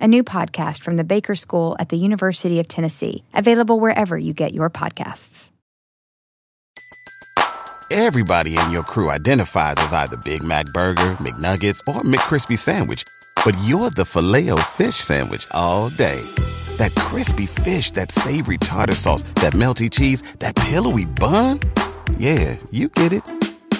a new podcast from the Baker School at the University of Tennessee, available wherever you get your podcasts. Everybody in your crew identifies as either Big Mac Burger, McNuggets, or McCrispy Sandwich, but you're the filet fish Sandwich all day. That crispy fish, that savory tartar sauce, that melty cheese, that pillowy bun. Yeah, you get it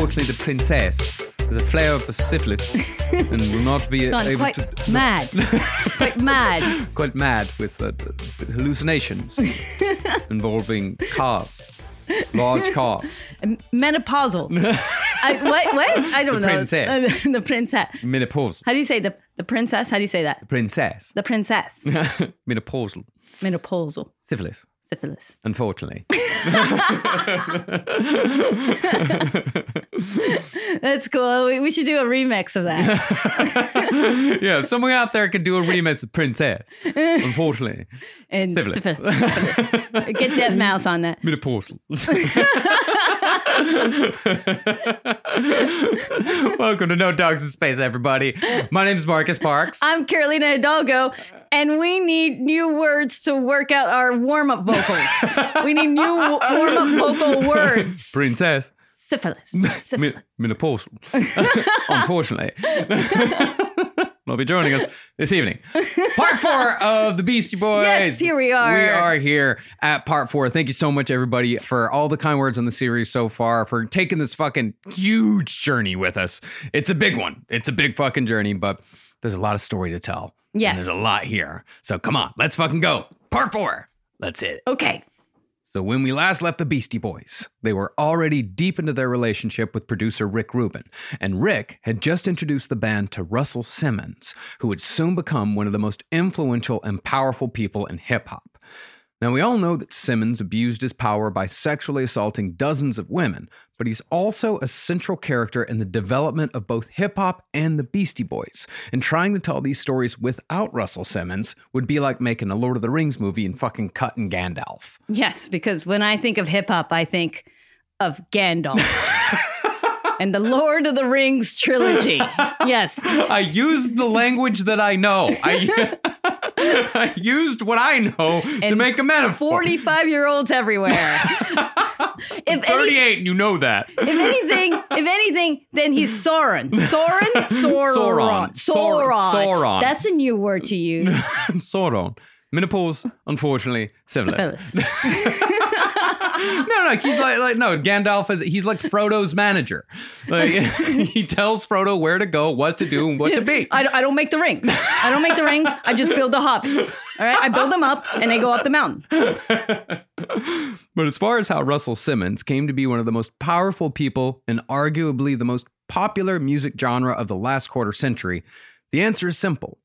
Unfortunately, the princess has a flare up of syphilis and will not be Gone able quite to. mad. quite mad. Quite mad with uh, hallucinations involving cars, large cars. Menopausal. I, what? What? I don't The know. princess. The princess. Menopause. How do you say the the princess? How do you say that? The Princess. The princess. Menopausal. Menopausal. Syphilis. Syphilis. Unfortunately. That's cool. We, we should do a remix of that. yeah, if someone out there could do a remix of Princess. Unfortunately. And Syphilis. syphilis. Get that Mouse on that. Menopausal. Welcome to No Dogs in Space, everybody. My name is Marcus Parks. I'm Carolina Hidalgo, and we need new words to work out our warm up vocals. we need new warm up vocal words. Princess. Syphilis. Syphilis. Menopausal. Unfortunately. Will be joining us this evening. Part four of the Beastie Boys. Yes, here we are. We are here at part four. Thank you so much, everybody, for all the kind words on the series so far, for taking this fucking huge journey with us. It's a big one. It's a big fucking journey, but there's a lot of story to tell. And Yes. there's a lot here. So come on, let's fucking go. Part four. That's it. Okay. So when we last left the Beastie Boys, they were already deep into their relationship with producer Rick Rubin, and Rick had just introduced the band to Russell Simmons, who would soon become one of the most influential and powerful people in hip hop. Now, we all know that Simmons abused his power by sexually assaulting dozens of women, but he's also a central character in the development of both hip hop and the Beastie Boys. And trying to tell these stories without Russell Simmons would be like making a Lord of the Rings movie and fucking cutting Gandalf. Yes, because when I think of hip hop, I think of Gandalf and the Lord of the Rings trilogy. Yes. I used the language that I know. I, I used what I know to And make a metaphor. 45 year olds everywhere. if, 38, and you know that. if anything, if anything, then he's Sauron. Sauron? Sauron. Sauron. Saur- Sauron. That's a new word to use. Sauron. Menopause, unfortunately, syphilis. Syphilis. No, no, he's like, like no. Gandalf is he's like Frodo's manager. Like he tells Frodo where to go, what to do, and what to be. I, I don't make the rings. I don't make the rings. I just build the hobbits. All right. I build them up and they go up the mountain. But as far as how Russell Simmons came to be one of the most powerful people and arguably the most popular music genre of the last quarter century, the answer is simple.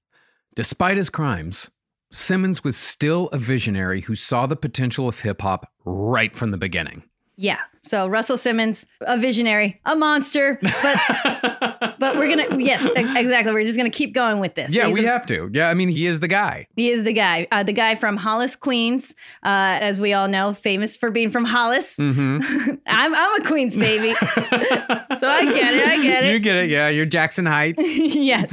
Despite his crimes, Simmons was still a visionary who saw the potential of hip hop right from the beginning. Yeah. So Russell Simmons, a visionary, a monster, but but we're gonna yes, exactly. We're just gonna keep going with this. Yeah, He's we a- have to. Yeah, I mean, he is the guy. He is the guy, uh, the guy from Hollis, Queens, uh, as we all know, famous for being from Hollis. Mm-hmm. I'm I'm a Queens baby, so I get it. I get it. You get it. Yeah, you're Jackson Heights. yes.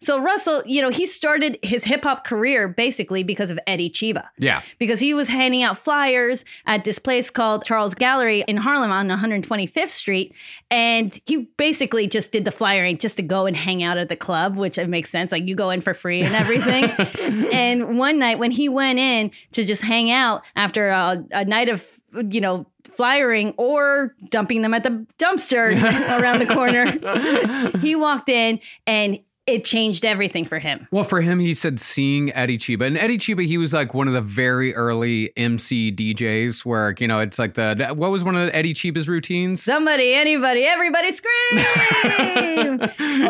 So Russell, you know, he started his hip hop career basically because of Eddie Cheeba. Yeah. Because he was handing out flyers at this place called Charles Gallery in Harlem on 125th Street. And he basically just did the flyering just to go and hang out at the club, which it makes sense. Like you go in for free and everything. and one night when he went in to just hang out after a, a night of, you know, flyering or dumping them at the dumpster around the corner, he walked in and it changed everything for him. Well, for him, he said seeing Eddie Cheeba. And Eddie Cheeba, he was like one of the very early MC DJs where, you know, it's like the, what was one of Eddie Cheeba's routines? Somebody, anybody, everybody scream!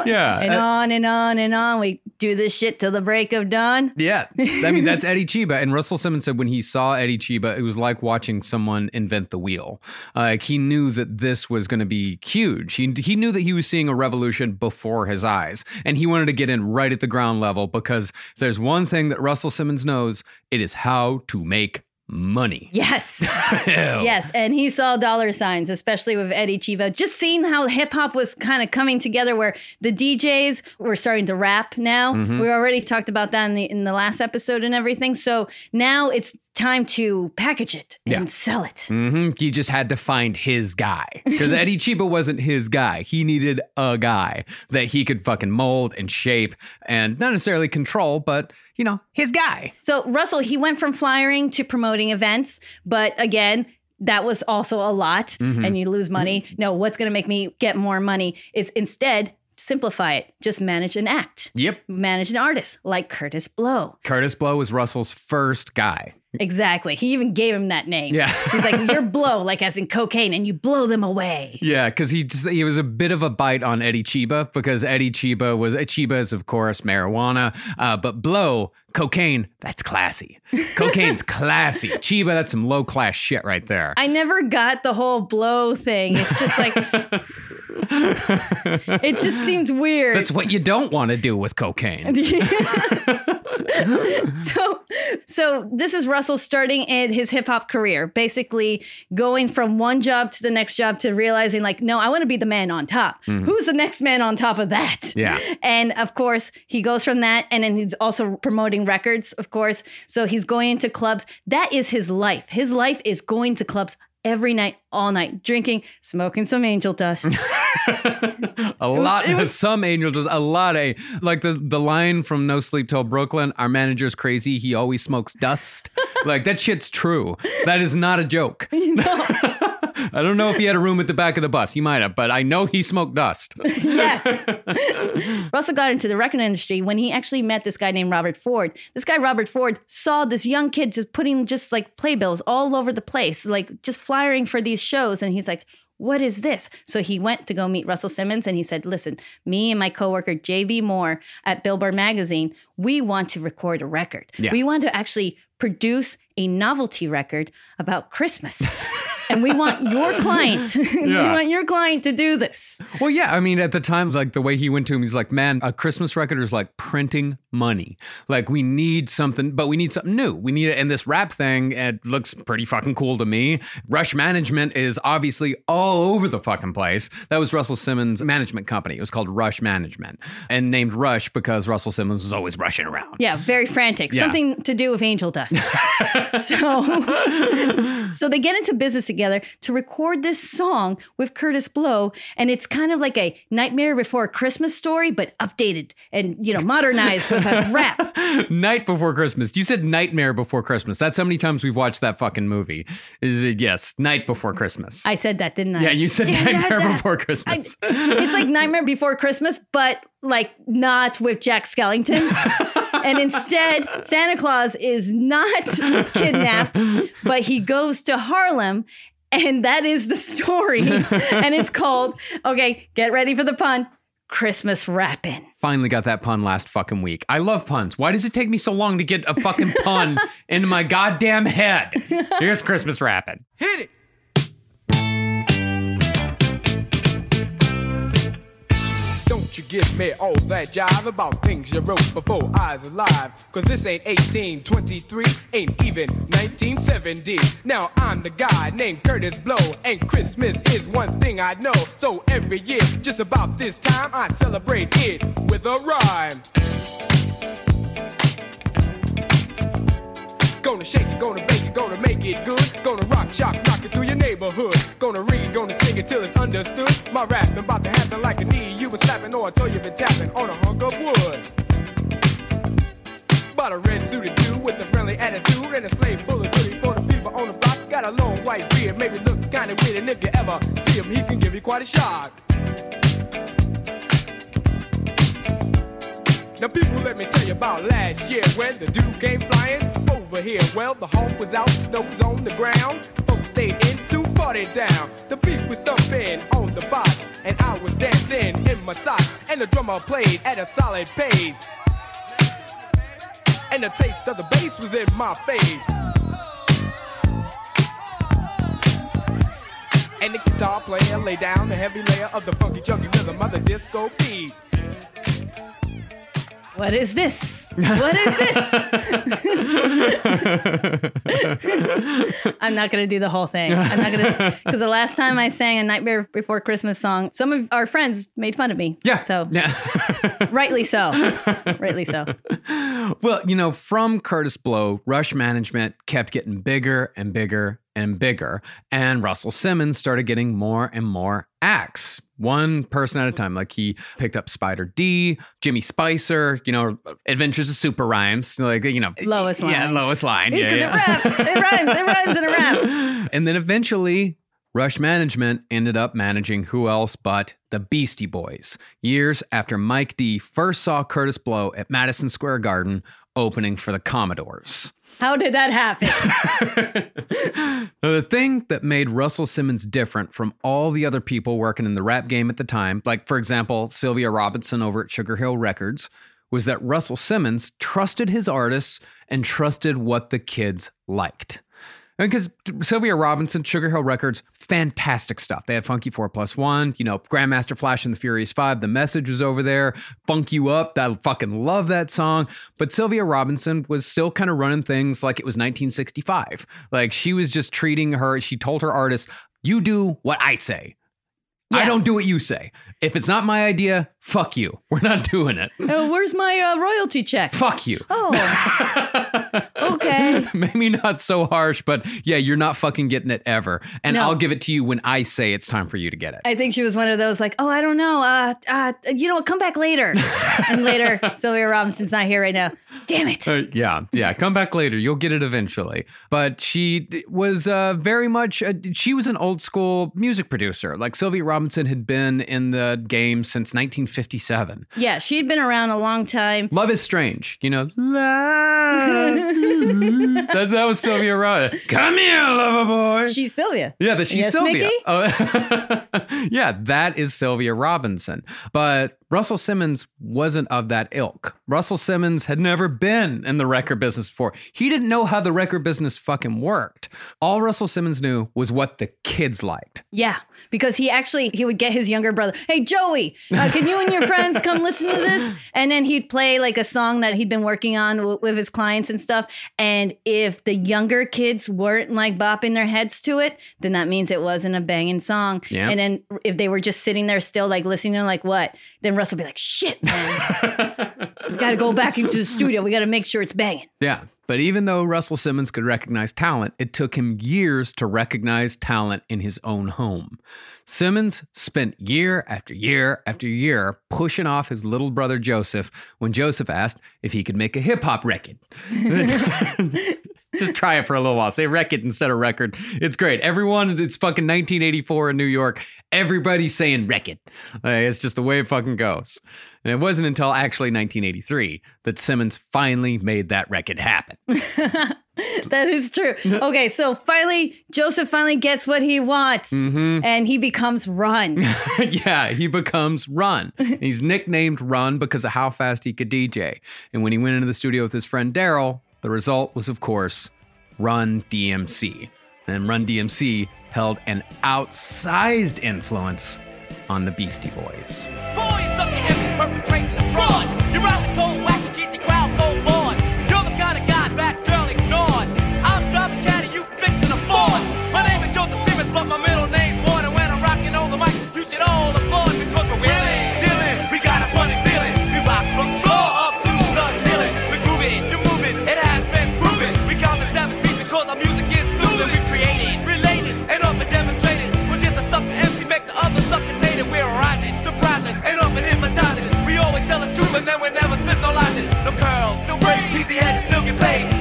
yeah. and uh, on and on and on. We do this shit till the break of dawn. yeah. I mean, that's Eddie Cheeba. And Russell Simmons said when he saw Eddie Cheeba, it was like watching someone invent the wheel. Uh, like he knew that this was going to be huge. He, he knew that he was seeing a revolution before his eyes. And he wanted to get in right at the ground level because there's one thing that Russell Simmons knows, it is how to make money. Yes. Yes. And he saw dollar signs, especially with Eddie Cheeba. Just seeing how hip hop was kind of coming together where the DJs were starting to rap now. Mm-hmm. We already talked about that in the in the last episode and everything. So now it's time to package it and Yeah. sell it. hmm He just had to find his guy because Eddie Cheeba wasn't his guy. He needed a guy that he could fucking mold and shape and not necessarily control, but you know, his guy. So Russell, he went from flyering to promoting events, but again, that was also a lot Mm-hmm. and you lose money. No, what's going to make me get more money is instead simplify it. Just manage an act. Yep. Manage an artist like Kurtis Blow. Kurtis Blow was Russell's first guy. Exactly. He even gave him that name. Yeah. He's like, you're blow, like as in cocaine, and you blow them away. Yeah, because he just, he was a bit of a bite on Eddie Cheeba because Eddie Cheeba was Chiba is of course marijuana, uh, but blow cocaine that's classy. Cocaine's classy. Chiba that's some low class shit right there. I never got the whole blow thing. It's just like, it just seems weird. that's what you don't want to do with cocaine. so so this is Russell starting in his hip hop career, basically going from one job to the next job to realizing like, no, I want to be the man on top. Who's the next man on top of that? Mm-hmm. Yeah. And of course, he goes from that and then he's also promoting records, of course. So he's going into clubs. That is his life. His life is going to clubs every night, all night, drinking, smoking some angel dust. A lot, was- some angel dust, a lot of like the the line from No Sleep Till Brooklyn. Our manager's crazy. He always smokes dust. like that shit's true. That is not a joke. I don't know if he had a room at the back of the bus. He might have, but I know he smoked dust. yes. Russell got into the record industry when he actually met this guy named Robert Ford. This guy, Robert Ford, saw this young kid just putting just like playbills all over the place, like just flyering for these shows. And he's like, what is this? So he went to go meet Russell Simmons and he said, Listen, me and my coworker JB Moore at Billboard Magazine, we want to record a record. Yeah. We want to actually produce a novelty record about Christmas. and we want your client, we want your client to do this. Well, yeah. I mean, at the time, like the way he went to him, he's like, man, a Christmas record is like printing money. Like, we need something, but we need something new. We need it. And this rap thing, it looks pretty fucking cool to me. Rush Management is obviously all over the fucking place. That was Russell Simmons' management company. It was called Rush Management and named Rush because Russell Simmons was always rushing around. Yeah, very frantic. Yeah. Something to do with angel dust. so, so they get into business together to record this song with Kurtis Blow, and it's kind of like a Nightmare Before Christmas story, but updated and you know modernized with a rap. Night Before Christmas. You said Nightmare Before Christmas. That's how many times we've watched that fucking movie. Is it, yes, Night Before Christmas. I said that, didn't I? yeah, you said Nightmare that- Before I- Christmas. it's like Nightmare Before Christmas, but like not with Jack Skellington. and instead, Santa Claus is not kidnapped, but he goes to Harlem. And that is the story. and it's called, okay, get ready for the pun Christmas Rappin'. Finally got that pun last fucking week. I love puns. Why does it take me so long to get a fucking pun into my goddamn head? Here's Christmas Rappin'. Hit it. Don't you give me all that jive about things you wrote before I was alive. Cause this ain't 1823, ain't even 1970. Now I'm the guy named Kurtis Blow, and Christmas is one thing I know. So every year, just about this time, I celebrate it with a rhyme. Gonna shake it, gonna bake it, gonna make it good. Gonna rock, shock, rock it through your neighborhood. Gonna read, gonna it till it's understood. My rapping about to happen like a knee you been slapping or I toe you been tapping on a hunk of wood. Bought a red suited dude with a friendly attitude and a slave full of goodies for the people on the block. Got a long white beard, maybe looks kinda weird, and if you ever see him, he can give you quite a shock. Now, people, let me tell you about last year when the dude came flying over here. Well, the home was out, snow was on the ground. Down. The beat was thumping on the box, and I was dancing in my socks. And the drummer played at a solid pace. And the taste of the bass was in my face. And the guitar player laid down the heavy layer of the funky chunky rhythm of the disco beat. What is this? What is this? I'm not going to do the whole thing. I'm not going to, because the last time I sang a Nightmare Before Christmas song, some of our friends made fun of me. Yeah. So, Yeah. rightly so. rightly so. well, you know, from Kurtis Blow, Rush Management kept getting bigger and bigger and bigger. And Russell Simmons started getting more and more acts, one person at a time. Like he picked up Spider D, Jimmy Spicer, you know, Adventures of Super Rhymes, like, you know, Lowest Yeah, line. lowest line. Yeah, yeah. it, it rhymes, it rhymes, and it raps. And then eventually, Rush Management ended up managing who else but the Beastie Boys, years after Mike D first saw Kurtis Blow at Madison Square Garden opening for the Commodores. How did that happen? Now, the thing that made Russell Simmons different from all the other people working in the rap game at the time, like, for example, Sylvia Robinson over at Sugar Hill Records, was that Russell Simmons trusted his artists and trusted what the kids liked. Because Sylvia Robinson, Sugar Hill Records, fantastic stuff. They had Funky 4 Plus 1, you know, Grandmaster Flash and the Furious 5. The message was over there. Funk You Up. I fucking love that song. But Sylvia Robinson was still kind of running things like it was 1965. Like she was just treating her, she told her artists, you do what I say. I don't do what you say. If it's not my idea, fuck you. We're not doing it. Oh, where's my uh, royalty check? Fuck you. Oh, okay. Maybe not so harsh, but yeah, you're not fucking getting it ever. And No. I'll give it to you when I say it's time for you to get it. I think she was one of those like, oh, I don't know. Uh, uh, you know, what, come back later. and later, Sylvia Robinson's not here right now. Damn it. Uh, yeah, yeah. Come back later. You'll get it eventually. But she was uh, very much, uh, she was an old school music producer. Like Sylvia Robinson had been in the game since 1957. Yeah, she'd been around a long time. Love is Strange, you know. Mm-hmm. that, that was Sylvia Robinson. Come here, lover boy. She's Sylvia. Yeah, that she's Yes, Sylvia. Mickey? Oh, yeah, that is Sylvia Robinson. But Russell Simmons wasn't of that ilk. Russell Simmons had never been in the record business before. He didn't know how the record business fucking worked. All Russell Simmons knew was what the kids liked. Yeah, because he actually he would get his younger brother. Hey Joey, uh, can you and your friends come listen to this? And then he'd play like a song that he'd been working on w- with his clients and stuff. And if the younger kids weren't like bopping their heads to it, then that means it wasn't a banging song. Yeah. And then if they were just sitting there still like listening to like what, then Russ would be like, "Shit, man, we got to go back into the studio. We got to make sure it's banging." Yeah. But even though Russell Simmons could recognize talent, it took him years to recognize talent in his own home. Simmons spent year after year after year pushing off his little brother Joseph when Joseph asked if he could make a hip hop record. Just try it for a little while. Say record instead of record. It's great. Everyone, it's fucking 1984 in New York. Everybody's saying record. Like, it's just the way it fucking goes. And it wasn't until actually 1983 that Simmons finally made that record happen. That is true. Okay, so finally, Joseph finally gets what he wants, Mm-hmm. and he becomes Run. yeah, he becomes Run. He's nicknamed Run because of how fast he could DJ. And when he went into the studio with his friend Darryl, the result was, of course, Run DMC. And Run DMC held an outsized influence on the Beastie Boys. Boys and then we never spit no lies. No curls, no braids, easy heads still get paid.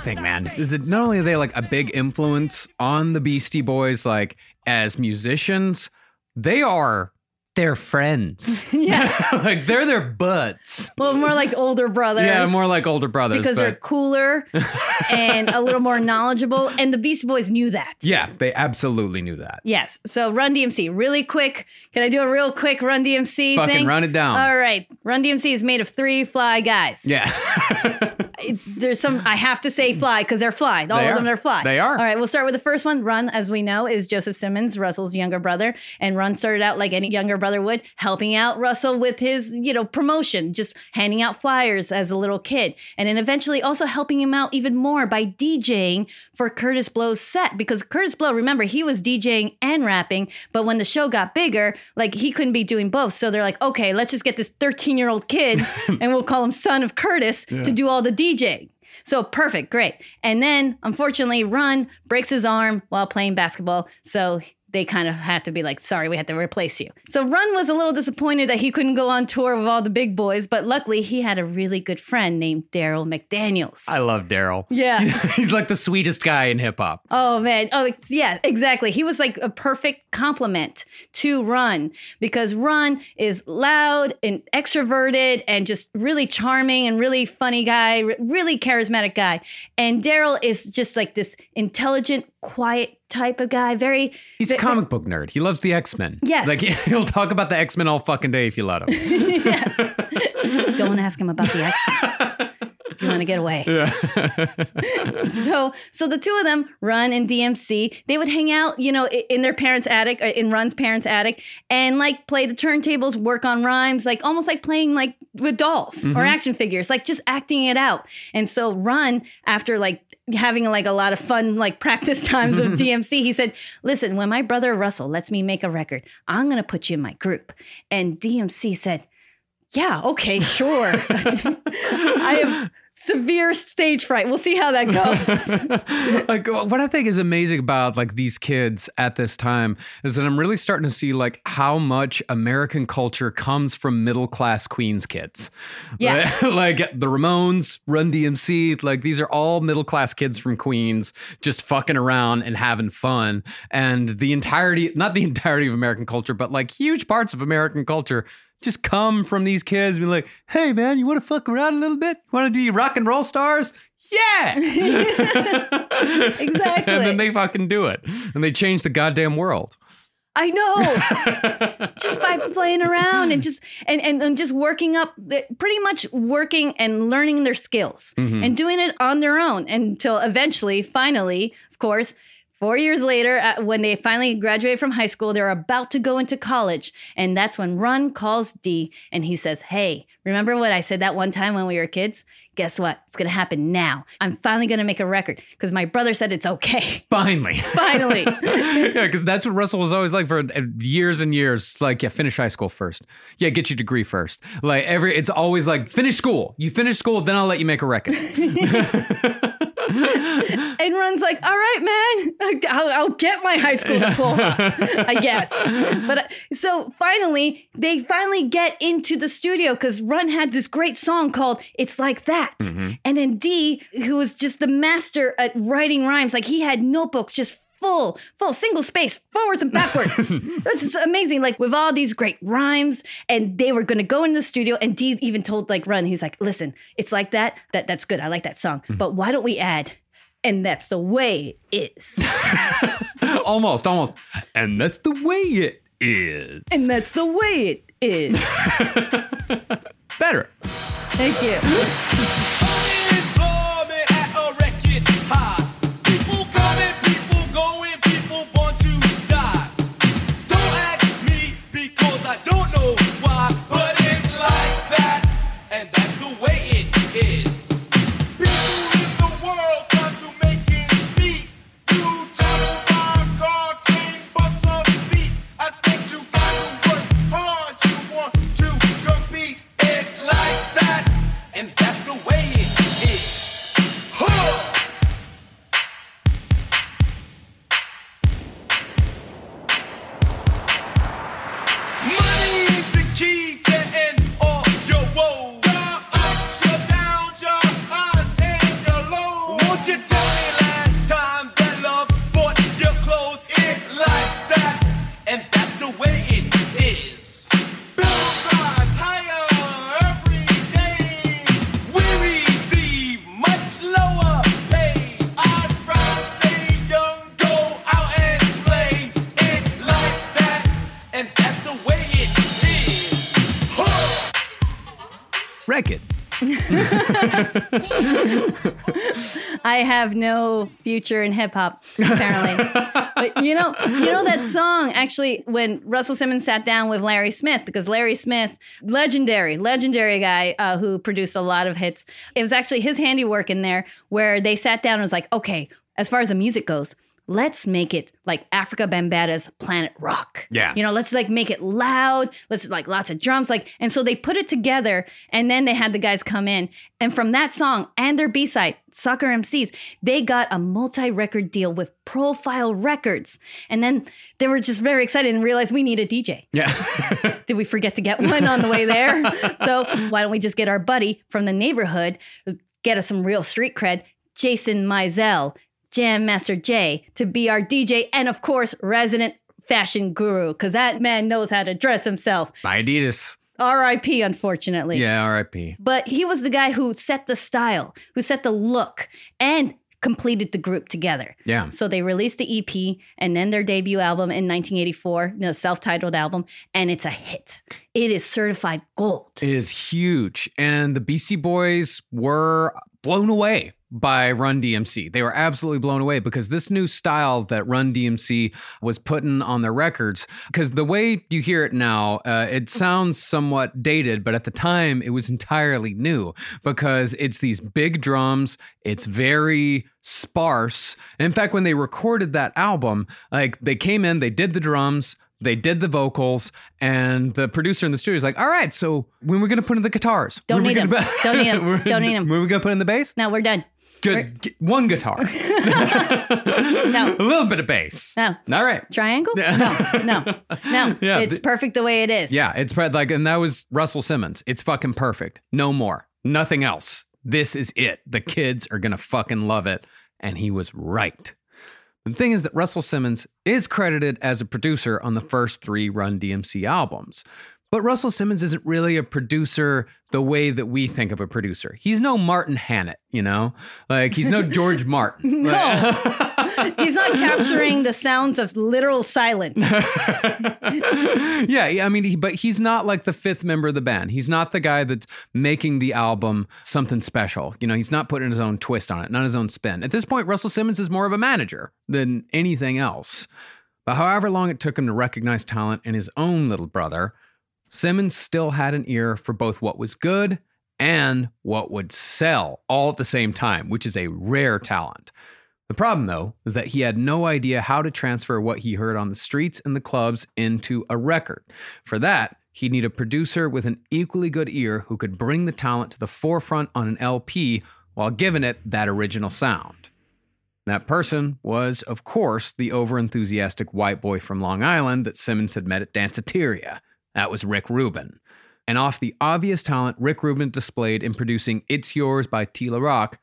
The thing, man. Is it not only are they like a big influence on the Beastie Boys, like as musicians, they are their friends. Yeah. like they're their butts. Well, more like older brothers. Yeah, more like older brothers. because they're cooler and a little more knowledgeable. And the Beastie Boys knew that. yeah, they absolutely knew that. Yes. So Run DMC, really quick. Can I do a real quick Run DMC Fucking thing? run it down. All right. Run DMC is made of three fly guys. Yeah. There's some I have to say fly because they're fly. All They of are. them are fly. They are. All right, we'll start with the first one. Run, as we know, is Joseph Simmons, Russell's younger brother. And Run started out like any younger brother would, helping out Russell with his, you know, promotion, just handing out flyers as a little kid. And then eventually also helping him out even more by DJing for Kurtis Blow's set. Because Kurtis Blow, remember, he was DJing and rapping, but when the show got bigger, like he couldn't be doing both. So they're like, okay, let's just get this 13-year-old kid and we'll call him son of Kurtis to do all the DJing. So perfect, great. And then unfortunately, Run breaks his arm while playing basketball. So they kind of had to be like, sorry, we had to replace you. So Run was a little disappointed that he couldn't go on tour with all the big boys, but luckily he had a really good friend named Darryl McDaniels. I love Darryl. Yeah. He's like the sweetest guy in hip hop. Oh man. Oh yeah, exactly. He was like a perfect complement to Run because Run is loud and extroverted and just really charming and really funny guy, really charismatic guy. And Darryl is just like this intelligent, quiet type of guy. Very He's a comic book nerd. He loves the X Men. Yes. Like he'll talk about the X Men all fucking day if you let him. Don't ask him about the X. Men. if you want to get away. Yeah. so so the two of them run and dmc they would hang out you know in their parents attic uh, in run's parents attic and like play the turntables work on rhymes like almost like playing like with dolls or action figures like just acting it out and so run after like having like a lot of fun like practice times of dmc he said listen when my brother russell lets me make a record i'm gonna put you in my group and dmc said yeah, okay, sure. I have severe stage fright. We'll see how that goes. like what I think is amazing about like these kids at this time is that I'm really starting to see like how much American culture comes from middle class Queens kids. Yeah. like the Ramones, Run DMC, like these are all middle class kids from Queens just fucking around and having fun. And the entirety, not the entirety of American culture, but like huge parts of American culture just come from these kids be like, hey man, you want to fuck around a little bit? Want to do your rock and roll stars? Yeah. Exactly. and then they fucking do it. And they change the goddamn world. I know. just by playing around and just and, and, and just working up the, pretty much working and learning their skills mm-hmm. and doing it on their own until eventually, finally, of course, Four years later, uh, when they finally graduate from high school, they're about to go into college. And that's when Run calls D and he says, Hey, remember what I said that one time when we were kids? Guess what? It's going to happen now. I'm finally going to make a record because my brother said it's okay. Finally. finally. yeah, because that's what Russell was always like for uh, years and years. Like, yeah, finish high school first. Yeah, get your degree first. Like every, it's always like finish school. You finish school, then I'll let you make a record. And Run's like, all right, man, I'll, I'll get my high school diploma, I guess. But uh, so finally, they finally get into the studio because Run had this great song called It's Like That. And then D, who was just the master at writing rhymes, like he had notebooks just full, full, single space, forwards and backwards. That's amazing. Like with all these great rhymes, and they were gonna go in the studio, and Dee even told like Run, he's like, listen, it's like that. That that's good. I like that song. Mm-hmm. But why don't we add and that's the way it is. almost, almost. And that's the way it is. and that's the way it is. Better. Thank you. Have no future in hip hop, apparently. but you know, you know that song actually when Russell Simmons sat down with Larry Smith because Larry Smith, legendary, legendary guy uh, who produced a lot of hits. It was actually his handiwork in there where they sat down and was like, okay, as far as the music goes. Let's make it like Afrika Bambaataa's Planet Rock. Yeah. You know, let's like make it loud. Let's like lots of drums. Like, and so they put it together and then they had the guys come in. And from that song and their B side, Sucker MCs, they got a multi record deal with Profile Records. And then they were just very excited and realized we need a DJ. Yeah. Did we forget to get one on the way there? so why don't we just get our buddy from the neighborhood, get us some real street cred, Jason Mizell, Jam Master Jay, to be our DJ and of course resident fashion guru, because that man knows how to dress himself. My Adidas. R.I.P. Unfortunately. Yeah, RIP. But he was the guy who set the style, who set the look, and completed the group together. Yeah. So they released the EP and then their debut album in 1984, you know, self-titled album, and it's a hit. It is certified gold. It is huge. And the Beastie Boys were blown away by Run DMC. They were absolutely blown away because this new style that Run DMC was putting on their records, because the way you hear it now, uh, it sounds somewhat dated, but at the time it was entirely new because it's these big drums, it's very sparse. And in fact, when they recorded that album, like they came in, they did the drums, they did the vocals, and the producer in the studio is like, "All right, so when we're gonna put in the guitars? Don't we're gonna- Don't need 'em. We're- Don't need 'em. When we gonna put in the bass? Now we're done. Good, g- one guitar, No. a little bit of bass. No. all right. Triangle? No, no, no. Yeah, it's the- perfect the way it is. Yeah, it's pre- like, and that was Russell Simmons. It's fucking perfect. No more, nothing else. This is it. The kids are gonna fucking love it, and he was right. The thing is that Russell Simmons is credited as a producer on the first three Run DMC albums. But Russell Simmons isn't really a producer the way that we think of a producer. He's no Martin Hannett, you know? Like, he's no George Martin. No. He's not capturing the sounds of literal silence. yeah, yeah, I mean, he, but he's not like the fifth member of the band. He's not the guy that's making the album something special. You know, he's not putting his own twist on it, not his own spin. At this point, Russell Simmons is more of a manager than anything else. But however long it took him to recognize talent in his own little brother, Simmons still had an ear for both what was good and what would sell all at the same time, which is a rare talent. The problem, though, is that he had no idea how to transfer what he heard on the streets and the clubs into a record. For that, he'd need a producer with an equally good ear who could bring the talent to the forefront on an LP while giving it that original sound. That person was, of course, the overenthusiastic white boy from Long Island that Simmons had met at Danceteria. That was Rick Rubin. And off the obvious talent Rick Rubin displayed in producing It's Yours by T La Rock,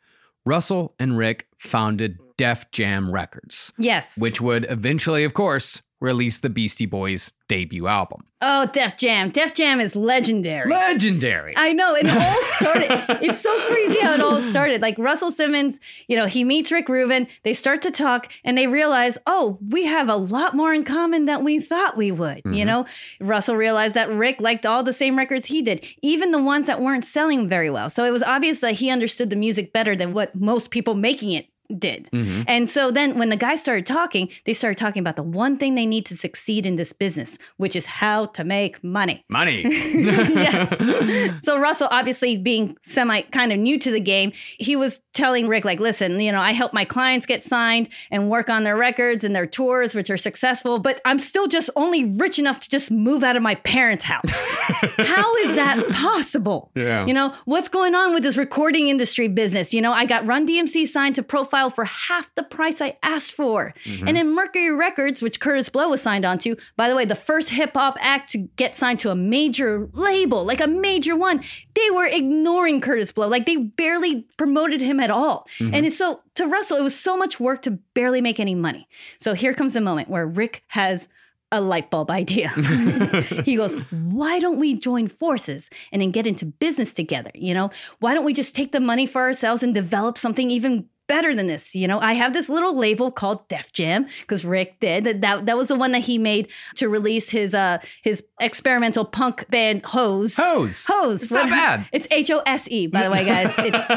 Russell and Rick founded Def Jam Records, Yes. which would eventually, of course, released the Beastie Boys' debut album. Oh, Def Jam. Def Jam is legendary. Legendary. I know. It all started. it's so crazy how it all started. Like Russell Simmons, you know, he meets Rick Rubin. They start to talk and they realize, oh, we have a lot more in common than we thought we would. You mm-hmm. know, Russell realized that Rick liked all the same records he did, even the ones that weren't selling very well. So it was obvious that he understood the music better than what most people making it did. Mm-hmm. And so then when the guys started talking, they started talking about the one thing they need to succeed in this business, which is how to make money. Money. yes. So Russell, obviously being semi kind of new to the game, he was telling Rick, like, listen, you know, I help my clients get signed and work on their records and their tours, which are successful, but I'm still just only rich enough to just move out of my parents' house. How is that possible? Yeah. You know, what's going on with this recording industry business? You know, I got Run DMC signed to Profile for half the price I asked for. Mm-hmm. And then Mercury Records, which Kurtis Blow was signed onto, by the way, the first hip hop act to get signed to a major label, like a major one, they were ignoring Kurtis Blow. Like they barely promoted him at all. Mm-hmm. And so to Russell, it was so much work to barely make any money. So here comes the moment where Rick has a light bulb idea. he goes, Why don't we join forces and then get into business together? You know, why don't we just take the money for ourselves and develop something even better than this? You know, I have this little label called Def Jam because Rick did that, that. Was the one that he made to release his uh his experimental punk band Hose. Hose. Hose. It's not bad. It's H O S E, by the way, guys. It's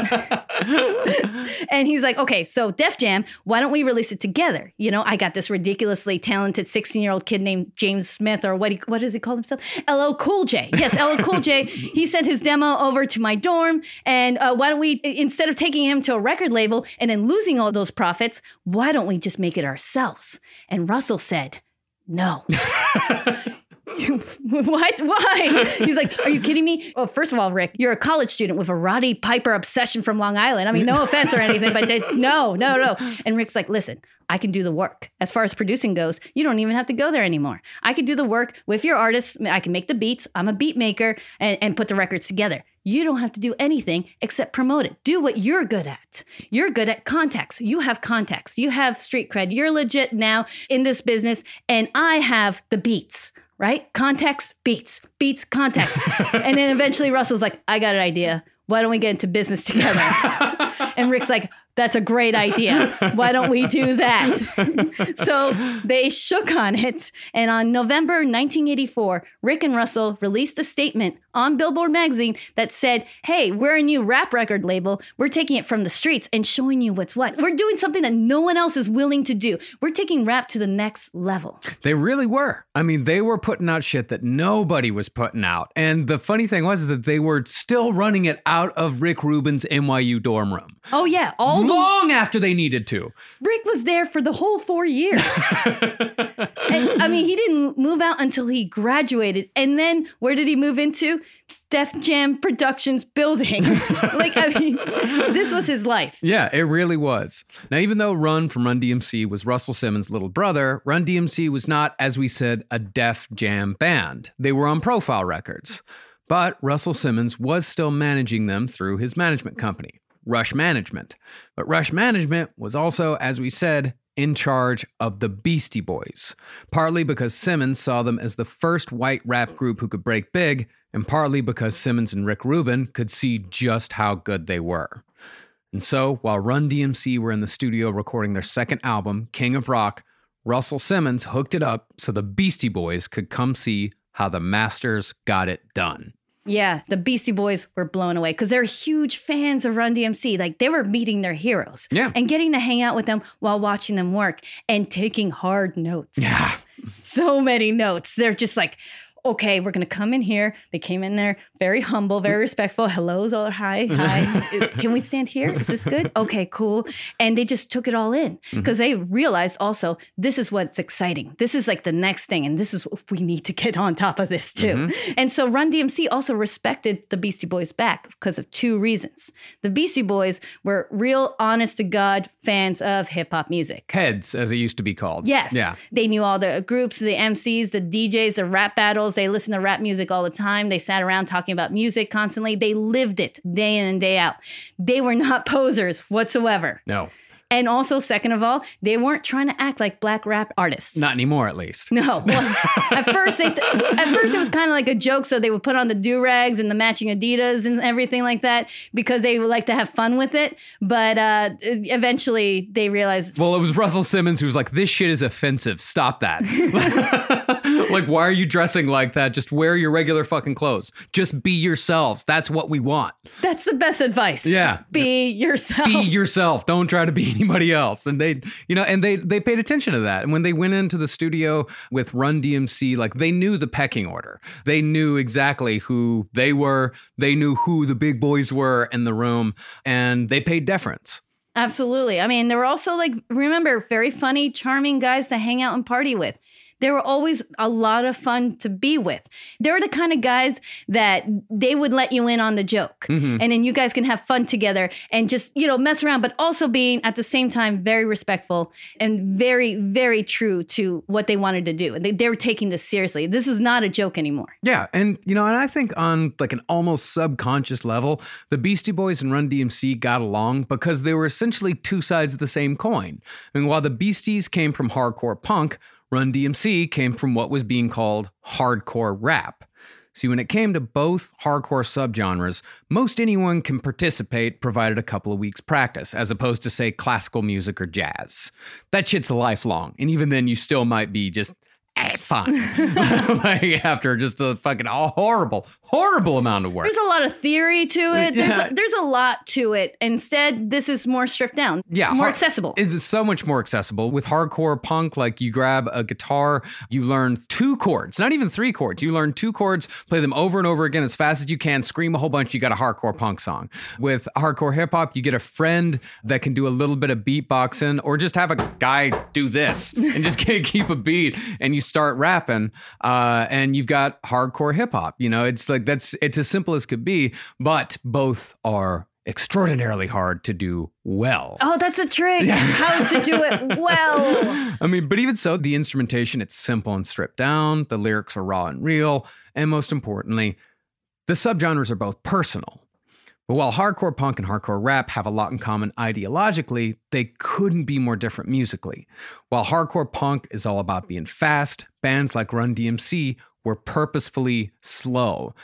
and he's like, okay, so Def Jam, why don't we release it together? You know, I got this ridiculously talented 16 year old kid named James Smith, or what he, what does he call himself? LL Cool J. Yes, LL Cool J. He sent his demo over to my dorm, and uh, why don't we, instead of taking him to a record label and in losing all those profits, why don't we just make it ourselves? And Russell said, no. What? Why? He's like, Are you kidding me? Well, first of all, Rick, you're a college student with a Roddy Piper obsession from Long Island. I mean, no offense or anything, but they, no, no, no. And Rick's like, Listen, I can do the work. As far as producing goes, you don't even have to go there anymore. I can do the work with your artists. I can make the beats. I'm a beat maker and, and put the records together. You don't have to do anything except promote it. Do what you're good at. You're good at contacts. You have contacts. You have street cred. You're legit now in this business, and I have the beats right? Context, beats, beats, context. and then eventually Russell's like, I got an idea. Why don't we get into business together? and Rick's like, that's a great idea. Why don't we do that? so they shook on it. And on November 1984, Rick and Russell released a statement on Billboard magazine that said, Hey, we're a new rap record label. We're taking it from the streets and showing you what's what. We're doing something that no one else is willing to do. We're taking rap to the next level. They really were. I mean, they were putting out shit that nobody was putting out. And the funny thing was is that they were still running it out of Rick Rubin's NYU dorm room. Oh, yeah. All the Long after they needed to. Rick was there for the whole four years. and, I mean, he didn't move out until he graduated. And then where did he move into? Def Jam Productions building. like, I mean, this was his life. Yeah, it really was. Now, even though Run from Run DMC was Russell Simmons' little brother, Run DMC was not, as we said, a Def Jam band. They were on Profile Records. But Russell Simmons was still managing them through his management company, Rush Management. But Rush Management was also, as we said, in charge of the Beastie Boys, partly because Simmons saw them as the first white rap group who could break big, and partly because Simmons and Rick Rubin could see just how good they were. And so, while Run DMC were in the studio recording their second album, King of Rock, Russell Simmons hooked it up so the Beastie Boys could come see how the Masters got it done. Yeah, the Beastie Boys were blown away because they're huge fans of Run DMC. Like they were meeting their heroes. Yeah. And getting to hang out with them while watching them work and taking hard notes. Yeah. so many notes. They're just like, okay, we're gonna come in here. They came in there very humble, very mm. respectful. Hellos or hi, hi. Can we stand here? Is this good? Okay, cool. And they just took it all in mm-hmm. because they realized also this is what's exciting. This is like the next thing, and this is what we need to get on top of this too. Mm-hmm. And so Run DMC also respected the Beastie Boys back because of two reasons. The Beastie Boys were real, honest to God fans of hip hop music. Heads, as it used to be called. Yes. Yeah. They knew all the groups, the MCs, the DJs, the rap battles. They listened to rap music all the time. They sat around talking about music constantly. They lived it day in and day out. They were not posers whatsoever. No. And also, second of all, they weren't trying to act like black rap artists. Not anymore, at least. No. Well, at first, they at first it was kind of like a joke. So they would put on the do rags and the matching Adidas and everything like that because they would like to have fun with it. But uh, eventually, they realized Well, it was Russell Simmons who was like, "This shit is offensive. Stop that. like, why are you dressing like that? Just wear your regular fucking clothes. Just be yourselves. That's what we want. that's the best advice. Yeah. Be yourself. Be yourself. Don't try to be anybody else." And they, you know, and they they paid attention to that. And when they went into the studio with Run DMC, like they knew the pecking order. They knew exactly who they were. They knew who the big boys were in the room, and they paid deference. Absolutely. I mean, they were also like, remember, very funny, charming guys to hang out and party with. They were always a lot of fun to be with. They're the kind of guys that they would let you in on the joke. Mm-hmm. And then you guys can have fun together and just, you know, mess around, but also being at the same time very respectful and very, very true to what they wanted to do. And they, they were taking this seriously. This is not a joke anymore. Yeah, and you know, and I think on like an almost subconscious level, the Beastie Boys and Run DMC got along because they were essentially two sides of the same coin. I mean, while the Beasties came from hardcore punk, Run DMC came from what was being called hardcore rap. See, when it came to both hardcore subgenres, most anyone can participate provided a couple of weeks practice, as opposed to, say, classical music or jazz. That shit's lifelong, and even then, you still might be just eh, fine like after just a fucking horrible, horrible amount of work. There's a lot of theory to it. There's, Yeah. a, there's a lot to it. Instead, this is more stripped down. yeah, More har- accessible. It's so much more accessible with hardcore punk. Like you grab a guitar, you learn two chords, not even three chords. You learn two chords, play them over and over again as fast as you can, scream a whole bunch. You got a hardcore punk song. With hardcore hip hop, you get a friend that can do a little bit of beatboxing, or just have a guy do this and just can't keep a beat, and you start rapping, uh, and you've got hardcore hip hop. You know, it's like that's it's as simple as could be, but both are extraordinarily hard to do well. Oh, that's a trick. How to do it well. I mean, but even so, the instrumentation, it's simple and stripped down. The lyrics are raw and real. And most importantly, the subgenres are both personal. But while hardcore punk and hardcore rap have a lot in common ideologically, they couldn't be more different musically. While hardcore punk is all about being fast, bands like Run DMC were purposefully slow.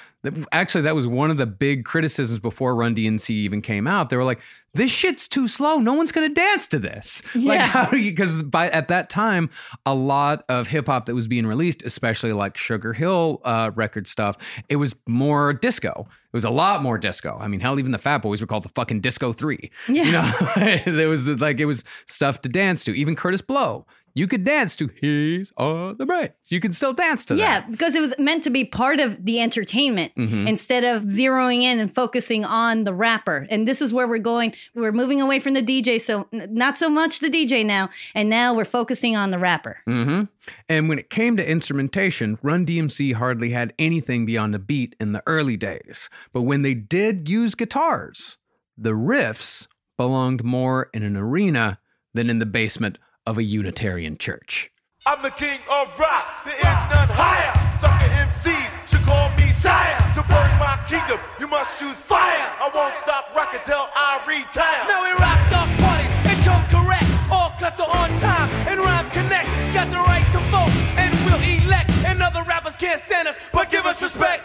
Actually, that was one of the big criticisms before Run DMC even came out. They were like, "This shit's too slow. No one's gonna dance to this." Like, Yeah. how do you? Because by at that time, a lot of hip hop that was being released, especially like Sugar Hill uh, record stuff, it was more disco. It was a lot more disco. I mean, hell, even the Fat Boys were called the fucking Disco Three. Yeah. You know, there was like it was stuff to dance to. Even Kurtis Blow, you could dance to "These are the Breaks." You could still dance to Yeah, that. because it was meant to be part of the entertainment Mm-hmm. instead of zeroing in and focusing on the rapper. And this is where we're going. We're moving away from the DJ, so n- not so much the DJ now, and now we're focusing on the rapper. hmm And when it came to instrumentation, Run DMC hardly had anything beyond a beat in the early days. But when they did use guitars, the riffs belonged more in an arena than in the basement of a Unitarian church. I'm the king of rock, there is none higher. Sucker MCs should call me sire. To burn my kingdom, you must choose fire. I won't stop rocking till I retire. Now we rock dog parties and come correct. All cuts are on time and rhymes connect. Got the right to vote and we'll elect. And other rappers can't stand us, but give us respect.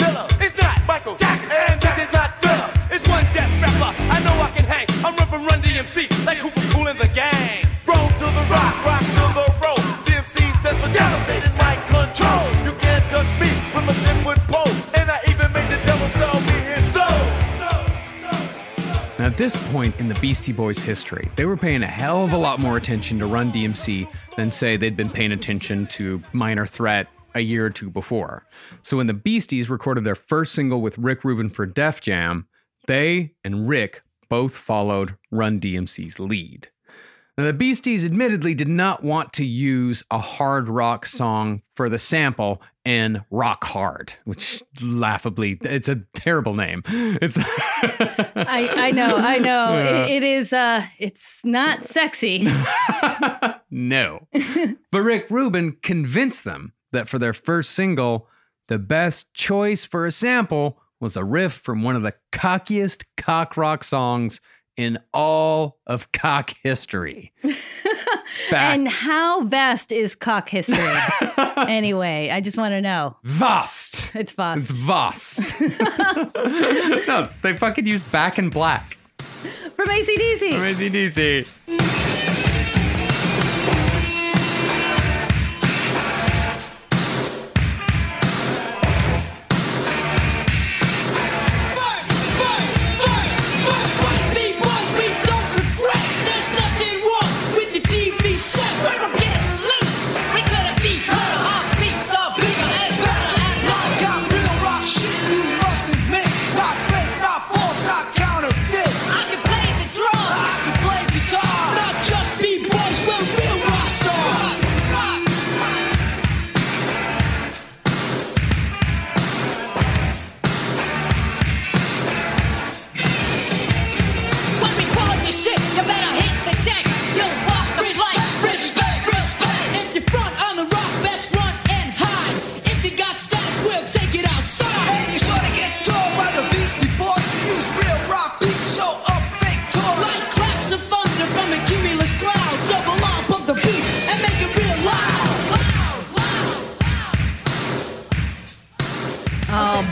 No. It's not Michael Jackson, and this is not Thriller. It's one death rapper. I know I can hang. I'm ripping Run DMC like Cooper Cool in the gang. Roll to the rock, rock to the roll. DMC stands for devastated mic control. You can't touch me with a 10 foot pole. And I even made the devil sell me his soul. Now, at this point in the Beastie Boys' history, they were paying a hell of a lot more attention to Run DMC than, say, they'd been paying attention to Minor Threat a year or two before. So when the Beasties recorded their first single with Rick Rubin for Def Jam, they and Rick both followed Run DMC's lead. Now, the Beasties admittedly did not want to use a hard rock song for the sample in Rock Hard, which laughably, it's a terrible name. It's I, I know, I know. It, it is. Uh, it's not sexy. no. but Rick Rubin convinced them that for their first single, the best choice for a sample was a riff from one of the cockiest cock rock songs in all of cock history. And how vast is cock history? anyway, I just want to know. vast. It's vast. It's vast. no, they fucking used Back in Black. From ACDC. From AC/DC.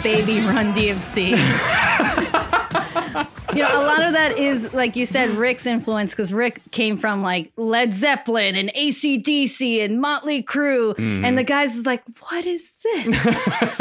Baby, run DMC. you know, a lot of that is, like you said, Rick's influence because Rick came from like Led Zeppelin and ACDC and Motley Crue. Mm-hmm. And the guys is like, what is this?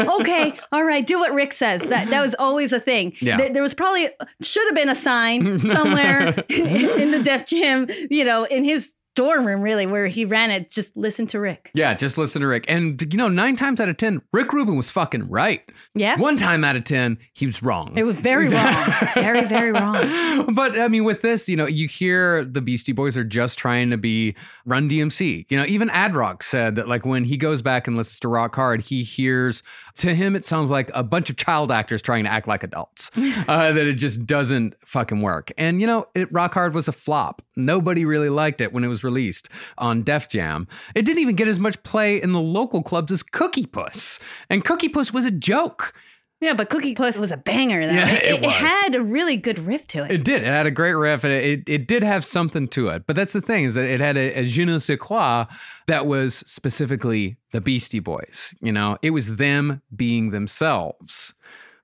okay, all right, do what Rick says. That that was always a thing. Yeah. There, there was probably, should have been a sign somewhere in the Def Jam, you know, in his dorm room, really, where he ran it. Just listen to Rick. Yeah, just listen to Rick. And, you know, nine times out of 10, Rick Rubin was fucking right. Yeah. One time out of 10, he was wrong. It was very wrong. very, very wrong. but I mean, with this, you know, you hear the Beastie Boys are just trying to be Run DMC. You know, even Adrock said that, like, when he goes back and listens to Rock Hard, he hears to him it sounds like a bunch of child actors trying to act like adults. uh, that it just doesn't fucking work. And you know, it, Rock Hard was a flop. Nobody really liked it when it was released on Def Jam. It didn't even get as much play in the local clubs as Cookie Puss, and Cookie Puss was a joke. Yeah, but Cookie Puss was a banger, though. Yeah, it, it it had a really good riff to it. It did. It had a great riff, and it, it did have something to it. But that's the thing is that it had a, a je ne sais quoi that was specifically the Beastie Boys. You know, it was them being themselves.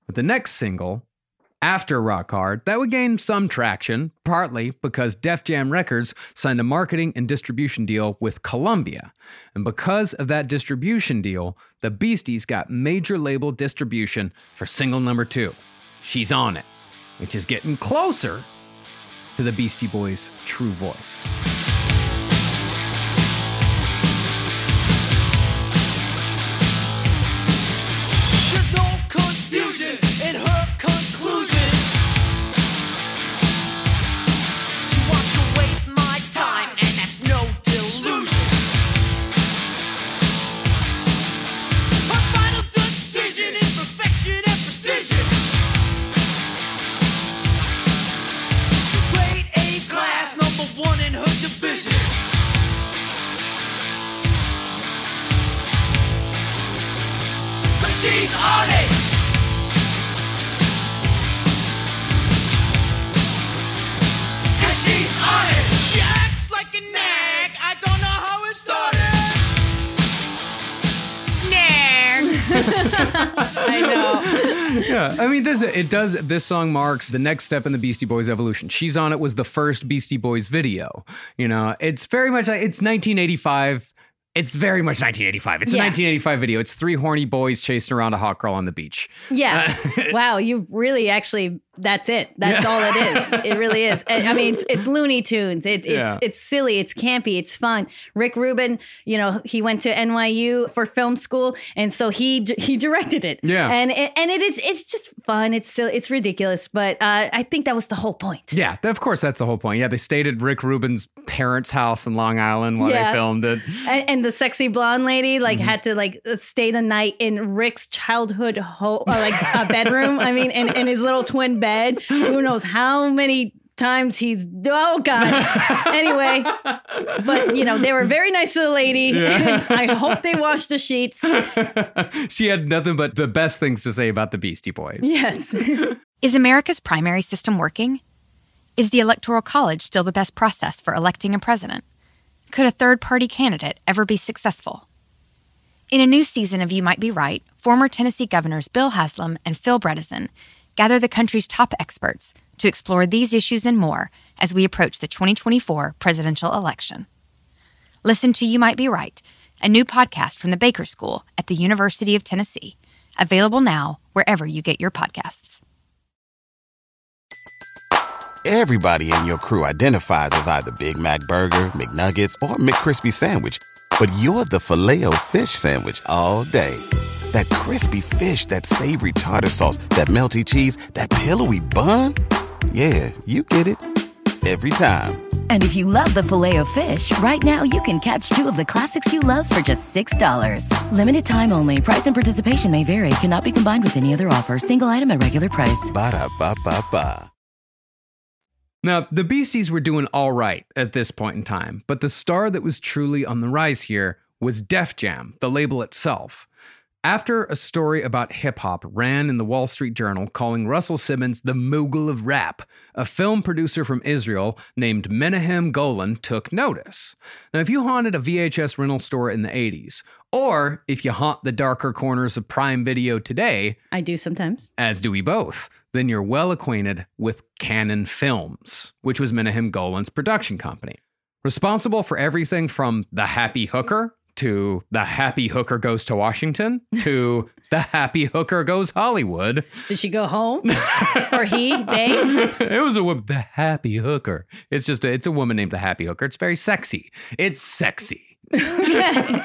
But the next single, after Rock Hard, that would gain some traction, partly because Def Jam Records signed a marketing and distribution deal with Columbia. And because of that distribution deal, the Beasties got major label distribution for single number two. She's on it, which is getting closer to the Beastie Boys' true voice. I know. yeah, I mean, this it does. This song marks the next step in the Beastie Boys evolution. She's on it was the first Beastie Boys video. You know, it's very much like it's 1985. It's very much 1985. It's a 1985 video. It's three horny boys chasing around a hot girl on the beach. Yeah. wow, you really actually that's it. That's all it is. It really is. I mean, it's, it's Looney Tunes. It, it's Yeah. it's silly. It's campy. It's fun. Rick Rubin, you know, he went to NYU for film school, and so he he directed it. Yeah. and it, and it is it's just fun. It's silly. It's ridiculous, but uh, I think that was the whole point. Yeah, of course, that's the whole point. Yeah, they stayed at Rick Rubin's parents' house in Long Island while Yeah. they filmed it. And, and the sexy blonde lady like Mm-hmm. had to like stay the night in Rick's childhood ho- uh, like a bedroom. I mean, in, in his little twin bed. Who knows how many times he's oh god. anyway, but you know they were very nice to the lady. I hope they washed the sheets. she had nothing but the best things to say about the Beastie Boys. Yes. Is America's primary system working? Is the Electoral College still the best process for electing a president? Could a third party candidate ever be successful? In a new season of You Might Be Right, former Tennessee governors Bill Haslam and Phil Bredesen gather the country's top experts to explore these issues and more as we approach the 2024 presidential election. Listen to You Might Be Right, a new podcast from the Baker School at the University of Tennessee, available now wherever you get your podcasts. Everybody in your crew identifies as either Big Mac Burger, McNuggets, or McCrispy Sandwich. But you're the Filet-O-Fish Sandwich all day. That crispy fish, that savory tartar sauce, that melty cheese, that pillowy bun. Yeah, you get it. Every time. And if you love the filet of fish, right now you can catch two of the classics you love for just $6. Limited time only. Price and participation may vary. Cannot be combined with any other offer. Single item at regular price. Ba-da-ba-ba-ba. Now, the Beasties were doing all right at this point in time, but the star that was truly on the rise here was Def Jam, the label itself. After a story about hip hop ran in the Wall Street Journal calling Russell Simmons the mogul of rap, a film producer from Israel named Menahem Golan took notice. Now, if you haunted a VHS rental store in the 80s, or if you haunt the darker corners of Prime Video today, I do sometimes. as do we both, then you're well acquainted with Cannon Films, which was Menahem Golan's production company. Responsible for everything from The Happy Hooker to The Happy Hooker Goes to Washington to The Happy Hooker Goes Hollywood. Did she go home? or he? They? it was a woman, The Happy Hooker. It's just a, it's a woman named The Happy Hooker. It's very sexy. It's sexy. All right.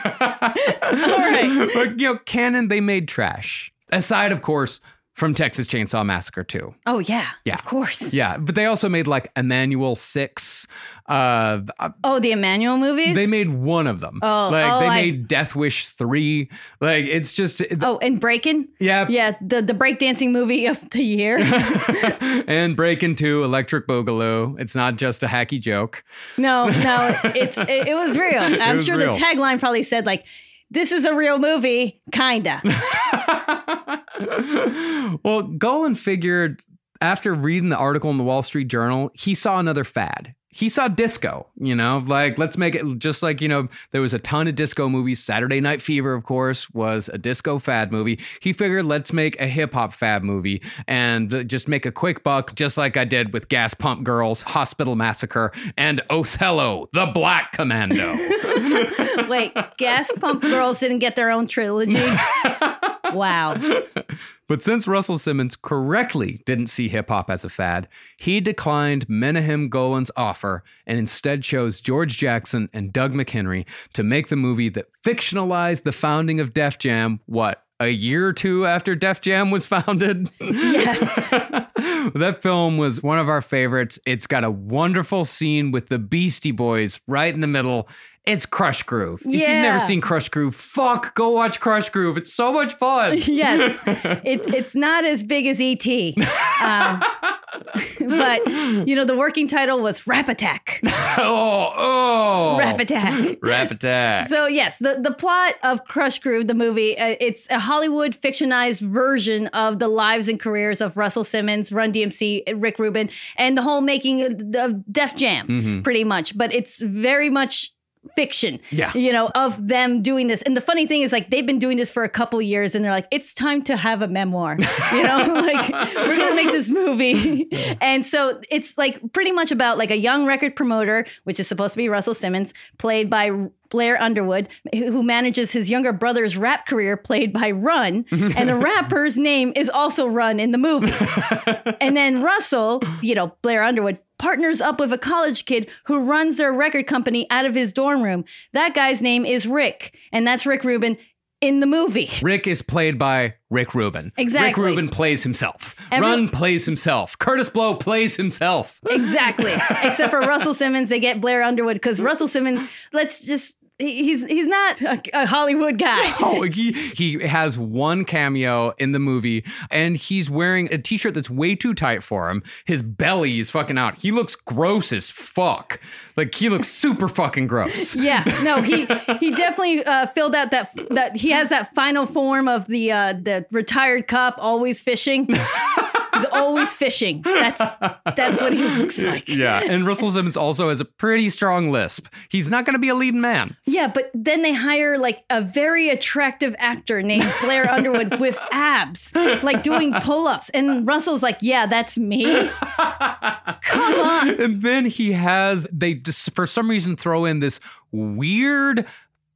But you know, Cannon they made trash. Aside, of course, from Texas Chainsaw Massacre 2. Oh yeah. Yeah. Of course. Yeah, but they also made like Emmanuelle Six. Uh, Oh, the Emmanuelle movies. they made one of them. Oh, like oh, they I- made Death Wish Three. Like it's just Oh, and Breaking. yeah, Yeah, the the breakdancing movie of the year. and Breaking two, Electric Boogaloo. It's not just a hacky joke. No, no, it's it, it was real. I'm was sure real. the tagline probably said like, "This is a real movie," kinda. well, Golan figured after reading the article in the Wall Street Journal, he saw another fad. He saw disco, you know, like let's make it just like, you know, there was a ton of disco movies. Saturday Night Fever, of course, was a disco fad movie. He figured let's make a hip hop fad movie and just make a quick buck, just like I did with Gas Pump Girls, Hospital Massacre, and Othello, the Black Commando. Wait, Gas Pump Girls didn't get their own trilogy. wow. But since Russell Simmons correctly didn't see hip hop as a fad, he declined Menahem Golan's offer and instead chose George Jackson and Doug McHenry to make the movie that fictionalized the founding of Def Jam, what, a year or two after Def Jam was founded? Yes. that film was one of our favorites. It's got a wonderful scene with the Beastie Boys right in the middle. It's Krush Groove. If you've never seen Krush Groove, fuck, go watch Krush Groove. It's so much fun. yes, it, it's not as big as ET, um, but you know the working title was Rap Attack. oh, oh. Rap Attack. Rap Attack. So yes, the, the plot of Krush Groove, the movie, uh, it's a Hollywood fictionized version of the lives and careers of Russell Simmons, Run DMC, Rick Rubin, and the whole making of of Def Jam, Mm-hmm. pretty much. But it's very much fiction Yeah. you know of them doing this and the funny thing is like they've been doing this for a couple years and they're like it's time to have a memoir you know like we're gonna make this movie and so it's like pretty much about like a young record promoter which is supposed to be russell simmons played by Blair Underwood, who manages his younger brother's rap career, played by Run, and the rapper's name is also Run in the movie. and then Russell, you know, Blair Underwood, partners up with a college kid who runs their record company out of his dorm room. That guy's name is Rick, and that's Rick Rubin in the movie. Rick is played by Rick Rubin. Exactly. Rick Rubin plays himself. Every- Run plays himself. Kurtis Blow plays himself. Exactly. Except for Russell Simmons, they get Blair Underwood because Russell Simmons, let's just. He- He's he's not a, a Hollywood guy. Oh, he, he has one cameo in the movie, and he's wearing a t-shirt that's way too tight for him. His belly is fucking out. He looks gross as fuck. Like he looks super fucking gross. Yeah, no, he he definitely uh, filled out that that he has that final form of the uh, the retired cop always fishing. He's always fishing. That's that's what he looks like. Yeah, and Russell Simmons also has a pretty strong lisp. He's not going to be a leading man. Yeah, but then they hire like a very attractive actor named Blair Underwood with abs, like doing pull-ups, and Russell's like, "Yeah, that's me." Come on. And then he has they just for some reason throw in this weird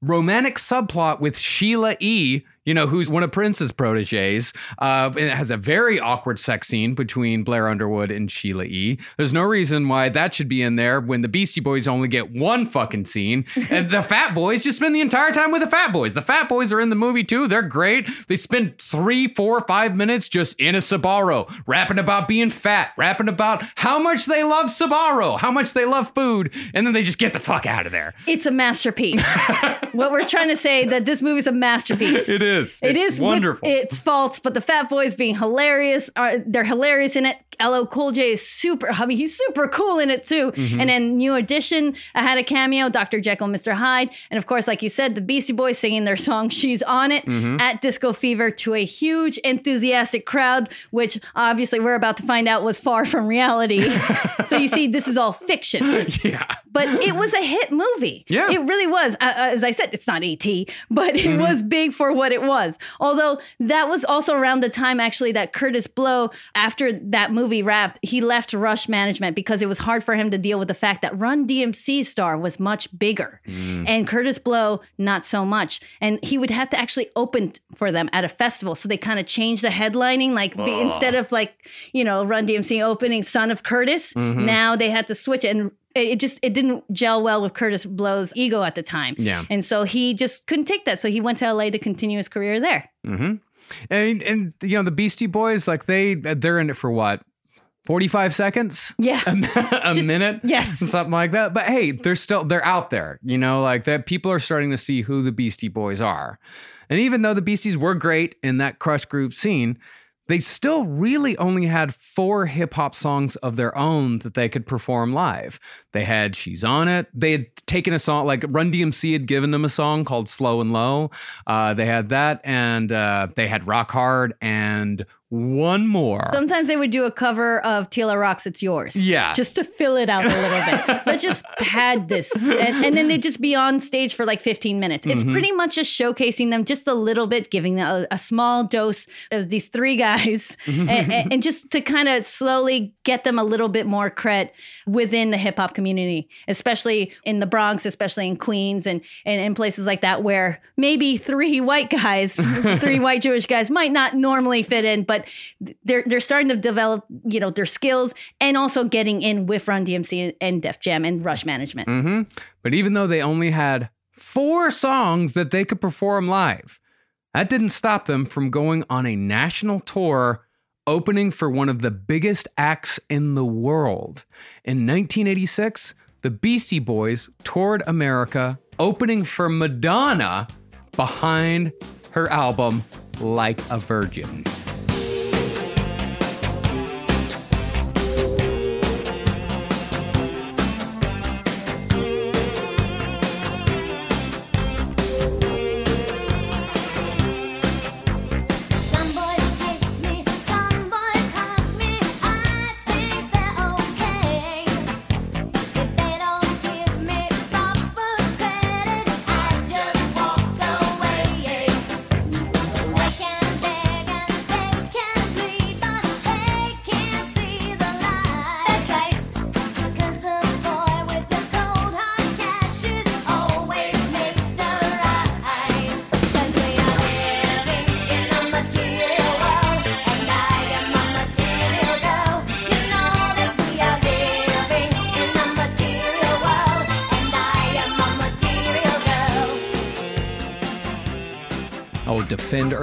romantic subplot with Sheila E. You know, who's one of Prince's proteges. Uh, and it has a very awkward sex scene between Blair Underwood and Sheila E. There's no reason why that should be in there when the Beastie Boys only get one fucking scene. And the Fat Boys just spend the entire time with the Fat Boys. The Fat Boys are in the movie too. They're great. They spend three, four, five minutes just in a Sbarro, rapping about being fat, rapping about how much they love Sbarro, how much they love food, and then they just get the fuck out of there. It's a masterpiece. what we're trying to say that this movie's a masterpiece. It is. It It's is wonderful. Its faults, but the Fat Boys being hilarious are they're hilarious in it. LL Cool J is super. I mean, he's super cool in it too. Mm-hmm. And then New Edition I had a cameo, Dr. Jekyll, Mr. Hyde, and of course, like you said, the Beastie Boys singing their song "She's on It" Mm-hmm. at Disco Fever to a huge enthusiastic crowd, which obviously we're about to find out was far from reality. so you see, this is all fiction Yeah. but it was a hit movie. Yeah. It really was. Uh, uh, as I said, it's not ET, but it was big for what it was. Although that was also around the time actually that Kurtis Blow, after that movie wrapped, he left Rush Management because it was hard for him to deal with the fact that Run DMC star was much bigger mm. and Kurtis Blow not so much. And he would have to actually open for them at a festival. So they kind of changed the headlining, like be- instead of like, you know, Run DMC opening Son of Curtis, mm-hmm. now they had to switch. And it just it didn't gel well with Kurtis Blow's ego at the time. Yeah. And so he just couldn't take that. So he went to LA to continue his career there. Mm-hmm. And and you know the Beastie Boys like they they're in it for what 45 seconds Yeah. a Just- minute yes. something like that but hey they're still they're out there you know like that people are starting to see who the Beastie Boys are and even though the Beasties were great in that Krush Groove scene they still really only had four hip hop songs of their own that they could perform live. They had She's On It. They had taken a song, like Run DMC had given them a song called Slow and Low. Uh, they had that, and uh, they had Rock Hard and one more. Sometimes they would do a cover of T La Rock's It's Yours. Yeah. Just to fill it out a little bit. Let's just pad this. And, and then they'd just be on stage for like 15 minutes. It's mm-hmm. pretty much just showcasing them just a little bit, giving them a, a small dose of these three guys, mm-hmm. and, and- and just to kind of slowly get them a little bit more cred within the hip hop community, especially in the Bronx, especially in Queens and, and in places like that where maybe three white guys, three white Jewish guys might not normally fit in, but they're they're starting to develop, you know, their skills and also getting in with Run DMC and Def Jam and Rush Management. hmm But even though they only had four songs that they could perform live, that didn't stop them from going on a national tour opening for one of the biggest acts in the world. In 1986, the Beastie Boys toured America opening for Madonna behind her album Like a Virgin.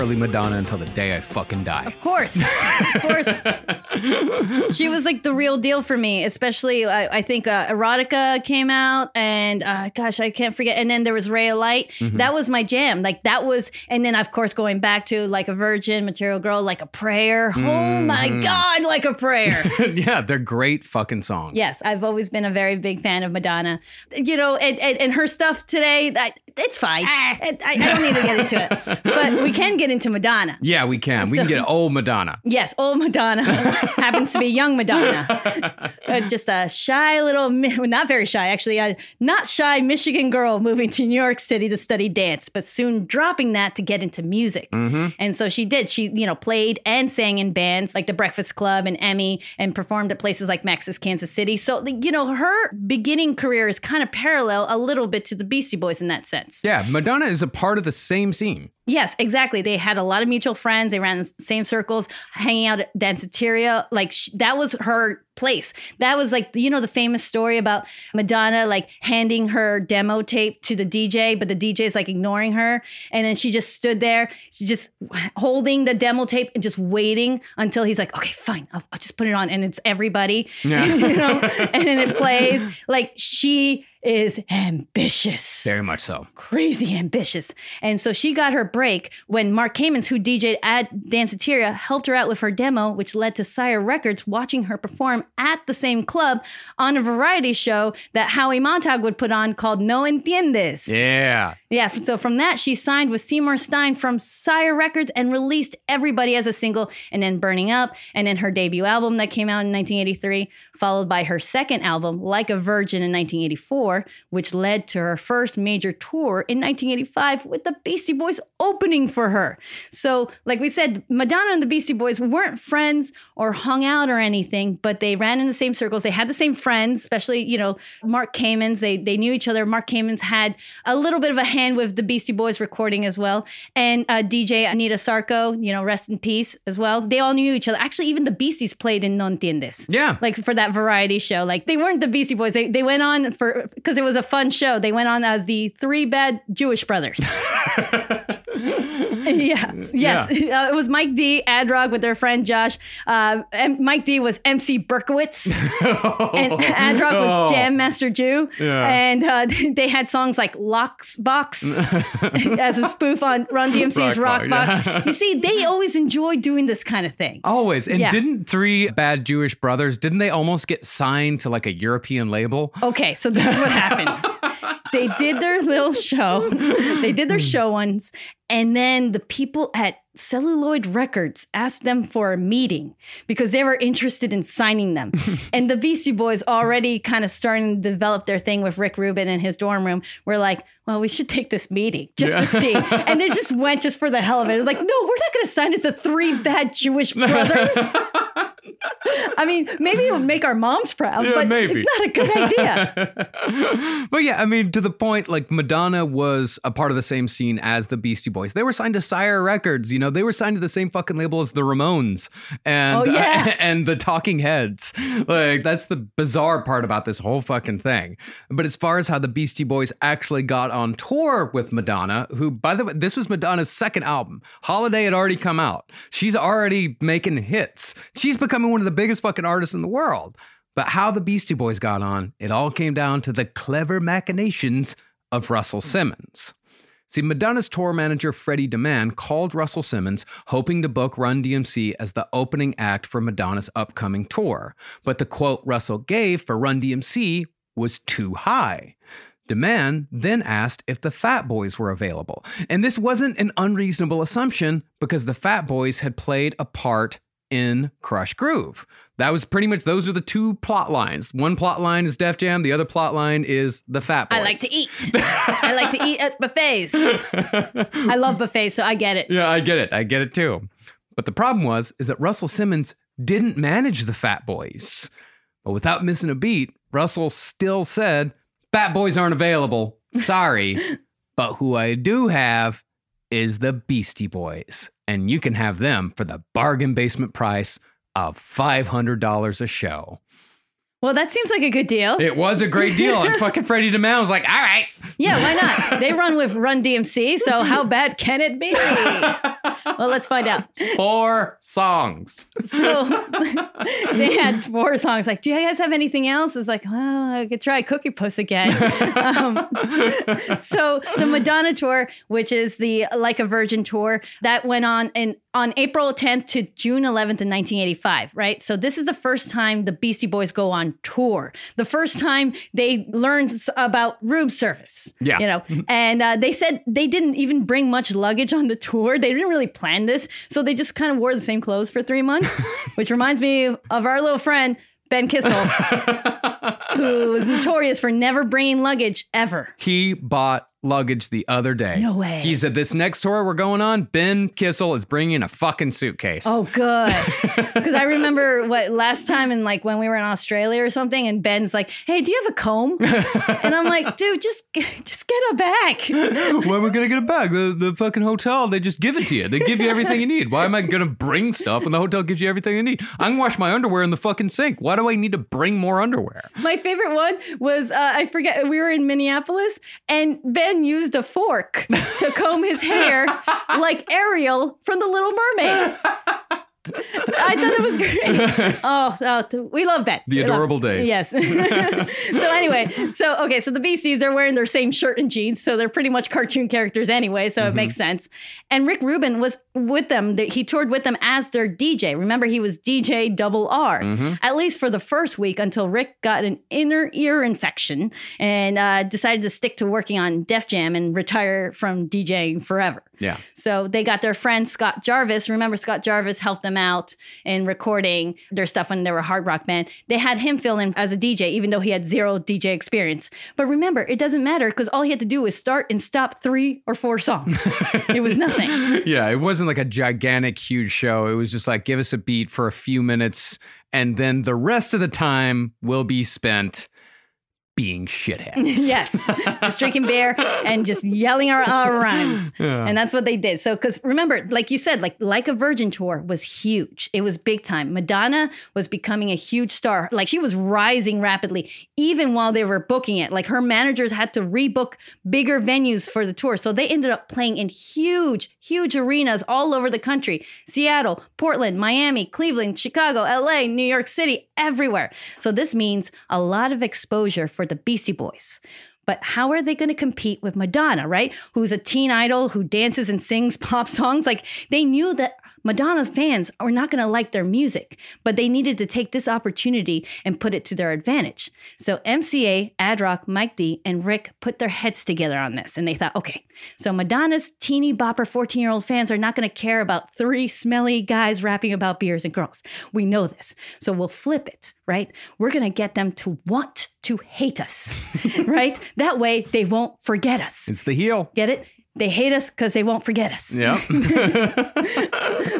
Early Madonna until the day I fucking die. Of course. Of course. she was like the real deal for me, especially I, I think uh, Erotica came out and uh, gosh, I can't forget. And then there was Ray of Light. Mm-hmm. That was my jam. Like that was, and then of course going back to like a virgin, material girl, like a prayer. Oh my Mm-hmm. God, like a prayer. yeah, they're great fucking songs. Yes, I've always been a very big fan of Madonna. You know, and, and, and her stuff today, that it's fine. I, I don't need to get into it, but we can get into Madonna. Yeah, we can. We can get old Madonna. Yes, old Madonna happens to be young Madonna. Uh, just a shy little, not very shy, actually, a not shy Michigan girl moving to New York City to study dance, but soon dropping that to get into music. And so she did. She, you know, played and sang in bands like the Breakfast Club and Emmy and performed at places like Max's Kansas City. So, you know, her beginning career is kind of parallel a little bit to the Beastie Boys in that sense. Yeah, Madonna is a part of the same scene. Yes, exactly. They had a lot of mutual friends. They ran the same circles, hanging out at Danceteria. Like sh- that was her place. That was like you know the famous story about Madonna like handing her demo tape to the DJ, but the DJ is like ignoring her, and then she just stood there, she just holding the demo tape and just waiting until he's like, okay, fine, I'll, I'll just put it on, and it's everybody, Yeah. you know, and then it plays. Like she is ambitious Very much so. crazy ambitious. And so she got her break when Mark Kamins, who DJ'd at Danceteria, helped her out with her demo, which led to Sire Records watching her perform at the same club on a variety show that Howie Montaug would put on called No Entiendes. Yeah. Yeah, so from that, she signed with Seymour Stein from Sire Records and released Everybody as a single, and then Burning Up, and then her debut album that came out in 1983, followed by her second album, Like a Virgin, in 1984, which led to her first major tour in 1985 with the Beastie Boys opening for her. So, like we said, Madonna and the Beastie Boys weren't friends or hung out or anything, but they ran in the same circles. They had the same friends, especially, you know, Mark Kamins. They, they knew each other. Mark Kamins had a little bit of a hand with the Beastie Boys recording as well. And uh, DJ Anita Sarko, you know, rest in peace as well. They all knew each other. Actually, even the Beasties played in No Entiendes. Yeah. Like for that variety show. Like they weren't the Beastie Boys. They, they went on for, because it was a fun show. They went on as the three bad Jewish brothers. yes, yes. Uh, it was Mike D, Adrock with their friend Josh. Uh, and Mike D was MC Berkowitz, and Adrock was Oh. Jam Master Jew. Yeah. And uh, they had songs like Locks Box as a spoof on Run DMC's Rock Rock, Box, Box. yeah. You see, they always enjoy doing this kind of thing. Always. And Yeah. didn't three bad Jewish brothers, didn't they almost get signed to like a European label? Okay, so this is what happened. They did their little show. They did their show once, and then the people at Celluloid Records asked them for a meeting because they were interested in signing them. and the Beastie Boys already kind of starting to develop their thing with Rick Rubin in his dorm room. We're like, well, we should take this meeting just to see. And they just went just for the hell of it. It was like, no, we're not going to sign as the three bad Jewish brothers. I mean, maybe it would make our moms proud, Yeah, but maybe. it's not a good idea. but yeah, I mean, to the point, like Madonna was a part of the same scene as the Beastie Boys. They were signed to Sire Records. You know, they were signed to the same fucking label as the Ramones and Oh, yeah. and the Talking Heads. Like that's the bizarre part about this whole fucking thing. But as far as how the Beastie Boys actually got on tour with Madonna, who by the way, this was Madonna's second album. Holiday had already come out. She's already making hits. She's becoming one of the biggest fucking artists in the world. But how the Beastie Boys got on, it all came down to the clever machinations of Russell Simmons. See, Madonna's tour manager Freddie DeMann called Russell Simmons, hoping to book Run DMC as the opening act for Madonna's upcoming tour. But the quote Russell gave for Run DMC was too high. DeMann then asked if the Fat Boys were available. And this wasn't an unreasonable assumption because the Fat Boys had played a part in Krush Groove. That was pretty much those are the two plot lines. One plot line is Def Jam, the other plot line is the Fat Boys. I like to eat. I like to eat at buffets. I love buffets, so I get it. Yeah, I get it. I get it too. But the problem was is that Russell Simmons didn't manage the Fat Boys. But without missing a beat, Russell still said, "Fat Boys aren't available. Sorry, but who I do have is the Beastie Boys, and you can have them for the bargain basement price of $500 a show." Well, that seems like a good deal. It was a great deal. And fucking Freddie DeMille was like, all right. Yeah, why not? They run with Run DMC, so how bad can it be? Well, let's find out. Four songs. So they had four songs. Like, do you guys have anything else? It's like, well, I could try Cookie Puss again. Um, so the Madonna tour, which is the Like a Virgin tour, that went on in on April 10th to June 11th in 1985, right? So this is the first time the Beastie Boys go on tour. The first time they learned about room service. Yeah. You know, and uh, they said they didn't even bring much luggage on the tour. They didn't really plan this. So they just kind of wore the same clothes for three months, which reminds me of our little friend, Ben Kissel, who was notorious for never bringing luggage ever. He bought luggage the other day. No way. He said, This next tour we're going on, Ben Kissel is bringing a fucking suitcase. Oh, good. Because I remember what last time, and like when we were in Australia or something, and Ben's like, "Hey, do you have a comb?" and I'm like, "Dude, just just get a bag." Why am I gonna get it back? The the fucking hotel, they just give it to you. They give you everything you need. Why am I gonna bring stuff when the hotel gives you everything you need? I can wash my underwear in the fucking sink. Why do I need to bring more underwear? My favorite one was uh, I forget we were in Minneapolis and Ben used a fork to comb his hair like Ariel from The Little Mermaid. I thought it was great. Oh, oh, we love Ben. The We love- adorable days. Yes. so anyway, so okay, so the Beasties they're wearing their same shirt and jeans, so they're pretty much cartoon characters anyway, so it makes sense. And Rick Rubin was with them. He toured with them as their DJ. Remember, he was DJ Double R at least for the first week until Rick got an inner ear infection and uh, decided to stick to working on Def Jam and retire from DJing forever. Yeah. So they got their friend Scott Jarvis. Remember, Scott Jarvis helped them out in recording their stuff when they were a hard rock band. They had him fill in as a DJ, even though he had zero DJ experience. But remember, it doesn't matter because all he had to do was start and stop three or four songs. it was nothing. Yeah, it wasn't like a gigantic, huge show. It was just like give us a beat for a few minutes, and then the rest of the time will be spent being shitheads. yes, just drinking beer and just yelling our, our rhymes, and that's what they did. So, because remember, like you said, like like a Virgin tour was huge. It was big time. Madonna was becoming a huge star. Like she was rising rapidly, even while they were booking it. Like her managers had to rebook bigger venues for the tour, so they ended up playing in huge, huge arenas all over the country: Seattle, Portland, Miami, Cleveland, Chicago, L.A., New York City, everywhere. So this means a lot of exposure for the Beastie Boys. But how are they going to compete with Madonna, right? Who's a teen idol who dances and sings pop songs? Like they knew that Madonna's fans are not going to like their music, but they needed to take this opportunity and put it to their advantage. So MCA, Adrock, Mike D, and Rick put their heads together on this and they thought, okay, so Madonna's teeny bopper 14 year old fans are not going to care about three smelly guys rapping about beers and girls. We know this. So we'll flip it, right? We're going to get them to want to hate us, right? That way they won't forget us. It's the heel. Get it? They hate us because they won't forget us. Yeah.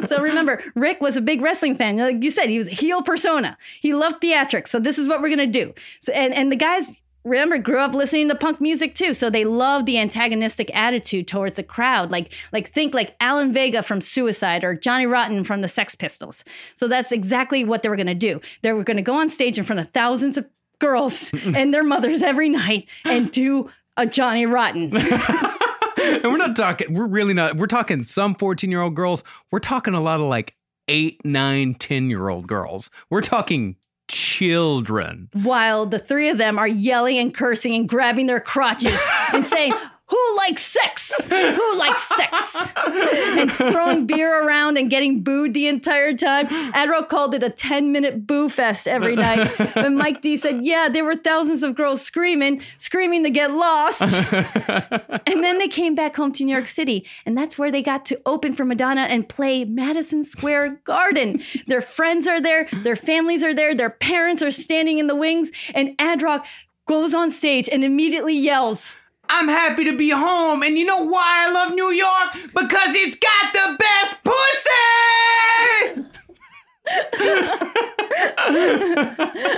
So remember, Rick was a big wrestling fan. Like you said, he was a heel persona. He loved theatrics. So this is what we're gonna do. So and and the guys remember grew up listening to punk music too. So they loved the antagonistic attitude towards the crowd. Like like think like Alan Vega from Suicide or Johnny Rotten from the Sex Pistols. So that's exactly what they were gonna do. They were gonna go on stage in front of thousands of girls and their mothers every night and do a Johnny Rotten. and we're not talking, we're really not, we're talking some 14 year old girls. We're talking a lot of like eight, nine, 10 year old girls. We're talking children. while the three of them are yelling and cursing and grabbing their crotches and saying, Who likes sex? Who likes sex? And throwing beer around and getting booed the entire time. Adro called it a 10 minute boo fest every night. And Mike D said, Yeah, there were thousands of girls screaming, screaming to get lost. and then they came back home to New York City, and that's where they got to open for Madonna and play Madison Square Garden. Their friends are there, their families are there, their parents are standing in the wings, and Adrock goes on stage and immediately yells. I'm happy to be home. And you know why I love New York? Because it's got the best pussy.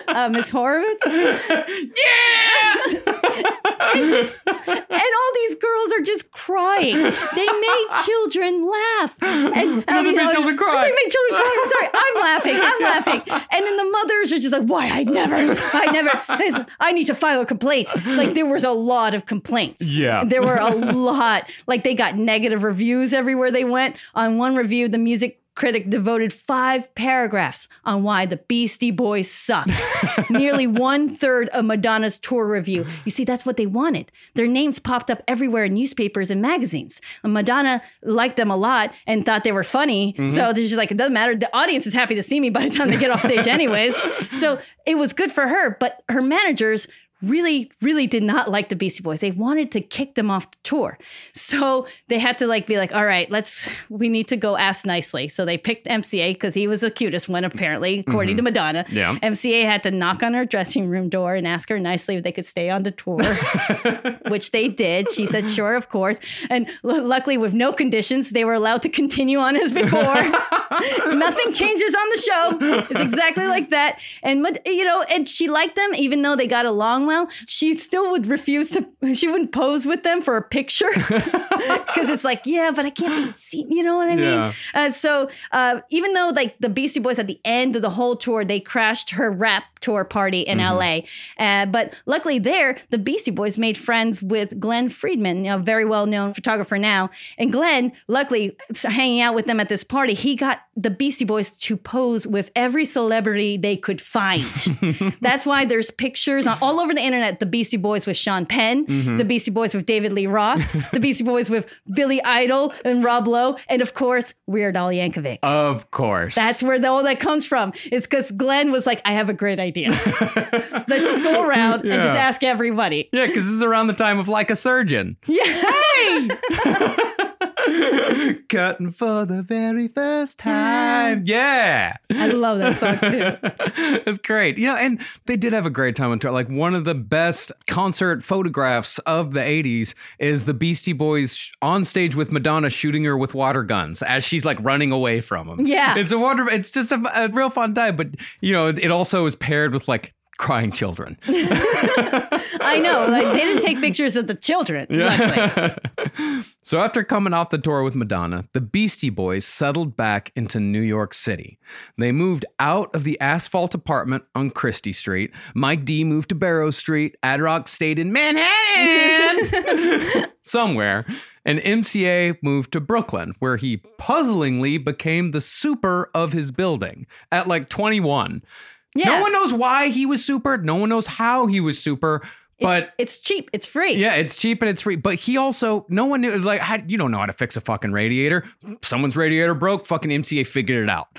Uh, Miss Horovitz. yeah. and all these girls are just crying. They made children laugh. And I they made children cry. They made children cry. I'm sorry. I'm laughing. I'm laughing. And then the mothers are just like, why? I never, I never, I need to file a complaint. Like there was a lot of complaints. Yeah. There were a lot. Like they got negative reviews everywhere they went. On one review, the music critic devoted five paragraphs on why the Beastie Boys suck. Nearly one third of Madonna's tour review. You see, that's what they wanted. Their names popped up everywhere in newspapers and magazines. And Madonna liked them a lot and thought they were funny. Mm-hmm. So they're just like, it doesn't matter. The audience is happy to see me by the time they get off stage, anyways. So it was good for her, but her managers really, really did not like the Beastie Boys. They wanted to kick them off the tour. So they had to like be like, all right, let's we need to go ask nicely. So they picked MCA because he was the cutest one, apparently, according to mm-hmm. Madonna. Yeah. MCA had to knock on her dressing room door and ask her nicely if they could stay on the tour, which they did. She said, sure, of course. And l- luckily, with no conditions, they were allowed to continue on as before. Nothing changes on the show. It's exactly like that. And you know, and she liked them, even though they got along well. She still would refuse to. She wouldn't pose with them for a picture because it's like, yeah, but I can't be seen. You know what I mean? Yeah. Uh, so uh, even though like the Beastie Boys at the end of the whole tour, they crashed her rap tour party in LA. Uh, but luckily there, the Beastie Boys made friends with Glen Friedman, a very well known photographer now. And Glen, luckily, hanging out with them at this party, he got the Beastie Boys to pose with every celebrity they could find. That's why there's pictures on, all over the internet. The Beastie Boys with Sean Penn, mm-hmm. the Beastie Boys with David Lee Roth, the Beastie Boys with Billy Idol and Rob Lowe, and of course Weird Al Yankovic. Of course. That's where the, all that comes from. Is because Glen was like, I have a great idea. Let's just go around and just ask everybody. yeah, because this is around the time of like a surgeon. Yeah. Cutting for the very first time. Yeah. I love that song too. it's great. You know, and they did have a great time on tour. Like one of the best concert photographs of the 80s is the Beastie Boys on stage with Madonna shooting her with water guns as she's like running away from them. Yeah. It's a wonder it's just a, a real fun time, but you know, it also is paired with like crying children. I know. Like they didn't take pictures of the children. luckily. So after coming off the tour with Madonna, the Beastie Boys settled back into New York City. They moved out of the asphalt apartment on Chrystie Street. Mike D moved to Barrow Street. Ad Rock stayed in Manhattan somewhere. And MCA moved to Brooklyn, where he puzzlingly became the super of his building at like 21. Yeah. No one knows why he was super. No one knows how he was super. But it's cheap. It's free. yeah, it's cheap and it's free. But he also, no one knew. It was like, how, you don't know how to fix a fucking radiator. Someone's radiator broke. Fucking MCA figured it out.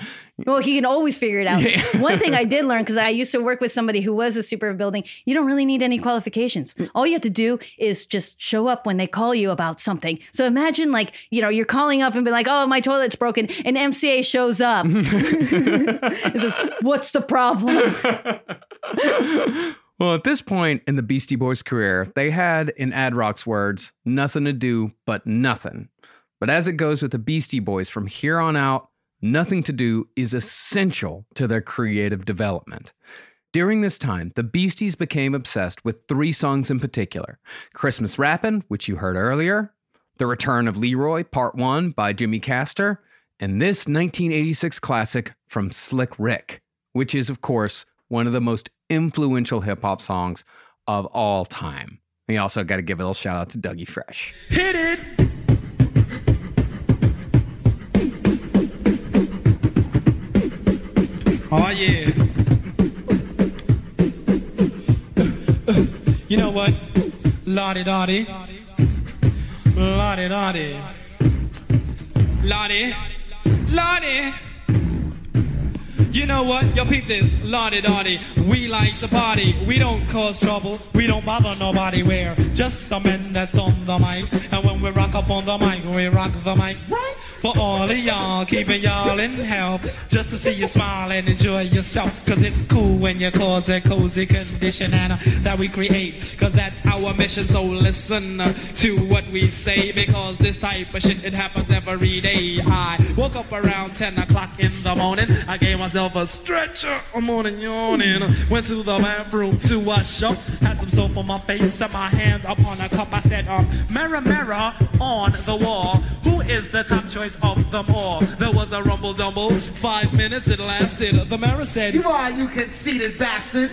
Well, he can always figure it out. One thing I did learn because I used to work with somebody who was a super building, you don't really need any qualifications. All you have to do is just show up when they call you about something. So imagine like, you know, you're calling up and be like, oh, my toilet's broken. And MCA shows up. Says, What's the problem? Well, at this point in the Beastie Boys' career, they had, in Ad Rock's words, nothing to do but nothing. But as it goes with the Beastie Boys from here on out, nothing to do is essential to their creative development. During this time, the Beasties became obsessed with three songs in particular Christmas Rappin', which you heard earlier, The Return of Leroy, Part 1 by Jimmy Castor, and this 1986 classic from Slick Rick, which is, of course, one of the most influential hip hop songs of all time. We also got to give a little shout out to Dougie Fresh. Hit it. Oh yeah. You know what? Lottie Dottie. Lottie Dottie. Lottie. Lottie. You know what? Yo, peep this. Lottie Dottie. We like to party. We don't cause trouble. We don't bother nobody. We're just some men that's on the mic. And when we rock up on the mic, we rock the mic. Right? For all of y'all, keeping y'all in health. Just to see you smile and enjoy yourself. Cause it's cool when you cause a cozy condition and uh, that we create. Cause that's our mission. So listen uh, to what we say. Because this type of shit, it happens every day. I woke up around 10 o'clock in the morning. I gave myself a stretcher. I'm morning yawning. Went to the bathroom to wash up. Had some soap on my face, and my hand upon a cup. I said, um, mirror, mirror on the wall. Who is the top choice of them all? There was a rumble dumble. Five minutes it lasted. The mayor said, You are, you conceited bastard.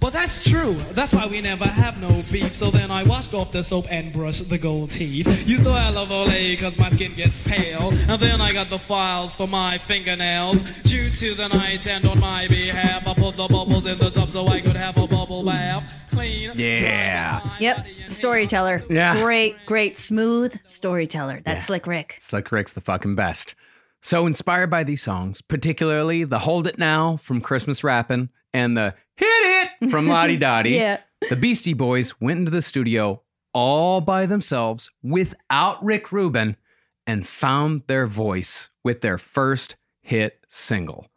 But that's true. That's why we never have no beef. So then I washed off the soap and brushed the gold teeth. Used to have love Olay cause my skin gets pale. And then I got the files for my fingernails. Due to the night and on my behalf, I put the bubbles in the tub so I could have a bubble bath. Clean. Yeah. Yep, storyteller. Yeah. Great, great, smooth storyteller. That's Slick Rick. Slick Rick's the fucking best. So inspired by these songs, particularly the Hold It Now from Christmas Rappin' and the Hit It from Lottie Dottie, Yeah. the Beastie Boys went into the studio all by themselves without Rick Rubin and found their voice with their first hit single,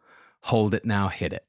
Hold It Now, Hit It.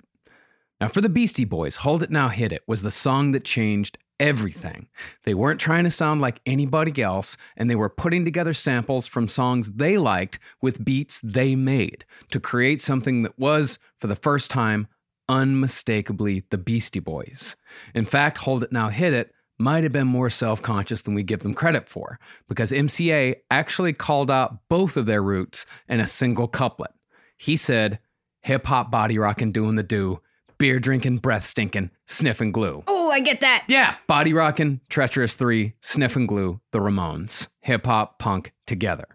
Now, for the Beastie Boys, Hold It Now, Hit It was the song that changed everything. They weren't trying to sound like anybody else, and they were putting together samples from songs they liked with beats they made to create something that was, for the first time, unmistakably the Beastie Boys. In fact, Hold It Now, Hit It might have been more self conscious than we give them credit for, because MCA actually called out both of their roots in a single couplet. He said, Hip hop body rockin' doing the do, beer drinking, breath stinking, sniffing glue. Oh, I get that. Yeah, body rockin', treacherous three, sniff and glue, the Ramones, hip hop, punk together.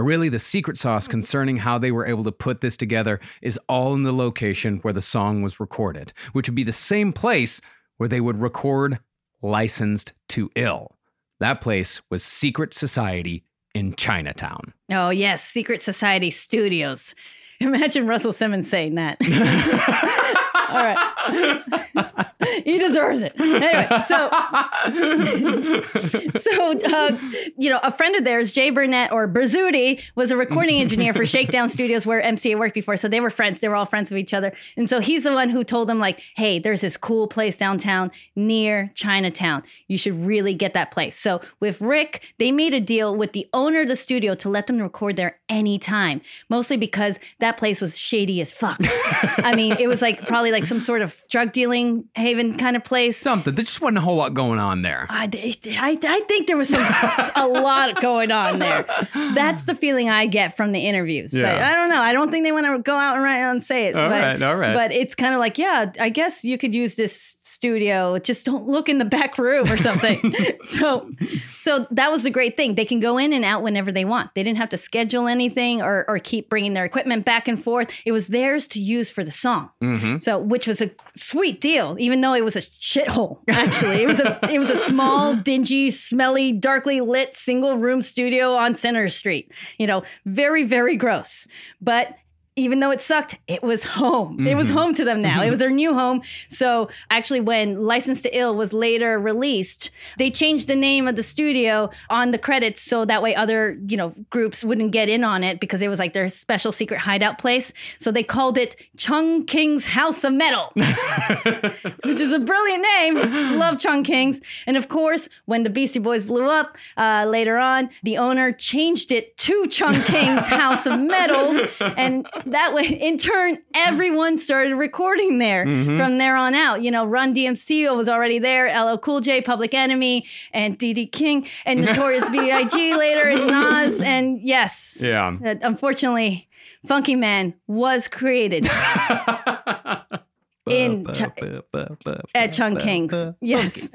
Or really, the secret sauce concerning how they were able to put this together is all in the location where the song was recorded, which would be the same place where they would record Licensed to Ill. That place was Secret Society in Chinatown. Oh, yes, Secret Society Studios. Imagine Russell Simmons saying that. All right. he deserves it. Anyway, so so uh, you know, a friend of theirs, Jay Burnett or Berzuti, was a recording engineer for Shakedown Studios where MCA worked before. So they were friends. They were all friends with each other. And so he's the one who told them, like, hey, there's this cool place downtown near Chinatown. You should really get that place. So with Rick, they made a deal with the owner of the studio to let them record there anytime, mostly because that place was shady as fuck. I mean, it was like probably like some sort of drug dealing haven kind of place. Something. There just wasn't a whole lot going on there. I, I, I think there was some, a lot going on there. That's the feeling I get from the interviews. But Yeah. I don't know. I don't think they want to go out and, and say it. All but, right, all right. But it's kind of like, yeah, I guess you could use this studio. Just don't look in the back room or something. so, so that was the great thing. They can go in and out whenever they want. They didn't have to schedule anything or, or keep bringing their equipment back and forth. It was theirs to use for the song. Mm-hmm. So, which was a sweet deal, even though it was a shithole. Actually, it was a it was a small, dingy, smelly, darkly lit single room studio on Centre Street. You know, very very gross. But even though it sucked, it was home. It was Mhm. home to them now. It was their new home. So actually, when License to Ill was later released, they changed the name of the studio on the credits so that way other you know groups wouldn't get in on it because it was like their special secret hideout place. So they called it Chung King's House of Metal, which is a brilliant name. Love Chung King's. And of course, when the Beastie Boys blew up uh, later on, the owner changed it to Chung King's House of Metal. And that way, in turn, everyone started recording there Mhm. from there on out. You know, Run DMC was already there, LL Cool J, Public Enemy, and DD King, and Notorious B.I.G. later, and Nas. And yes, Yeah. uh, unfortunately, Funky Man was created in Ch- at Chung King's. Yes.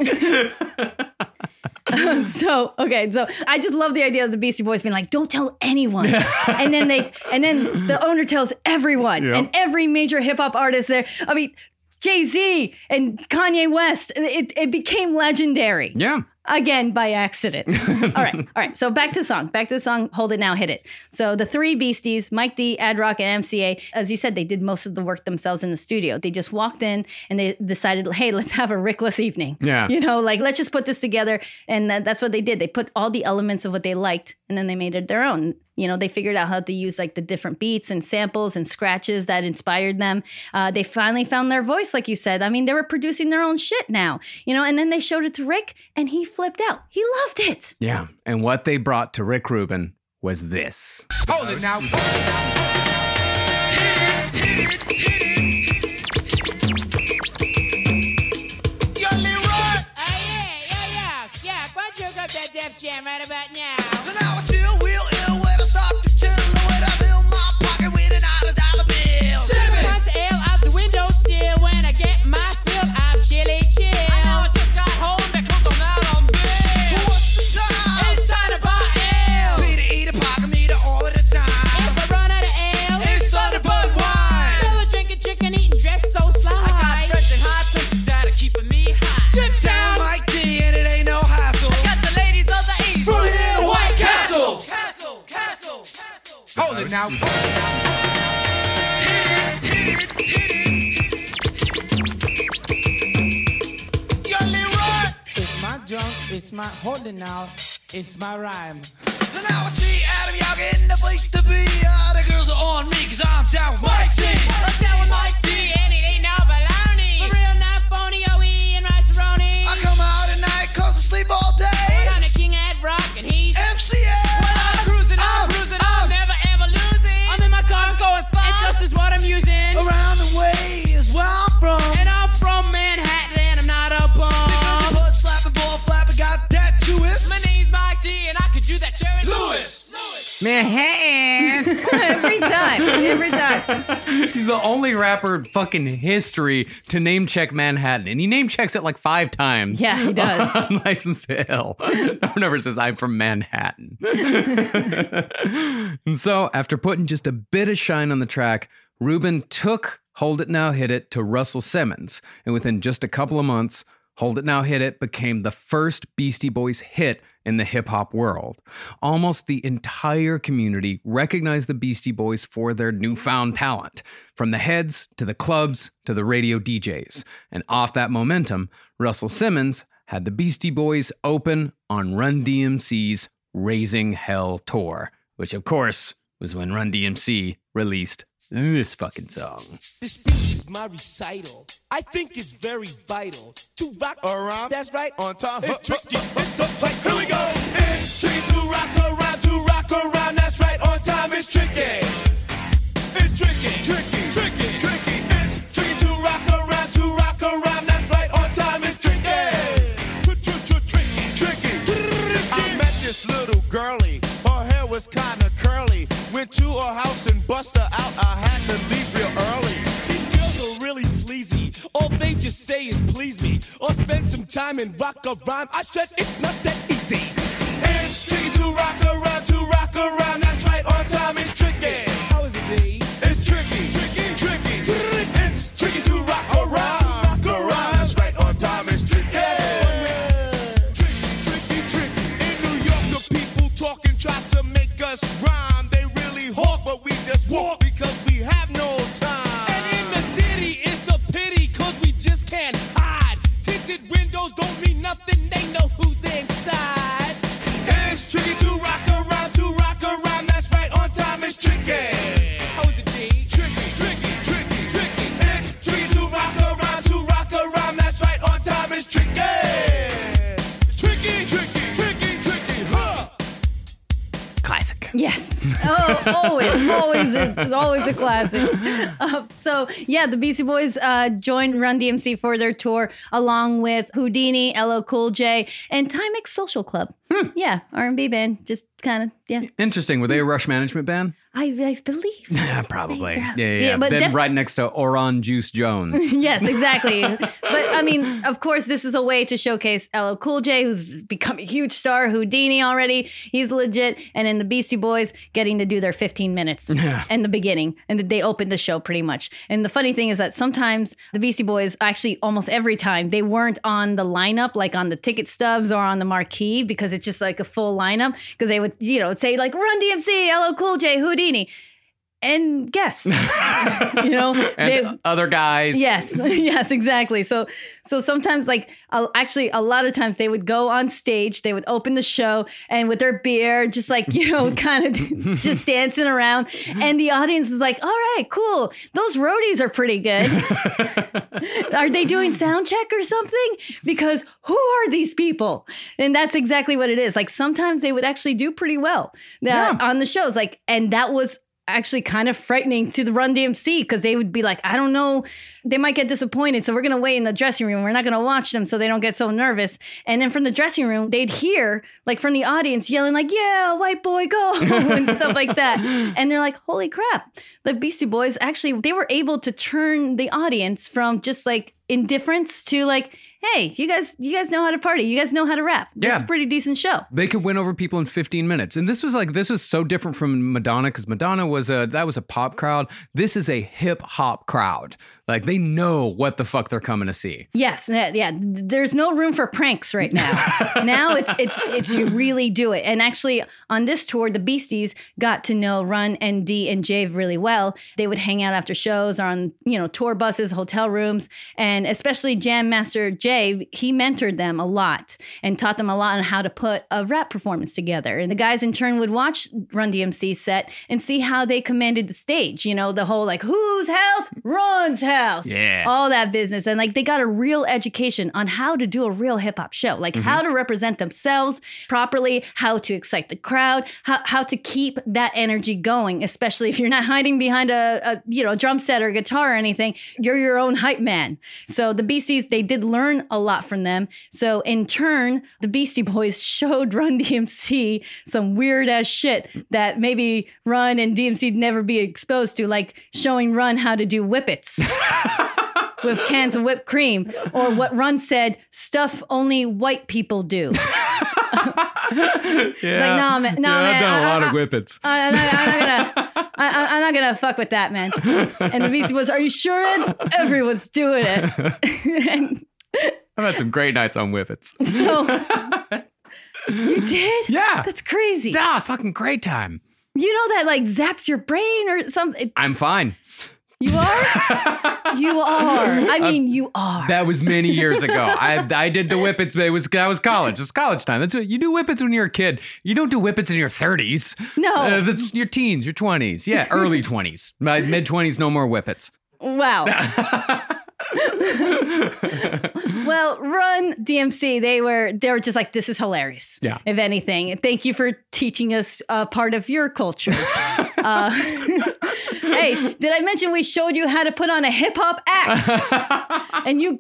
so okay, so I just love the idea of the Beastie Boys being like, "Don't tell anyone," and then they, and then the owner tells everyone, Yep. and every major hip hop artist there. I mean, Jay Z and Kanye West. It it became legendary. Yeah. Again, by accident. all right, all right. So back to the song. Back to the song. Hold it now, hit it. So the three Beasties, Mike D, Ad Rock, and MCA, as you said, they did most of the work themselves in the studio. They just walked in and they decided, hey, let's have a Rickless evening. Yeah. You know, like let's just put this together. And that's what they did. They put all the elements of what they liked and then they made it their own. You know, they figured out how to use like the different beats and samples and scratches that inspired them. Uh, they finally found their voice, like you said. I mean, they were producing their own shit now, you know, and then they showed it to Rick and he flipped out. He loved it. Yeah. And what they brought to Rick Rubin was this. Hold it now. jam castle. Hold it now. Yo, Leroy. It's my junk, it's my holding out, it's my rhyme. Now I see Adam Yaga in the place to be. Uh, the girls are on me cause I'm down with Mike T. I'm down with Mike D, and it ain't no baloney. For real, not phony, OE and rice I come out at night cause I sleep all day. Manhattan. Every time. Every time. He's the only rapper in fucking history to name check Manhattan, and he name checks it like five times. Yeah, he does. on License to Ill. No one ever says I'm from Manhattan. and so, after putting just a bit of shine on the track, Rubin took Hold It Now Hit It to Russell Simmons, and within just a couple of months, Hold It Now Hit It became the first Beastie Boys hit in the hip hop world. Almost the entire community recognized the Beastie Boys for their newfound talent, from the heads to the clubs to the radio DJs. And off that momentum, Russell Simmons had the Beastie Boys open on Run DMC's Raising Hell tour, which of course was when Run DMC released this fucking song. This speech is my recital. I think it's very vital to rock around. That's right. On time. It's tricky. It's the fight. Here we go. It's tricky to rock around. To rock around. That's right. On time. It's tricky. It's tricky. Tricky. Tricky. Tricky. It's tricky to rock around. To rock around. That's right. On time. It's tricky. Tricky. Tricky. I met this little girlie. Was kinda curly. Went to her house and bust her out. I had to leave real early. These girls are really sleazy. All they just say is please me. Or spend some time and rock a rhyme. I said it's not that easy. It's tricky to rock around, to rock around. That's right, on time it's tricky. Windows don't mean nothing, they know who's inside. It's tricky to rock around, to rock around. That's right, on time it's tricky. How is it, D? Tricky, tricky, tricky, tricky. It's tricky to rock around, to rock around. That's right, on time it's tricky. It's tricky, tricky, tricky, tricky, huh? Classic. Yes. Oh, always, always, it's always a classic. So yeah, the Beastie Boys uh, joined Run DMC for their tour, along with Whodini, LL Cool J, and Timex Social Club. Yeah, R and B band, just kind of yeah. Interesting. Were they a mm. Rush Management band? I, I believe. Yeah, probably. Yeah, Yeah, yeah. yeah. but then def- right next to Oran Juice Jones. yes, exactly. but I mean, of course, this is a way to showcase LL Cool J, who's become a huge star. Whodini already, he's legit, and then the Beastie Boys getting to do their 15 minutes Yeah. in the beginning, and they opened the show pretty much. And the funny thing is that sometimes the Beastie Boys, actually, almost every time, they weren't on the lineup, like on the ticket stubs or on the marquee, because it's just like a full lineup. Because they would, you know, say like Run DMC, LL Cool J, Whodini. And guests, you know, and other guys. Yes, yes, exactly. So, so sometimes, like, uh, actually, a lot of times they would go on stage, they would open the show, and with their beer, just like you know, kind of just dancing around, and the audience is like, "All right, cool. Those roadies are pretty good. are they doing sound check or something? Because who are these people?" And that's exactly what it is. Like sometimes they would actually do pretty well uh, on the shows, like, and that was actually kind of frightening to the Run DMC because they would be like, I don't know, they might get disappointed. So we're going to wait in the dressing room. We're not going to watch them so they don't get so nervous. And then from the dressing room, they'd hear like from the audience yelling, like, yeah, white boy, go, and stuff like that. And they're like, holy crap. The Beastie Boys actually, they were able to turn the audience from just like indifference to like, hey, you guys, you guys know how to party. You guys know how to rap. This Yeah. is a pretty decent show. They could win over people in 15 minutes. And this was like this was so different from Madonna because Madonna was a that was a pop crowd. This is a hip hop crowd. Like they know what the fuck they're coming to see. Yes, yeah. There's no room for pranks right now. now it's it's it's you really do it. And actually, on this tour, the Beasties got to know Run and D and Jave really well. They would hang out after shows or on you know tour buses, hotel rooms, and especially Jam Master Jay. He mentored them a lot and taught them a lot on how to put a rap performance together. And the guys in turn would watch Run DMC set and see how they commanded the stage. You know, the whole like whose house runs house. Yeah. All that business. And like they got a real education on how to do a real hip hop show, like how mm-hmm. to represent themselves properly, how to excite the crowd, how, how to keep that energy going, especially if you're not hiding behind a, a you know drum set or guitar or anything. You're your own hype man. So the Beasties they did learn a lot from them. So in turn, the Beastie Boys showed Run DMC some weird ass shit that maybe Run and DMC'd never be exposed to, like showing Run how to do whippets with cans of whipped cream, or what Run said, stuff only white people do. Yeah. like, nah, man- nah, yeah, I've man, done a I- lot I- of whippets. I, am not, I'm not gonna, I, I'm not gonna fuck with that, man. And the Beastie was, are you sure? Everyone's doing it. and I've had some great nights on whippets. so you did? Yeah. That's crazy. Ah, fucking great time. You know that like zaps your brain or something. I'm fine. You are. you are. I mean, you are. That was many years ago. I I did the whippets. It was that was college. It's college time. That's what you do whippets when you're a kid. You don't do whippets in your 30s. No. uh, that's your teens, your 20s. Yeah, early 20s, My mid 20s. No more whippets. Wow. well, Run DMC, they were they were just like, this is hilarious. Yeah. If anything, thank you for teaching us a part of your culture. uh, hey, did I mention we showed you how to put on a hip hop act? and you.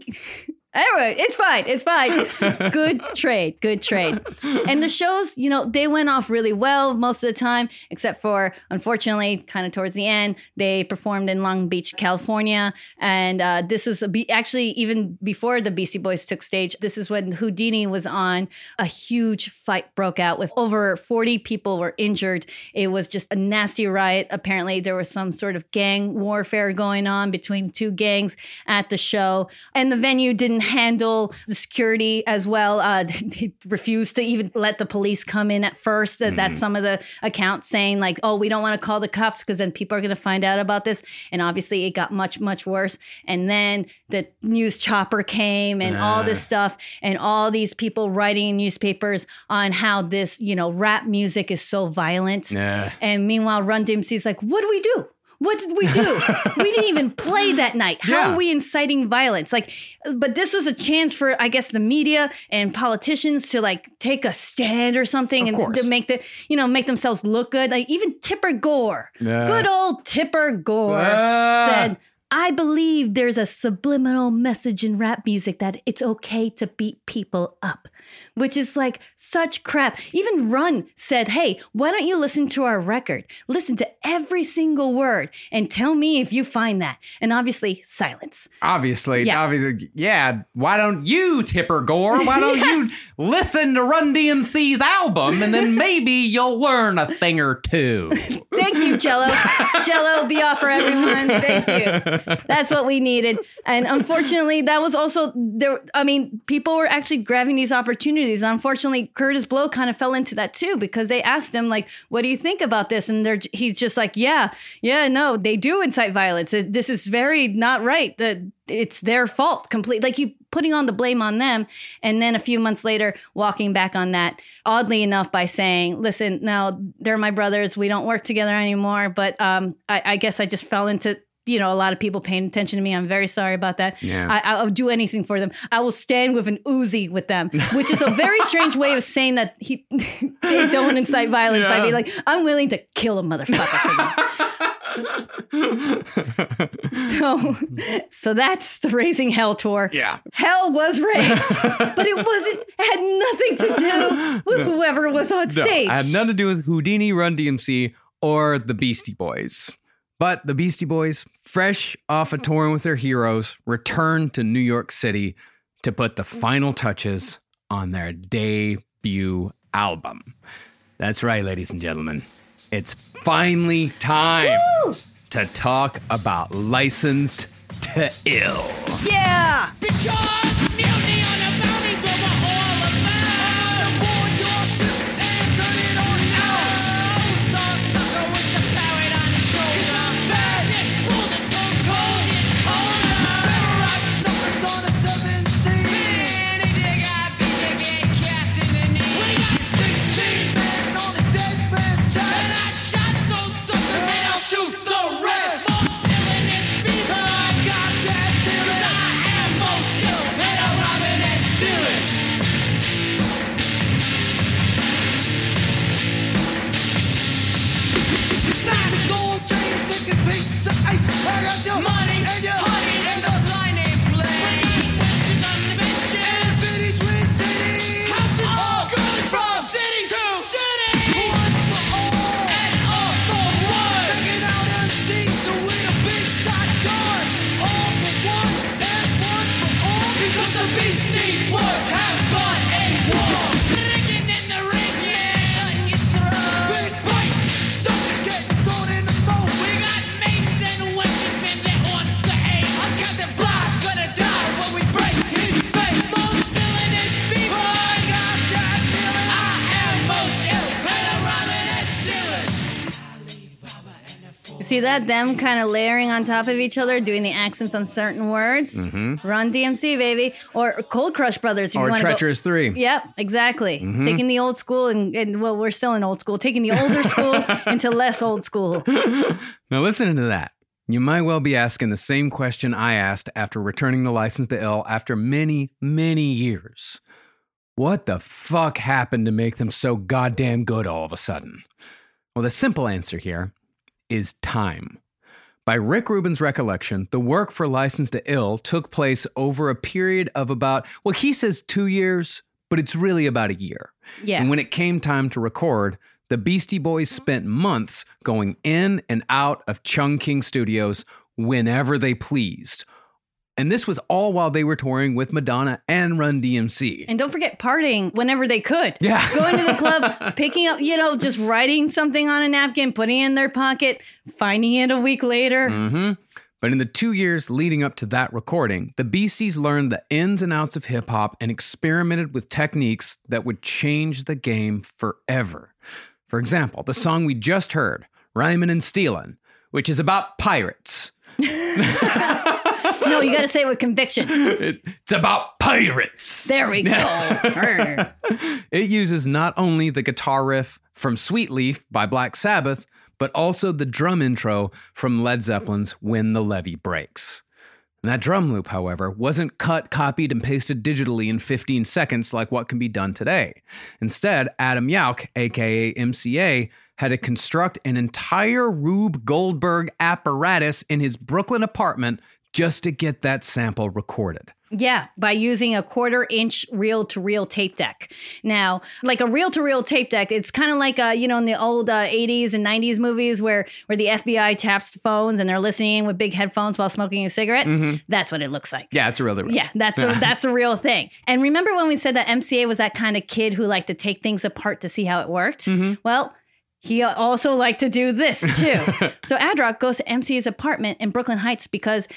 Anyway, it's fine. It's fine. Good trade. Good trade. And the shows, you know, they went off really well most of the time, except for, unfortunately, kind of towards the end, they performed in Long Beach, California. And uh, this was be- actually even before the Beastie Boys took stage. This is when Whodini was on. A huge fight broke out with over 40 people were injured. It was just a nasty riot. Apparently, there was some sort of gang warfare going on between two gangs at the show. And the venue didn't handle the security as well. Uh, they refused to even let the police come in at first. That That's some of the accounts saying, like, oh, we don't want to call the cops because then people are going to find out about this. And obviously, it got much, much worse. And then the news chopper came and all this stuff, and all these people writing in newspapers on how this, you know, rap music is so violent. Yeah. And meanwhile, Run DMC's like, what do we do? What did we do? we didn't even play that night. How Yeah. are we inciting violence? Like, but this was a chance for, I guess, the media and politicians to like take a stand or something Of and to make the, you know, make themselves look good. Like even Tipper Gore, Yeah. good old Tipper Gore Ah. said, I believe there's a subliminal message in rap music that it's okay to beat people up, which is like such crap. Even Run said, Hey, why don't you listen to our record? Listen to every single word and tell me if you find that. And obviously, silence. Obviously, Yeah. obviously, yeah. Why don't you, Tipper Gore? Why don't you listen to Run DMC's album and then maybe you'll learn a thing or two? Thank you, Jello. Jello, Biafra everyone. Thank you. That's what we needed. And unfortunately, that was also there. I mean, people were actually grabbing these opportunities. Unfortunately, Kurtis Blow kind of fell into that too because they asked him like, "What do you think about this?" And they're he's just like, "Yeah, yeah, no, they do incite violence. This is very not right. It's their fault complete. Like you putting on the blame on them, and then a few months later, walking back on that. Oddly enough, by saying, "Listen, now they're my brothers. We don't work together anymore." But um, I, I guess I just fell into you know a lot of people paying attention to me. I'm very sorry about that. Yeah. I, I'll do anything for them. I will stand with an Uzi with them, which is a very strange way of saying that he they don't incite violence by Yeah. being like, I'm willing to kill a motherfucker. So, so that's the Raising Hell tour. Yeah. Hell was raised, but it wasn't. Had nothing to do with whoever was on No, stage. it had nothing to do with Whodini, Run DMC, or the Beastie Boys. But the Beastie Boys, fresh off a touring with their heroes, returned to New York City to put the final touches on their debut album. That's right, ladies and gentlemen. It's finally time to talk about Licensed to Ill. yeah. Because your money that? Them kind of layering on top of each other, doing the accents on certain words. Mm-hmm. Run DMC, baby. Or Cold Crush Brothers. Or wanna go- Treacherous 3. Yep, exactly. Mm-hmm. Taking the old school and, and, well, we're still in old school, taking the older school into less old school. Now, listening to that, you might well be asking the same question I asked after returning the license to ill after many, many years. What the fuck happened to make them so goddamn good all of a sudden? Well, the simple answer here is time. By Rick Rubin's recollection, the work for License to Ill took place over a period of about, well, he says two years, but it's really about a year. Yeah. And when it came time to record, the Beastie Boys spent months going in and out of Chung King Studios whenever they pleased. And this was all while they were touring with Madonna and Run DMC. And don't forget partying whenever they could. Yeah. Going to the club, picking up, you know, just writing something on a napkin, putting it in their pocket, finding it a week later. hmm But in the two years leading up to that recording, the Beasties learned the ins and outs of hip hop and experimented with techniques that would change the game forever. For example, the song we just heard, Rhymin' and Stealin', which is about pirates. No, you got to say it with conviction. It- it's about pirates. There we go. It uses not only the guitar riff from Sweet Leaf by Black Sabbath, but also the drum intro from Led Zeppelin's When the Levee Breaks. And that drum loop, however, wasn't cut, copied, and pasted digitally in 15 seconds like what can be done today. Instead, Adam Yauch, aka MCA, had to construct an entire Rube Goldberg apparatus in his Brooklyn apartment just to get that sample recorded. Yeah, by using a quarter inch reel to reel tape deck. Now, like a reel to reel tape deck, it's kind of like, uh, you know, in the old uh, 80s and 90s movies where, where the FBI taps phones and they're listening with big headphones while smoking a cigarette. That's what it looks like. Yeah, it's a real. Yeah, that's a, that's a real thing. And remember when we said that MCA was that kind of kid who liked to take things apart to see how it worked? Well, he also liked to do this too. so Adrock goes to MC's apartment in Brooklyn Heights because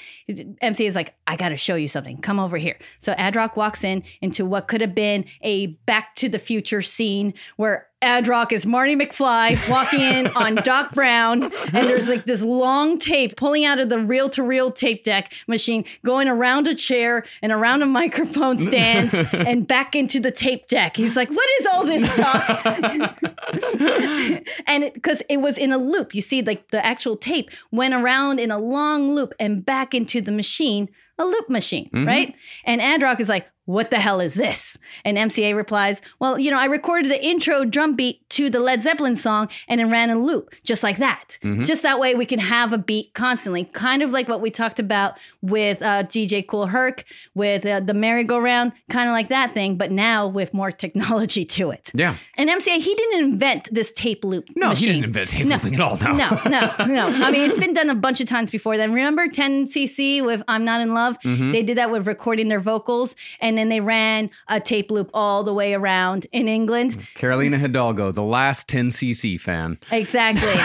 MC is like, I got to show you something. Come over here. So Adrock walks in into what could have been a Back to the Future scene where Adrock is Marty McFly walking in on Doc Brown, and there's like this long tape pulling out of the reel to reel tape deck machine, going around a chair and around a microphone stand and back into the tape deck. He's like, What is all this talk? and because it, was in a loop, you see, like the actual tape went around in a long loop and back into the machine a loop machine, Mhm. right? And Ad Rock is like, what the hell is this? And MCA replies, Well, you know, I recorded the intro drum beat to the Led Zeppelin song and it ran a loop just like that. Mhm. Just that way we can have a beat constantly, kind of like what we talked about with uh, DJ Kool Herc, with uh, the merry-go-round, kind of like that thing, but now with more technology to it. Yeah. And MCA, he didn't invent this tape loop. No, machine. he didn't invent tape looping at all. No. no, no, no. I mean, it's been done a bunch of times before then. Remember 10cc with I'm Not in Love? Mhm. They did that with recording their vocals, and then they ran a tape loop all the way around in England. Carolina Hidalgo, the last 10cc fan. Exactly.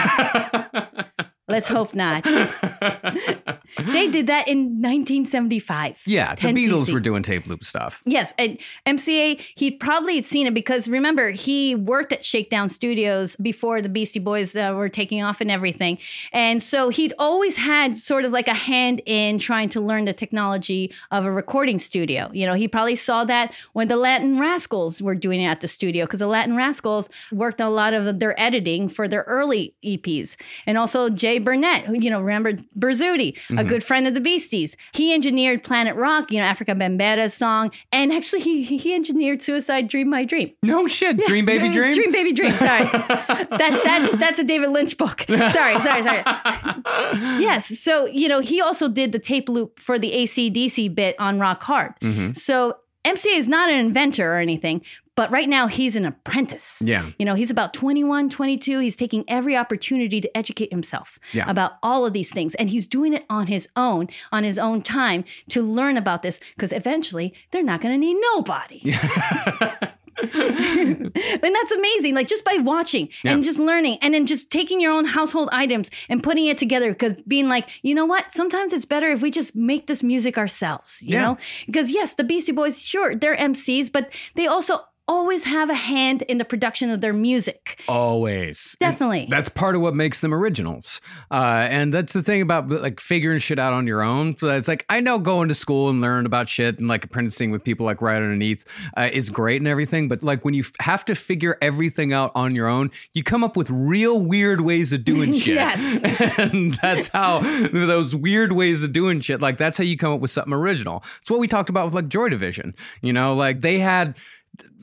Let's hope not. they did that in 1975. Yeah, the 10cc. Beatles were doing tape loop stuff. Yes, and MCA, he'd probably seen it because remember, he worked at Shakedown Studios before the Beastie Boys uh, were taking off and everything. And so he'd always had sort of like a hand in trying to learn the technology of a recording studio. You know, he probably saw that when the Latin Rascals were doing it at the studio because the Latin Rascals worked on a lot of their editing for their early EPs. And also Jay Burnett, who, you know, remember Berzuti, a Mhm. good friend of the Beasties. He engineered Planet Rock, you know, Afrika Bambaataa's song. And actually, he, he engineered Suicide Dream My Dream. No shit. Dream Baby Dream? Dream Baby Dream. Sorry. that, that's, that's a David Lynch book. Sorry, sorry, sorry. yes. So, you know, he also did the tape loop for the ACDC bit on Rock Hard. Mhm. So MCA is not an inventor or anything, but right now he's an apprentice. Yeah. You know, he's about 21, 22. He's taking every opportunity to educate himself Yeah. about all of these things. And he's doing it on his own, on his own time to learn about this because eventually they're not going to need nobody. and that's amazing. Like just by watching and just learning and then just taking your own household items and putting it together because being like, you know what? Sometimes it's better if we just make this music ourselves, you Yeah. know? Because yes, the Beastie Boys, sure, they're MCs, but they also always have a hand in the production of their music. Always. Definitely. And that's part of what makes them originals. Uh, and that's the thing about like figuring shit out on your own. So it's like, I know going to school and learning about shit and like apprenticing with people like right underneath uh, is great and everything. But like when you f- have to figure everything out on your own, you come up with real weird ways of doing shit. Yes. and that's how those weird ways of doing shit, like that's how you come up with something original. It's what we talked about with like Joy Division. You know, like they had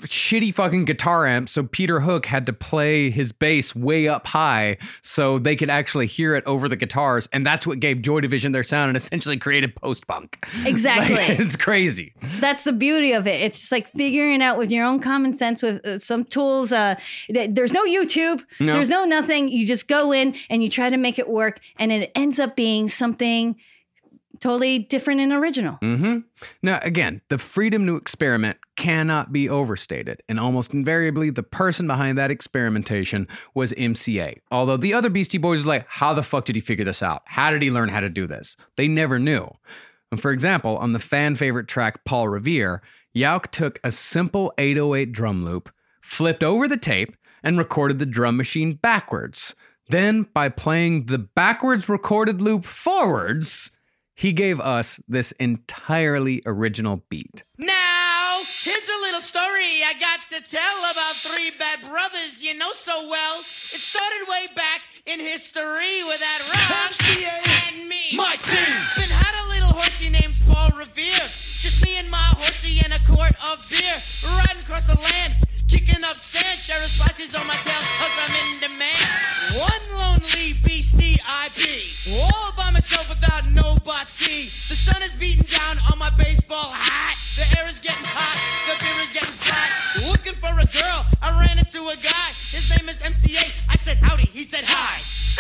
shitty fucking guitar amps so peter hook had to play his bass way up high so they could actually hear it over the guitars and that's what gave joy division their sound and essentially created post-punk Exactly. Like, it's crazy That's the beauty of it. It's just like figuring it out with your own common sense with uh, some tools. Uh, there's no YouTube. No. There's no nothing. You just go in and you try to make it work, and it ends up being something totally different and original. Mm-hmm. Now, again, the freedom to experiment cannot be overstated, and almost invariably, the person behind that experimentation was MCA. Although the other Beastie Boys was like, how the fuck did he figure this out? How did he learn how to do this? They never knew. And for example, on the fan favorite track Paul Revere, Yauch took a simple 808 drum loop, flipped over the tape, and recorded the drum machine backwards. Then, by playing the backwards recorded loop forwards, he gave us this entirely original beat. Now, here's a little story I got to tell about three bad brothers you know so well. It started way back in history with that rock and me. Mike D. Been had a little horsey named Paul Revere. Just me and my horsey in a quart of beer. Riding across the land, kicking up sand. Sheriff splashes on my tail cause I'm in demand. One lonely beastie I. All by myself without nobody. The sun is beating down on my baseball hat. The air is getting hot, the beer is getting flat. Looking for a girl, I ran into a guy. His name is MCA. I said howdy, he said hi.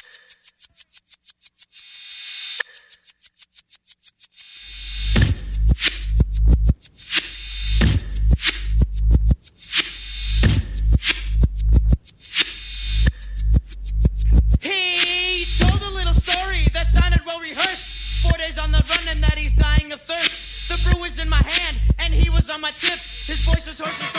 His voice was hoarse,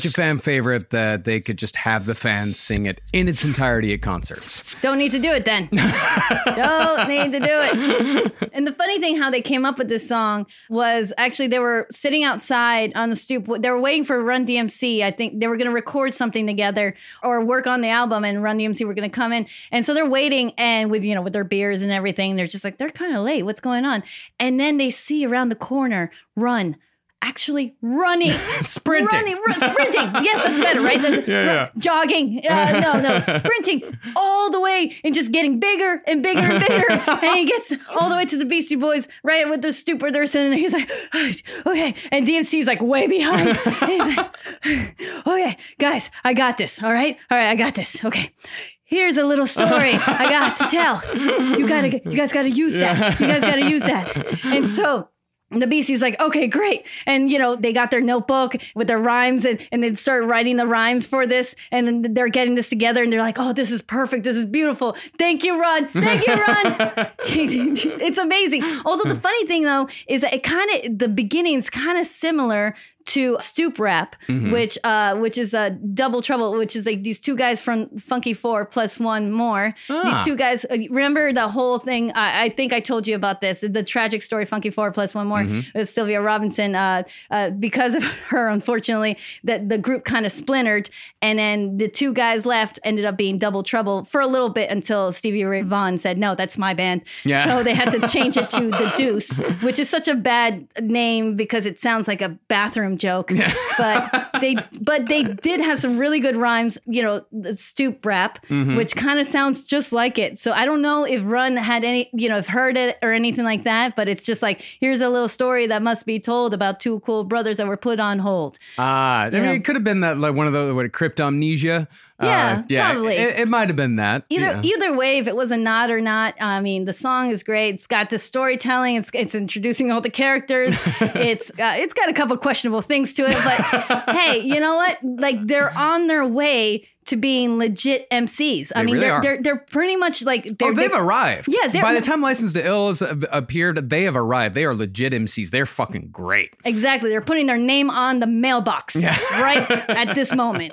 Such a fan favorite that they could just have the fans sing it in its entirety at concerts. Don't need to do it then. Don't need to do it. And the funny thing, how they came up with this song was actually they were sitting outside on the stoop. They were waiting for Run DMC. I think they were going to record something together or work on the album, and Run DMC were going to come in. And so they're waiting, and with you know with their beers and everything, they're just like they're kind of late. What's going on? And then they see around the corner, Run. Actually running, Sprinting. running, run, sprinting. Yes, that's better, right? That's- Yeah, yeah. jogging. Uh, no, no, sprinting all the way and just getting bigger and bigger and bigger. and he gets all the way to the Beastie Boys, right with the stupor they're sitting there. He's like, okay. And DMC's like way behind. And he's like, okay, guys, I got this. All right, all right, I got this. Okay. Here's a little story I got to tell. You gotta, you guys gotta use that. You guys gotta use that. And so the Beasties like, okay, great. And, you know, they got their notebook with their rhymes and, and they start writing the rhymes for this. And then they're getting this together and they're like, oh, this is perfect. This is beautiful. Thank you, Ron. Thank you, Ron. it's amazing. Although the funny thing, though, is that it kind of, the beginning's kind of similar to stoop rap Mhm. which uh which is a double trouble which is like these two guys from funky four plus one more Ah. these two guys uh, remember the whole thing I, I think i told you about this the tragic story funky four plus one more Mhm. uh, sylvia robinson uh, uh because of her unfortunately that the group kind of splintered and then the two guys left ended up being double trouble for a little bit until stevie ray vaughan said no that's my band Yeah. so they had to change it to the deuce which is such a bad name because it sounds like a bathroom joke but they but they did have some really good rhymes you know the stoop rap Mhm. which kind of sounds just like it so i don't know if run had any you know if heard it or anything like that but it's just like here's a little story that must be told about two cool brothers that were put on hold Ah, I mean, know. it could have been that like one of the what cryptomnesia. Yeah, uh, yeah, probably. It, it might have been that. Either yeah. either way, if it was a nod or not, I mean, the song is great. It's got the storytelling. It's it's introducing all the characters. it's uh, it's got a couple questionable things to it, but hey, you know what? Like they're on their way to being legit MCs. I They mean, really they're, they're they're pretty much like they're, oh, they've they're- arrived. Yeah, they're, by the time License to Ill has appeared, they have arrived. They are legit MCs. They're fucking great. exactly. They're putting their name on the mailbox right at this moment.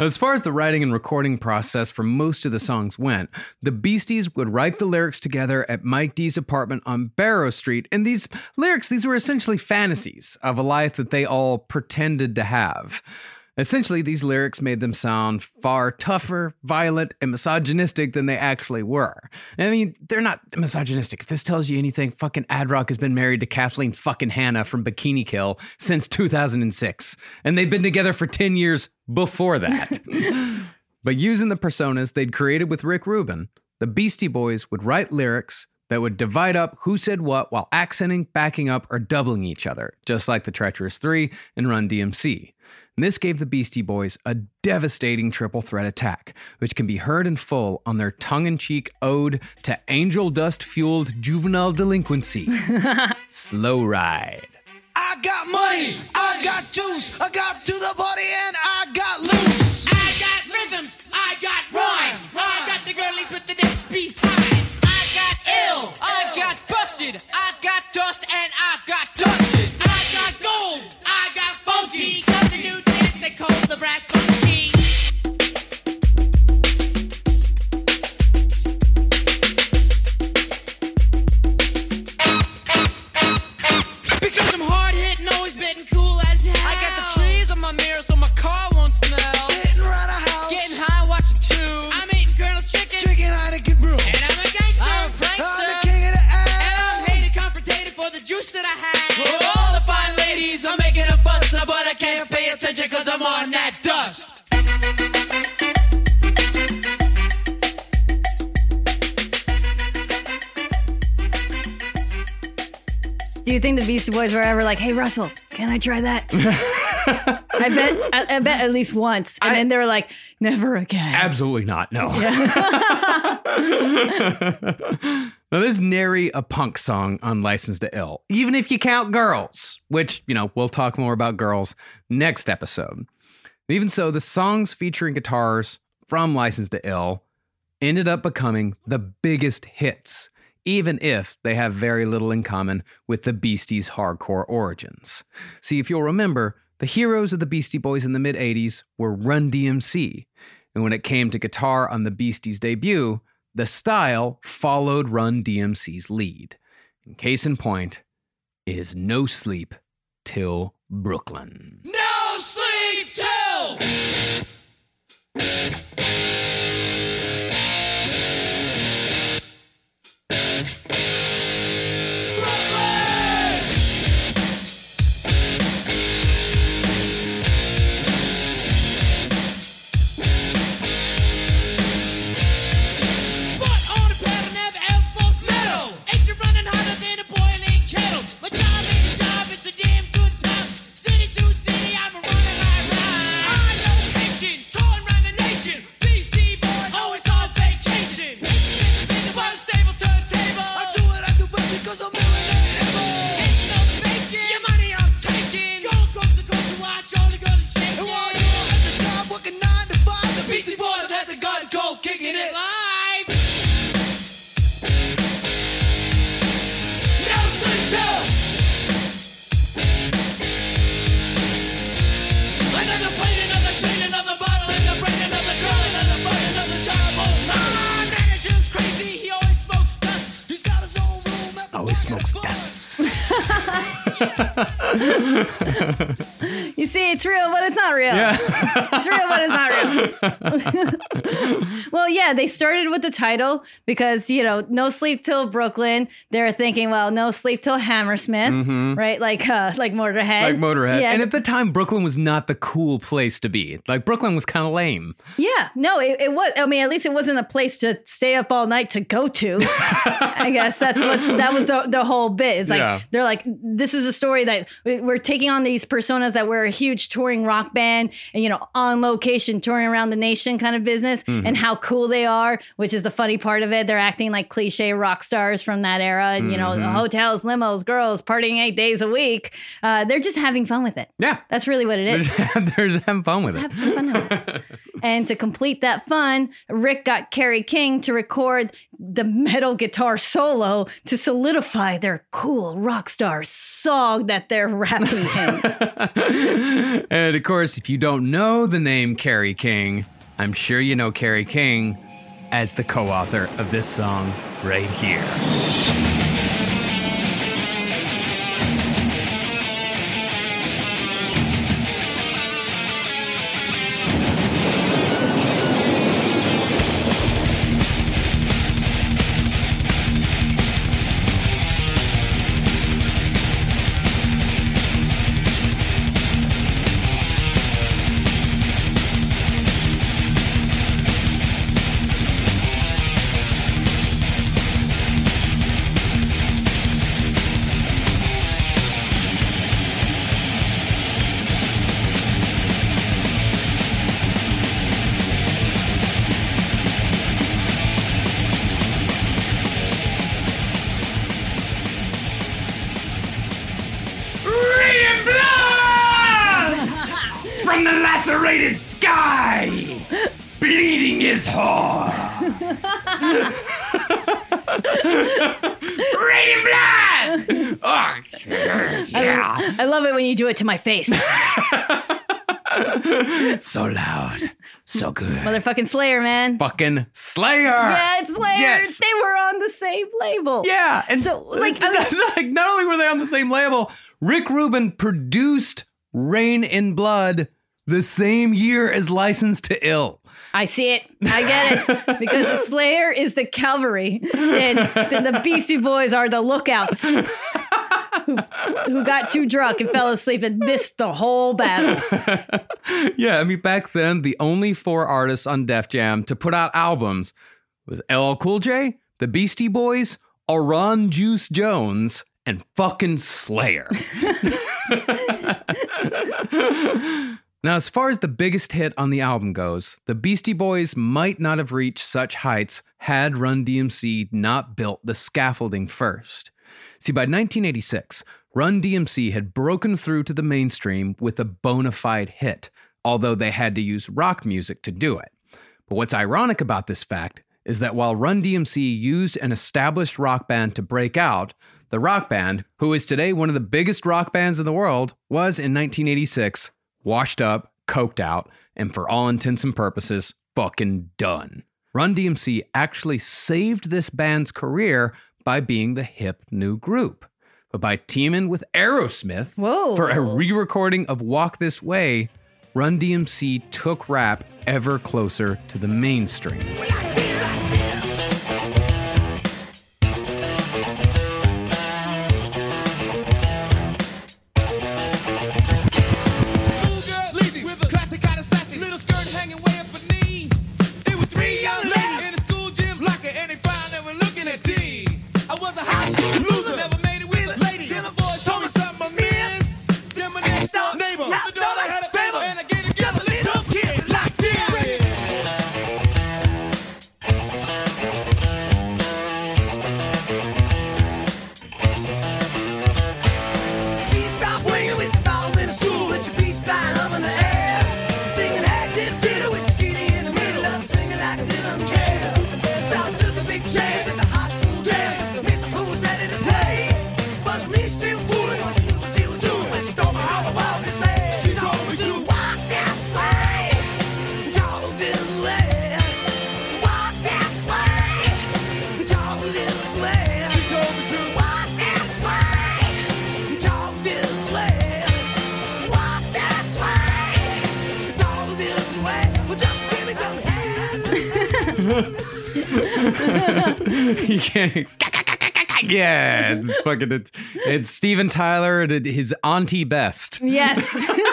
As far as the writing and recording process for most of the songs went, the Beasties would write the lyrics together at Mike D's apartment on Barrow Street. And these lyrics, these were essentially fantasies of a life that they all pretended to have. Essentially, these lyrics made them sound far tougher, violent, and misogynistic than they actually were. I mean, they're not misogynistic. If this tells you anything, fucking Adrock has been married to Kathleen fucking Hanna from Bikini Kill since 2006. And they've been together for 10 years before that. but using the personas they'd created with Rick Rubin, the Beastie Boys would write lyrics that would divide up who said what while accenting, backing up, or doubling each other, just like the Treacherous Three and Run DMC. And this gave the Beastie Boys a devastating triple threat attack, which can be heard in full on their tongue in cheek ode to angel dust fueled juvenile delinquency Slow Ride. I got money, I got juice, I got to the party and I got loose. I got rhythms, I got rhymes. I got the girlies with the dance behind. I got ill, I got busted. I got dust and I got dusted. Do you think the Beastie Boys were ever like, "Hey Russell, can I try that?" I bet, I, I bet at least once, and then they were like, "Never again." Absolutely not. No. now, there's nary a punk song on License to Ill, even if you count girls, which, you know, we'll talk more about girls next episode. But Even so, the songs featuring guitars from License to Ill ended up becoming the biggest hits, even if they have very little in common with the Beasties' hardcore origins. See, if you'll remember, the heroes of the Beastie Boys in the mid 80s were Run DMC. And when it came to guitar on the Beasties' debut, the style followed Run DMC's lead. And case in point is No Sleep Till Brooklyn. No sleep till. Foot You see, it's real, but it's not real. it's real, but it's not real. well, yeah, they started with the title because, you know, no sleep till Brooklyn. They're thinking, well, no sleep till Hammersmith, Mhm. right? Like uh like Motorhead. Like Motorhead. Yeah. And at the time, Brooklyn was not the cool place to be. Like, Brooklyn was kind of lame. yeah, no, it, it was. I mean, at least it wasn't a place to stay up all night to go to. I guess that's what that was the, the whole bit. It's like Yeah. they're like, this is a story that we- we're taking on these personas that we're a huge touring rock band and you know on location touring around the nation kind of business Mhm. and how cool they are, which is the funny part of it. They're acting like cliche rock stars from that era, and you know Mhm. hotels, limos, girls, partying eight days a week. Uh, they're just having fun with it. Yeah, that's really what it is They're just, having fun with it. Fun with it. And to complete that fun, Rick got Kerry King to record the metal guitar solo to solidify their cool rock star song that they're rapping in. and of course, if you don't know the name Kerry King, I'm sure you know Kerry King as the co author of this song right here. Love it when you do it to my face. so loud, so good. Motherfucking Slayer, man. Fucking Slayer. Yeah, it's Slayer. Yes. They were on the same label. Yeah, and so like, I mean, like not only were they on the same label, Rick Rubin produced Reign in Blood the same year as License to Ill. I see it. I get it. Because the Slayer is the cavalry, and then the Beastie Boys are the lookouts. who got too drunk and fell asleep and missed the whole battle. yeah, I mean, back then, the only four artists on Def Jam to put out albums was LL Cool J, the Beastie Boys, Oran Juice Jones, and fucking Slayer. now, as far as the biggest hit on the album goes, the Beastie Boys might not have reached such heights had Run DMC not built the scaffolding first. See, by 1986, Run DMC had broken through to the mainstream with a bona fide hit, although they had to use rock music to do it. But what's ironic about this fact is that while Run DMC used an established rock band to break out, the rock band, who is today one of the biggest rock bands in the world, was in 1986 washed up, coked out, and for all intents and purposes, fucking done. Run DMC actually saved this band's career by being the hip new group. But by teaming with Aerosmith Whoa. for a re recording of Walk This Way, Run DMC took rap ever closer to the mainstream. Yeah, it's fucking. It's, it's Steven Tyler, and his auntie best. Yes.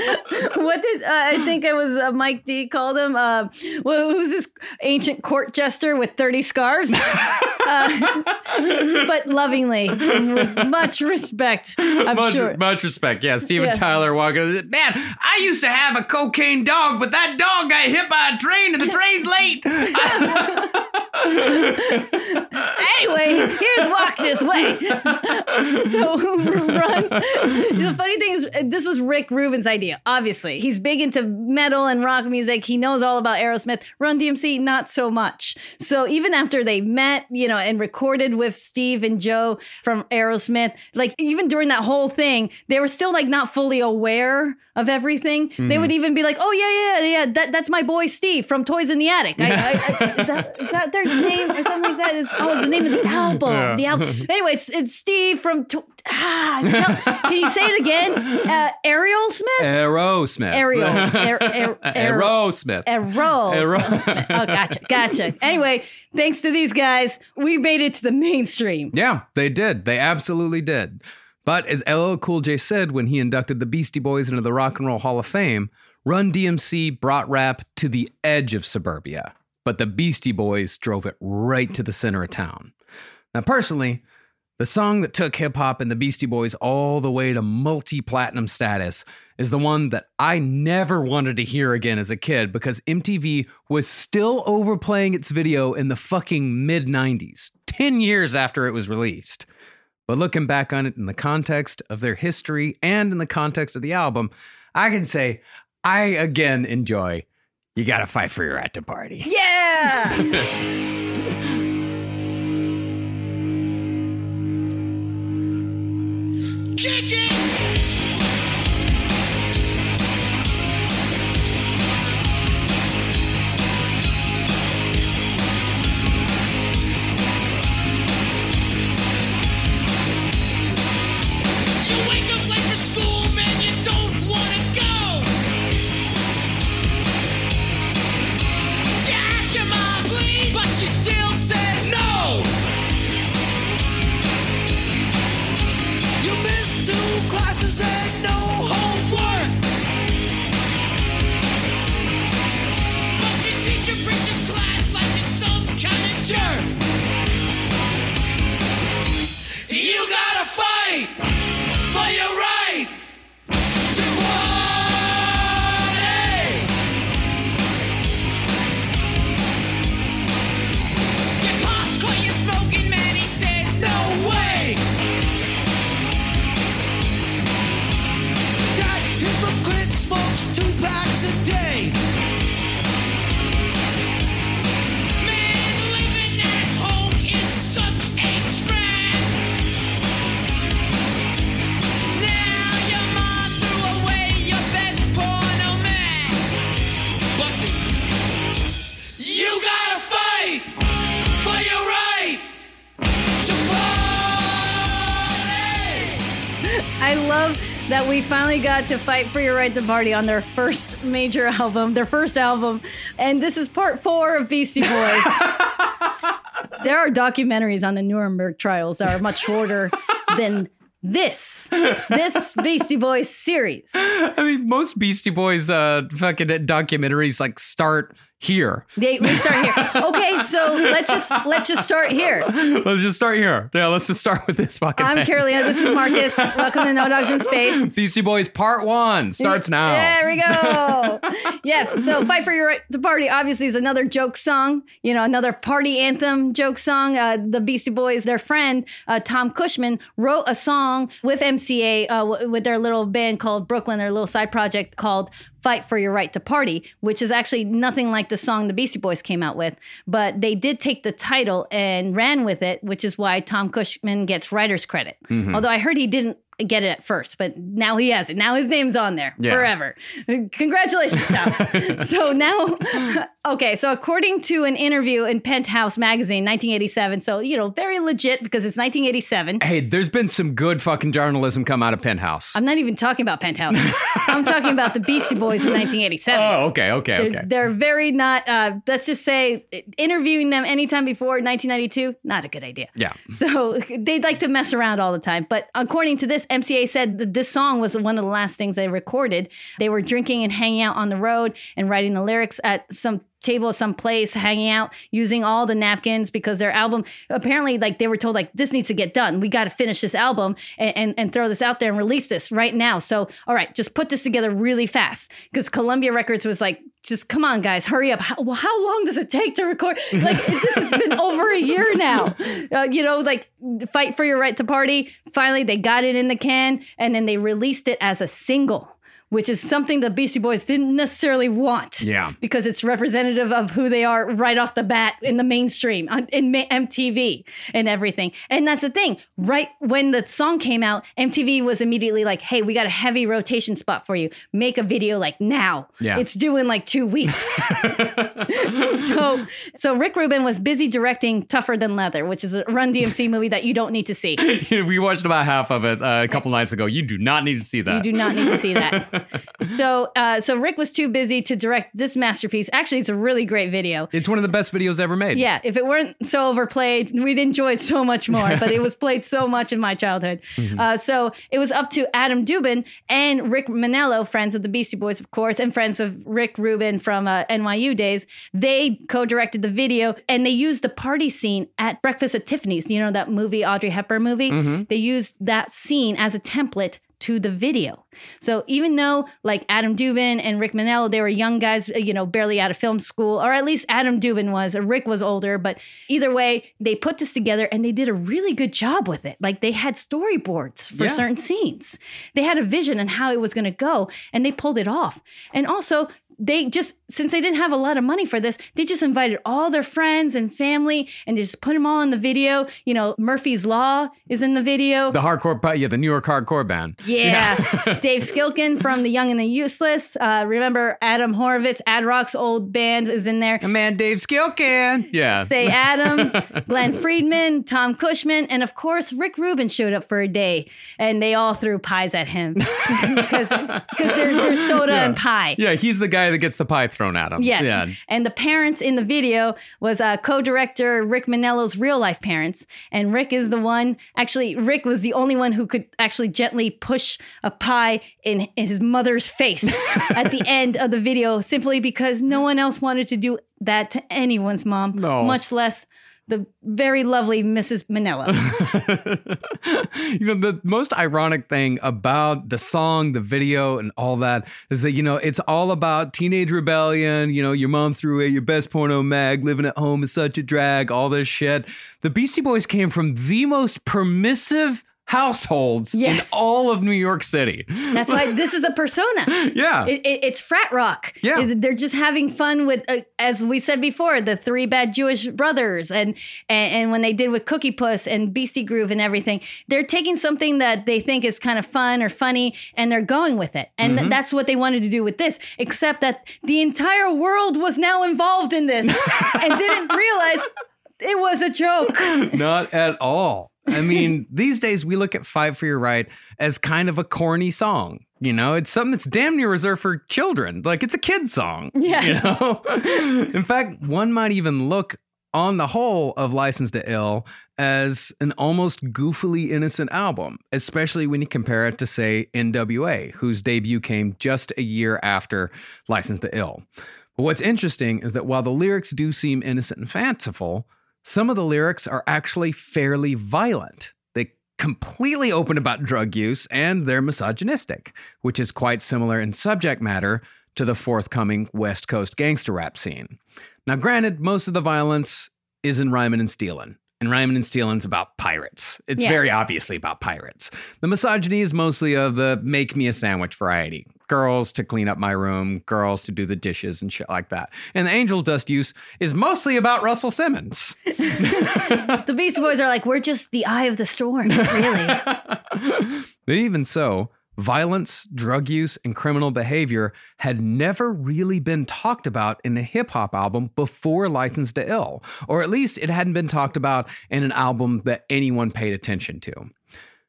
what did uh, I think it was uh, Mike D called him? Uh, well, who's this ancient court jester with 30 scarves? uh, but lovingly, much respect, I'm much, sure. much respect. Yeah, Steven Yeah. Tyler walking. Man, I used to have a cocaine dog, but that dog got hit by a train, and the train's late. Anyway, here's walk this way. so run. The funny thing is, this was Rick Rubin's idea. Obviously, he's big into metal and rock music. He knows all about Aerosmith. Run DMC, not so much. So even after they met, you know, and recorded with Steve and Joe from Aerosmith, like even during that whole thing, they were still like not fully aware of everything. They Mhm. would even be like, "Oh yeah, yeah, yeah, that, that's my boy Steve from Toys in the Attic." I, I, I, is that is that their name or something like that? Is, oh, it's the name of the album. Yeah. The album. Anyway, it's it's Steve from. To- ah, tell- can you say it again? Uh, Ariel Smith. Aerosmith. Ariel. Aer- Aer- Aer- Aerosmith. Errol. Aero- Oh, gotcha, gotcha. Anyway, thanks to these guys, we made it to the mainstream. Yeah, they did. They absolutely did. But as LL Cool J said when he inducted the Beastie Boys into the Rock and Roll Hall of Fame, Run DMC brought rap to the edge of suburbia, but the Beastie Boys drove it right to the center of town. Now, personally, the song that took hip hop and the Beastie Boys all the way to multi platinum status is the one that I never wanted to hear again as a kid because MTV was still overplaying its video in the fucking mid 90s, 10 years after it was released. But looking back on it in the context of their history and in the context of the album, I can say I again enjoy You Gotta Fight for Your Right to Party. Yeah. Kick it! To fight for your right to party on their first major album, their first album. And this is part four of Beastie Boys. there are documentaries on the Nuremberg trials that are much shorter than this, this Beastie Boys series. I mean, most Beastie Boys uh, fucking documentaries like start here. They, we start here. Okay, so let's just let's just start here. Let's just start here. Yeah, let's just start with this fucking. I'm thing. Carolina. This is Marcus. Welcome to No Dogs in Space. Beastie Boys Part One starts now. There we go. yes. So, "Fight for Your Right to Party" obviously is another joke song. You know, another party anthem joke song. Uh, the Beastie Boys, their friend uh, Tom Cushman, wrote a song with MCA uh, w- with their little band called Brooklyn, their little side project called Fight for Your Right to Party, which is actually nothing like the song the Beastie Boys came out with. But they did take the title and ran with it, which is why Tom Cushman gets writer's credit. Mhm. Although I heard he didn't get it at first, but now he has it. Now his name's on there Yeah. forever. Congratulations, Tom. so now, okay, so according to an interview in Penthouse magazine, 1987, so, you know, very legit because it's 1987. Hey, there's been some good fucking journalism come out of Penthouse. I'm not even talking about Penthouse. I'm talking about the Beastie Boys in 1987. Oh, okay, okay, They're, okay. they're very not, uh, let's just say, interviewing them anytime before 1992, not a good idea. Yeah. So they'd like to mess around all the time. But according to this, MCA said that this song was one of the last things they recorded. They were drinking and hanging out on the road and writing the lyrics at some table someplace hanging out using all the napkins because their album apparently like they were told like this needs to get done. We got to finish this album and, and and throw this out there and release this right now. So all right just put this together really fast. Because columbia records was like just come on guys hurry up. How, well, how long does it take to record? Like this has been over a year now. Uh, you know like fight for your right to party finally they got it in the can and then they released it as a single which is something the Beastie Boys didn't necessarily want Yeah. because it's representative of who they are right off the bat in the mainstream on, in ma- MTV and everything. And that's the thing. Right when the song came out, MTV was immediately like, "Hey, we got a heavy rotation spot for you. Make a video like now. Yeah. It's due in like 2 weeks." so so Rick Rubin was busy directing Tougher Than Leather, which is a Run DMC movie that you don't need to see. we watched about half of it uh, a couple nights ago. You do not need to see that. You do not need to see that. so, uh, so Rick was too busy to direct this masterpiece. Actually, it's a really great video. It's one of the best videos ever made. Yeah, if it weren't so overplayed, we'd enjoy it so much more. But it was played so much in my childhood. Mhm. Uh, so it was up to Adam Dubin and Rick Menello, friends of the Beastie Boys, of course, and friends of Rick Rubin from uh, NYU days. They co-directed the video, and they used the party scene at Breakfast at Tiffany's. You know that movie, Audrey Hepburn movie. Mhm. They used that scene as a template to the video. So even though like Adam Dubin and Rick Menello, they were young guys, uh, you know, barely out of film school, or at least Adam Dubin was, Rick was older, but either way, they put this together and they did a really good job with it. Like they had storyboards for Yeah. certain scenes. They had a vision on how it was going to go and they pulled it off. And also, they just since they didn't have a lot of money for this, they just invited all their friends and family and they just put them all in the video. You know, Murphy's Law is in the video. The hardcore, pa- yeah, the New York hardcore band. Yeah. Dave Scilken from The Young and the Useless. Uh, remember Adam Horovitz, Ad Rock's old band is in there. man, Dave Scilken. Yeah. Say Adams, Glen Friedman, Tom Cushman, and of course, Rick Rubin showed up for a day and they all threw pies at him because they're, they're soda Yeah. and pie. Yeah, he's the guy that gets the pie thrown at him. Yes. Yeah. And the parents in the video was uh, co-director Rick Menello's real life parents. And Rick is the one, actually, Rick was the only one who could actually gently push a pie in, in his mother's face at the end of the video simply because no one else wanted to do that to anyone's mom, No. much less the very lovely Mrs. Menello. you know, the most ironic thing about the song, the video, and all that is that, you know, it's all about teenage rebellion. You know, your mom threw away your best porno mag, living at home is such a drag, all this shit. The Beastie Boys came from the most permissive households in all of New York City. That's why this is a persona. Yeah. It, it- it's frat rock. Yeah. It- they're just having fun with, uh, as we said before, the three bad Jewish brothers, and, and and when they did with Cookie Puss and Beastie Groove and everything, they're taking something that they think is kind of fun or funny, and they're going with it. And th- Mhm. that's what they wanted to do with this. Except that the entire world was now involved in this, and didn't realize it was a joke. Not at all. I mean, these days we look at Fight for Your Right as kind of a corny song. You know, it's something that's damn near reserved for children. Like it's a kid's song. Yes. You know? In fact, one might even look on the whole of License to Ill as an almost goofily innocent album, especially when you compare it to, say, NWA, whose debut came just a year after License to Ill. But what's interesting is that while the lyrics do seem innocent and fanciful, some of the lyrics are actually fairly violent. They completely open about drug use and they're misogynistic, which is quite similar in subject matter to the forthcoming West Coast gangster rap scene. Now, granted, most of the violence is in Rhymin' and Stealin'. And Rhymin' and Stealin's about pirates. It's Yeah. very obviously about pirates. The misogyny is mostly of the make me a sandwich variety. Girls to clean up my room, girls to do the dishes and shit like that. And the angel dust use is mostly about Russell Simmons. The Beast Boys are like, we're just the eye of the storm, really. But even so, violence, drug use, and criminal behavior had never really been talked about in a hip hop album before License to Ill, or at least it hadn't been talked about in an album that anyone paid attention to.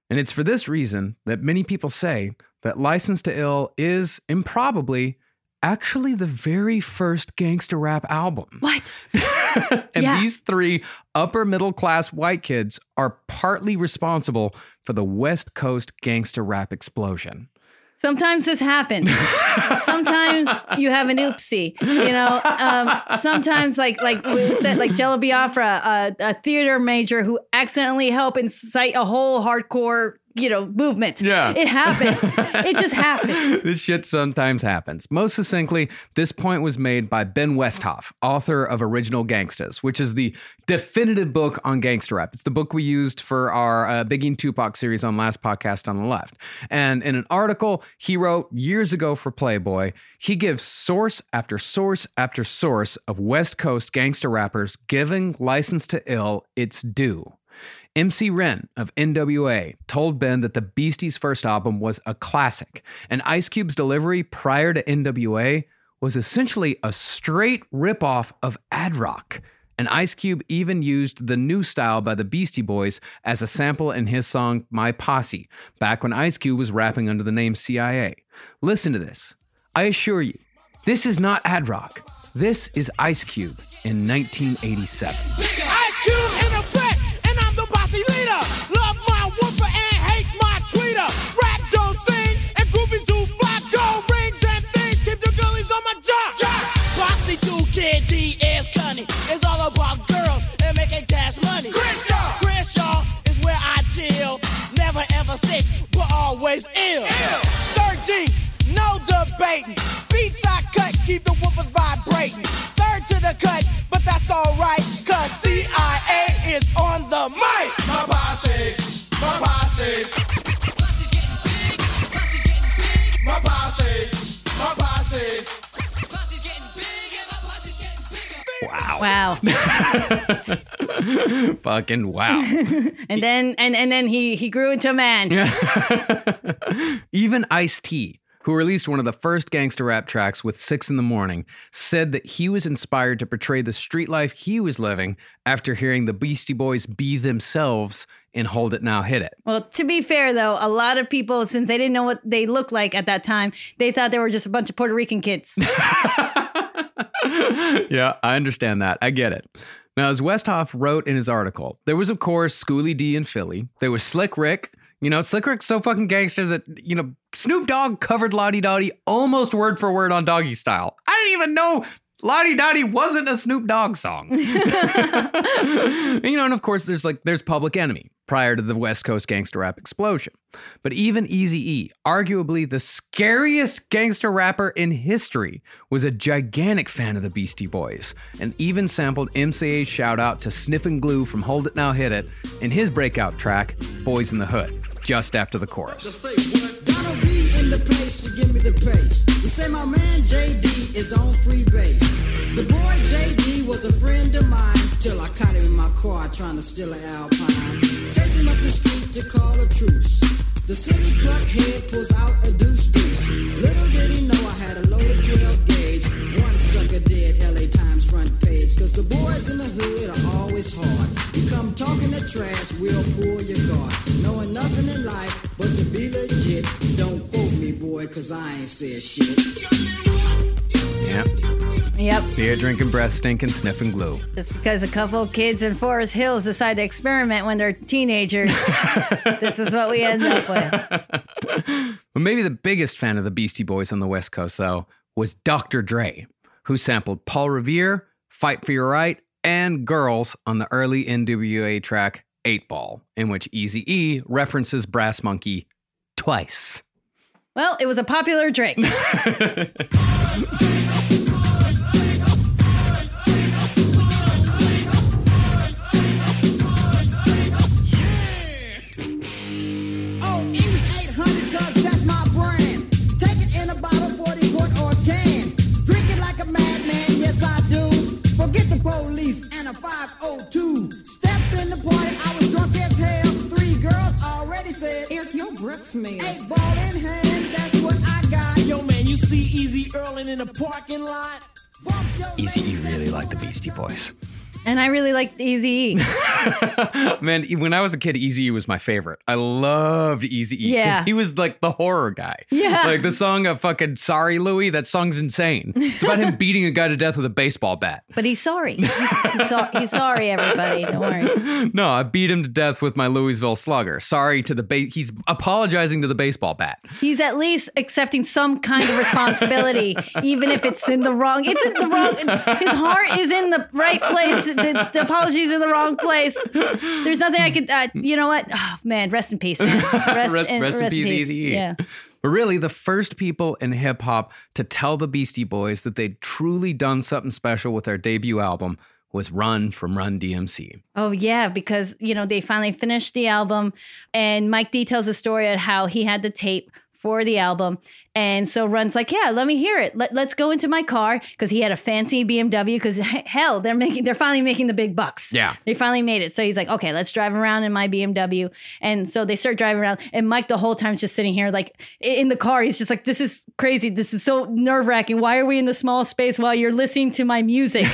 And it's for this reason that many people say that License to Ill is improbably actually the very first gangster rap album. What? and Yeah. these three upper middle class white kids are partly responsible for the West Coast gangster rap explosion. Sometimes this happens. sometimes you have an oopsie. You know, um, sometimes like like said, like Jello Biafra, a, a theater major who accidentally helped incite a whole hardcore you know movement. Yeah. it happens. it just happens. this shit sometimes happens. Most succinctly, this point was made by Ben Westhoff, author of Original Gangstas, which is the definitive book on gangster rap. It's the book we used for our uh, Biggie and Tupac series on last podcast on the left. And in an article he wrote years ago for Playboy, he gives source after source after source of West Coast gangster rappers giving license to ill its due. MC Ren of NWA told Ben that the Beasties' first album was a classic, and Ice Cube's delivery prior to NWA was essentially a straight ripoff of Adrock. And Ice Cube even used the new style by the Beastie Boys as a sample in his song My Posse, back when Ice Cube was rapping under the name CIA. Listen to this. I assure you, this is not Adrock. This is Ice Cube in 1987. Is cunning. It's all about girls and making cash money. Crenshaw, Crenshaw is where I chill. Never ever sick, but always ill. Sir Jinx, no debating. Beats I cut, keep the woofers vibrating. Third to the cut, but that's alright, cause CIA is on the mic. My posse, my posse. My posse, my posse. Wow. Wow. Fucking wow. and then and and then he he grew into a man. Even Ice T, who released one of the first gangster rap tracks with Six in the Morning, said that he was inspired to portray the street life he was living after hearing the Beastie Boys be themselves in Hold It Now Hit It. Well, to be fair though, a lot of people, since they didn't know what they looked like at that time, they thought they were just a bunch of Puerto Rican kids. yeah, I understand that. I get it. Now, as Westhoff wrote in his article, there was, of course, Schoolly D in Philly. There was Slick Rick. You know, Slick Rick's so fucking gangster that, you know, Snoop Dogg covered Lodi Dodi almost word for word on Doggy Style. I didn't even know Lodi Dodi wasn't a Snoop Dogg song. You know, and of course, there's like, there's Public Enemy prior to the West Coast gangster rap explosion. But even Easy E, arguably the scariest gangster rapper in history, was a gigantic fan of the Beastie Boys and even sampled MCA's shout out to Sniffin' Glue from Hold It Now Hit It in his breakout track, Boys in the Hood, just after the chorus. The place to give me the pace. We say my man JD is on free base. The boy JD was a friend of mine till I caught him in my car trying to steal an Alpine. Up the street to call a truce. The city head pulls out a deuce deuce. Little did he know I had a loaded 12 gauge. One sucker dead LA Times front page. Cause the boys in the hood are always hard. You come talking the trash, we'll pull your guard. Knowing nothing in life but to be legit. Don't quote me, boy, cause I ain't said shit. Yep. Yep. Beer drinking, breath stinking, sniffing glue. Just because a couple kids in Forest Hills decide to experiment when they're teenagers, this is what we end up with. Well, maybe the biggest fan of the Beastie Boys on the West Coast, though, was Dr. Dre who sampled Paul Revere, Fight for Your Right, and Girls on the early NWA track 8 Ball, in which Easy E references Brass Monkey twice. Well, it was a popular drink. 502. Step in the party, I was drunk as hell. Three girls already said, Eric, your breath smell. Eight ball in hand, that's what I got. Yo, man, you see Easy Earling in the parking lot? Easy E really liked the Beastie Boys. And I really liked Easy E. Man, when I was a kid, Easy E was my favorite. I loved Easy E Yeah. he was like the horror guy. Yeah. Like the song of fucking Sorry Louie, that song's insane. It's about him beating a guy to death with a baseball bat. But he's sorry. He's, he's, so, he's sorry, everybody. Don't worry. No, I beat him to death with my Louisville slugger. Sorry to the ba- he's apologizing to the baseball bat. He's at least accepting some kind of responsibility, even if it's in the wrong. It's in the wrong. His heart is in the right place. The, the apology is in the wrong place. There's nothing I could. Uh, you know what? Oh man, rest in peace, man. Rest, rest, in, rest in peace, Easy E. Yeah. But really, the first people in hip hop to tell the Beastie Boys that they'd truly done something special with their debut album was Run from Run DMC. Oh yeah, because you know they finally finished the album, and Mike details tells a story of how he had the tape for the album, and so Run's like, yeah, let me hear it. Let, let's go into my car because he had a fancy BMW. Because hell, they're making they're finally making the big bucks. Yeah. they finally made it. So he's like, okay, let's drive around in my BMW, and so they start driving around, and Mike the whole time is just sitting here like in the car. He's just like, this is crazy. This is so nerve wracking. Why are we in the small space while you're listening to my music?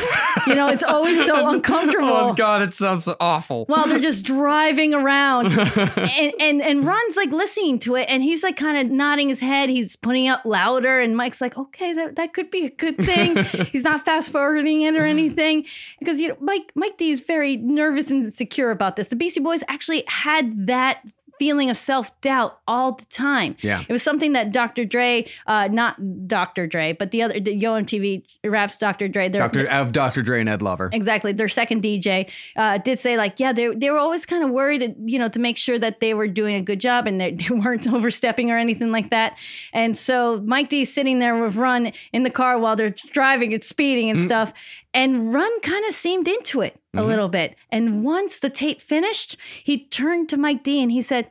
you know, it's always so oh, uncomfortable Oh God, it sounds awful. while they're just driving around and, and and Run's like listening to it and he's like kind of nodding his head he's putting up louder and Mike's like okay that, that could be a good thing. He's not fast forwarding it or mm-hmm. anything because you know Mike Mike D is very nervous and insecure about this. The Beastie Boys actually had that feeling of self-doubt all the time Yeah. it was something that Dr. Dre uh not Dr. Dre but the other the Yo MTV raps Dr. Dre they're- Dr. Of Dr. Dre and Ed Lover. Exactly. Their second DJ uh, did say like, yeah, they they were always kind of worried, you know, to make sure that they were doing a good job and they, they weren't overstepping or anything like that. And so Mike D is sitting there with Run in the car while they're driving and speeding and stuff, and Run kind of seemed into it a Mhm. little bit. And once the tape finished, he turned to Mike D and he said,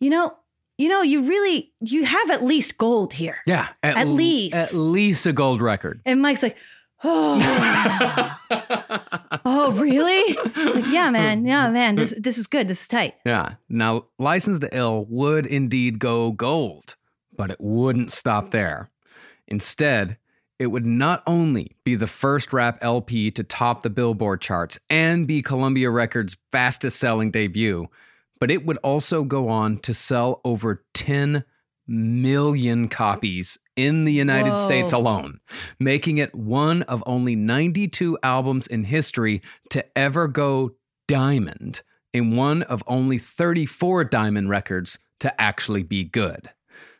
you know. You know, you really you have at least gold here. Yeah, At l- least. at least a gold record. And Mike's like, oh, oh, really? It's like, yeah, man, yeah, man, this this is good. This is tight. Yeah. Now, License the Ill would indeed go gold, but it wouldn't stop there. Instead, it would not only be the first rap LP to top the Billboard charts and be Columbia Records' fastest selling debut, but it would also go on to sell over 10 million copies in the United Whoa. States alone, making it one of only 92 albums in history to ever go diamond and one of only 34 diamond records to actually be good.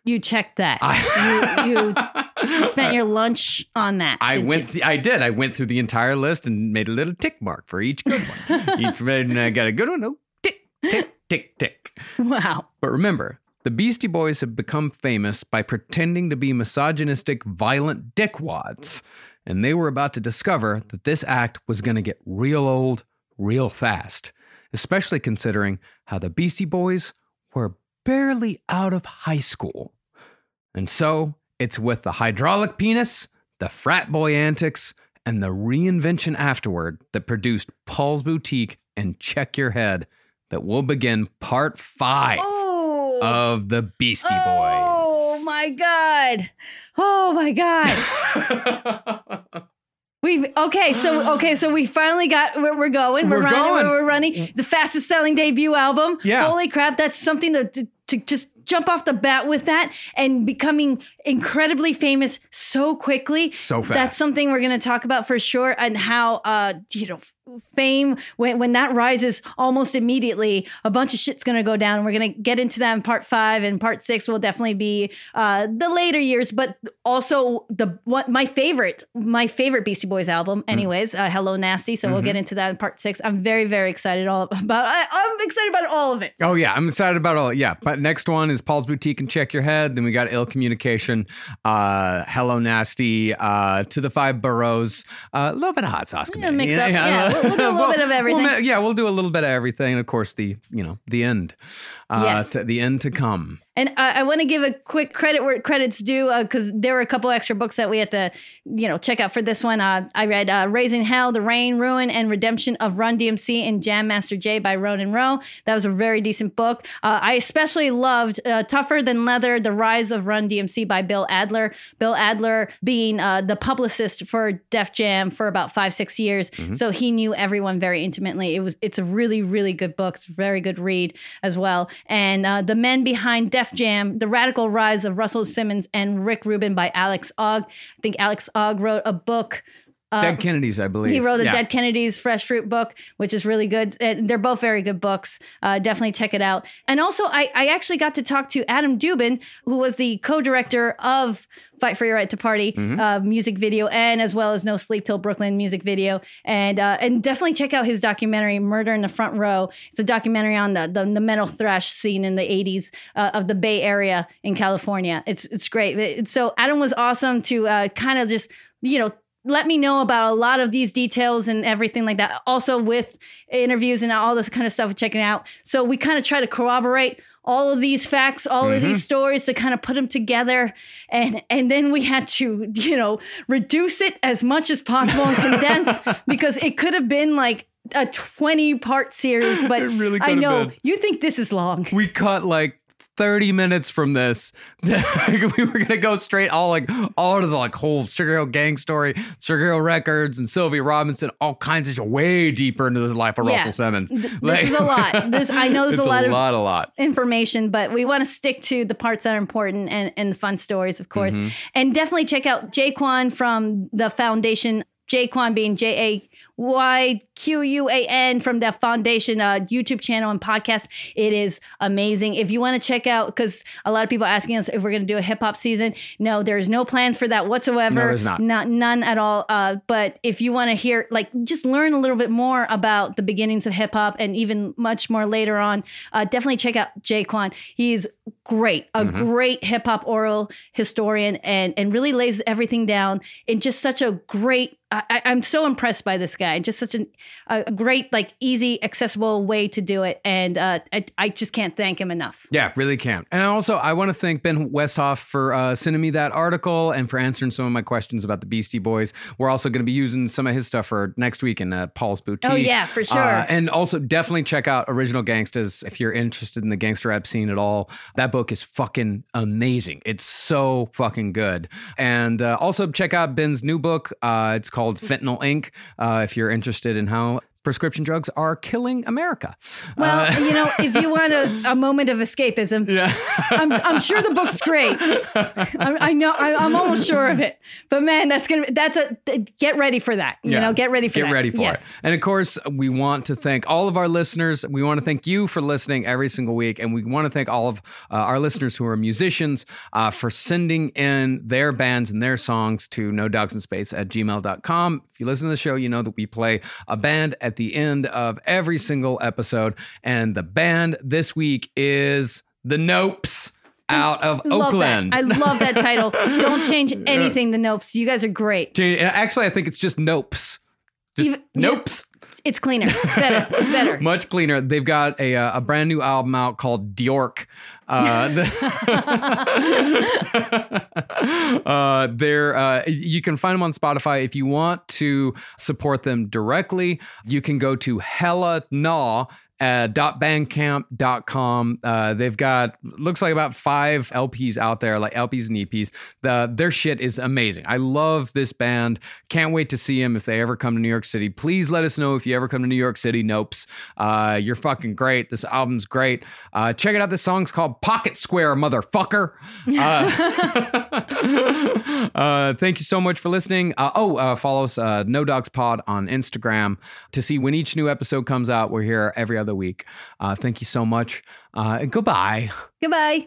You checked that. you, you you spent your lunch on that. I went. you? I did. I went through the entire list and made a little tick mark for each good one. each and I got a good one. Oh, tick, tick, tick, tick. Wow. But remember, the Beastie Boys have become famous by pretending to be misogynistic, violent dickwads, and they were about to discover that this act was going to get real old, real fast. Especially considering how the Beastie Boys were barely out of high school. And so it's with the hydraulic penis, the frat boy antics, and the reinvention afterward that produced Paul's Boutique and Check Your Head that we'll begin part five oh. of the Beastie oh Boys. Oh my god. Oh my god. We've okay, so okay, so we finally got where we're going. We're, We're running, going. we're running. The fastest selling debut album. Yeah. Holy crap, that's something to, to to just jump off the bat with that and becoming incredibly famous so quickly. So fast. That's something we're going to talk about for sure and how uh you know fame when when that rises almost immediately a bunch of shit's going to go down we're going to get into that in part 5 and part 6 will definitely be uh the later years but also the what my favorite my favorite Beastie Boys album anyways uh, Hello Nasty so we'll get into that in part 6 I'm very very excited all about I, I'm excited about all of it Oh yeah, I'm excited about all. Yeah, but next one is Paul's Boutique and Check Your Head. Then we got Ill Communication, uh, Hello Nasty, uh, To the Five Boroughs, uh, a little bit of Hot Sauce. Yeah, mix up. Yeah, we'll- we'll do a little bit of everything. We'll yeah, we'll do a little bit of everything, and of course the you know the end, uh, Yes. to, the end to come. And I, I want to give a quick credit where credit's due because there were a couple extra books that we had to, you know, check out for this one. Uh, I read uh, Raising Hell, The Reign," Ruin, and Redemption of Run DMC and Jam Master Jay by Ronin Ro. That was a very decent book. Uh, I especially loved uh, Tougher Than Leather, The Rise of Run DMC by Bill Adler. Bill Adler being uh, the publicist for Def Jam for about five, six years. Mhm. So he knew everyone very intimately. It was it's a really, really good book. It's a very good read as well. And uh, The Men Behind Def Jam, The Radical Rise of Russell Simmons and Rick Rubin by Alex Ogg. I think Alex Ogg wrote a book. Uh, Dead Kennedys, I believe. he wrote a Yeah. Dead Kennedys Fresh Fruit book, which is really good. And they're both very good books. Uh, definitely check it out. And also, I, I actually got to talk to Adam Dubin, who was the co-director of Fight for Your Right to Party Mhm. uh, music video, and as well as No Sleep Till Brooklyn music video. And uh, and definitely check out his documentary Murder in the Front Row. It's a documentary on the the, the metal thrash scene in the '80s uh, of the Bay Area in California. It's it's great. So Adam was awesome to uh, kind of just you know let me know about a lot of these details and everything like that. Also with interviews and all this kind of stuff, checking out. So we kind of try to corroborate all of these facts, all of Mhm. these stories to kind of put them together, and and then we had to you know reduce it as much as possible and condense because it could have been like a 20 part series but really i know been. you think this is long We cut like 30 minutes from this. we were gonna go straight all like all to the like whole Sugar Hill gang story, Sugar Hill Records, and Sylvia Robinson, all kinds of way deeper into the life of Yeah. Russell Simmons. Th- this is a lot. This- I know there's a lot a of- lot, a lot. information, but we want to stick to the parts that are important and, and the fun stories, of course. Mhm. And definitely check out Jayquan from the foundation. Jayquan being J A Y Q U A N from the foundation uh, YouTube channel and podcast. It is amazing. If you want to check out, because a lot of people are asking us if we're going to do a hip hop season. No, there's no plans for that whatsoever. No, there's not. Not none at all. Uh, but if you want to hear, like, just learn a little bit more about the beginnings of hip hop and even much more later on, uh, definitely check out Jayquan. He's great, a Mhm. great hip hop oral historian, and and really lays everything down in just such a great. I, I'm so impressed by this guy. Just such an, a great, like, easy, accessible way to do it, and uh, I, I just can't thank him enough. Yeah, really can't. And also, I want to thank Ben Westhoff for uh, sending me that article and for answering some of my questions about the Beastie Boys. We're also going to be using some of his stuff for next week in uh, Paul's Boutique. Oh, yeah, for sure. Uh, and also, definitely check out Original Gangstas if you're interested in the gangster rap scene at all. That book is fucking amazing. It's so fucking good. And uh, also, check out Ben's new book. Uh, it's called Fentanyl Inc. Uh, if you're interested in how prescription drugs are killing America. Well, Uh, you know, if you want a, a moment of escapism, yeah. I'm, I'm sure the book's great. I'm, I know, I, I'm almost sure of it. But man, that's gonna be, that's a get ready for that. You know, get ready for get that. ready for yes. it. And of course, we want to thank all of our listeners. We want to thank you for listening every single week, and we want to thank all of uh, our listeners who are musicians uh, for sending in their bands and their songs to no dogs in space at gmail.com. If you listen to the show, you know that we play a band at the end of every single episode, and the band this week is the Nopes out of Love Oakland. That. I love that title. Don't change anything. The Nopes. You guys are great. Actually, I think it's just Nopes. Just Even- Nopes. It's cleaner. It's better. It's better. Much cleaner. They've got a uh, a brand new album out called Diork. Uh, uh, they're uh, you can find them on Spotify. If you want to support them directly, you can go to Hella Naw uh, .bandcamp.com. Uh, they've got looks like about five LPs out there, like LPs and EPs. The their shit is amazing. I love this band. Can't wait to see them if they ever come to New York City. Please let us know if you ever come to New York City. Nopes, uh, you're fucking great. This album's great. Uh, check it out. This song's called Pocket Square, motherfucker. Uh, uh, thank you so much for listening. Uh, oh, follow us, No Dogs Pod on Instagram to see when each new episode comes out. We're here every other week. Uh, thank you so much. Uh, goodbye. Goodbye.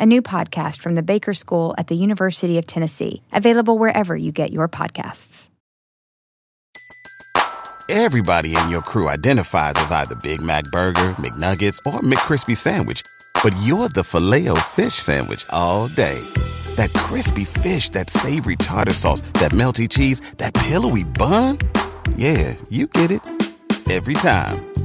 a new podcast from the Baker School at the University of Tennessee, available wherever you get your podcasts. Everybody in your crew identifies as either Big Mac Burger, McNuggets, or McCrispy Sandwich. But you're the filet fish Sandwich all day. That crispy fish, that savory tartar sauce, that melty cheese, that pillowy bun. Yeah, you get it. Every time.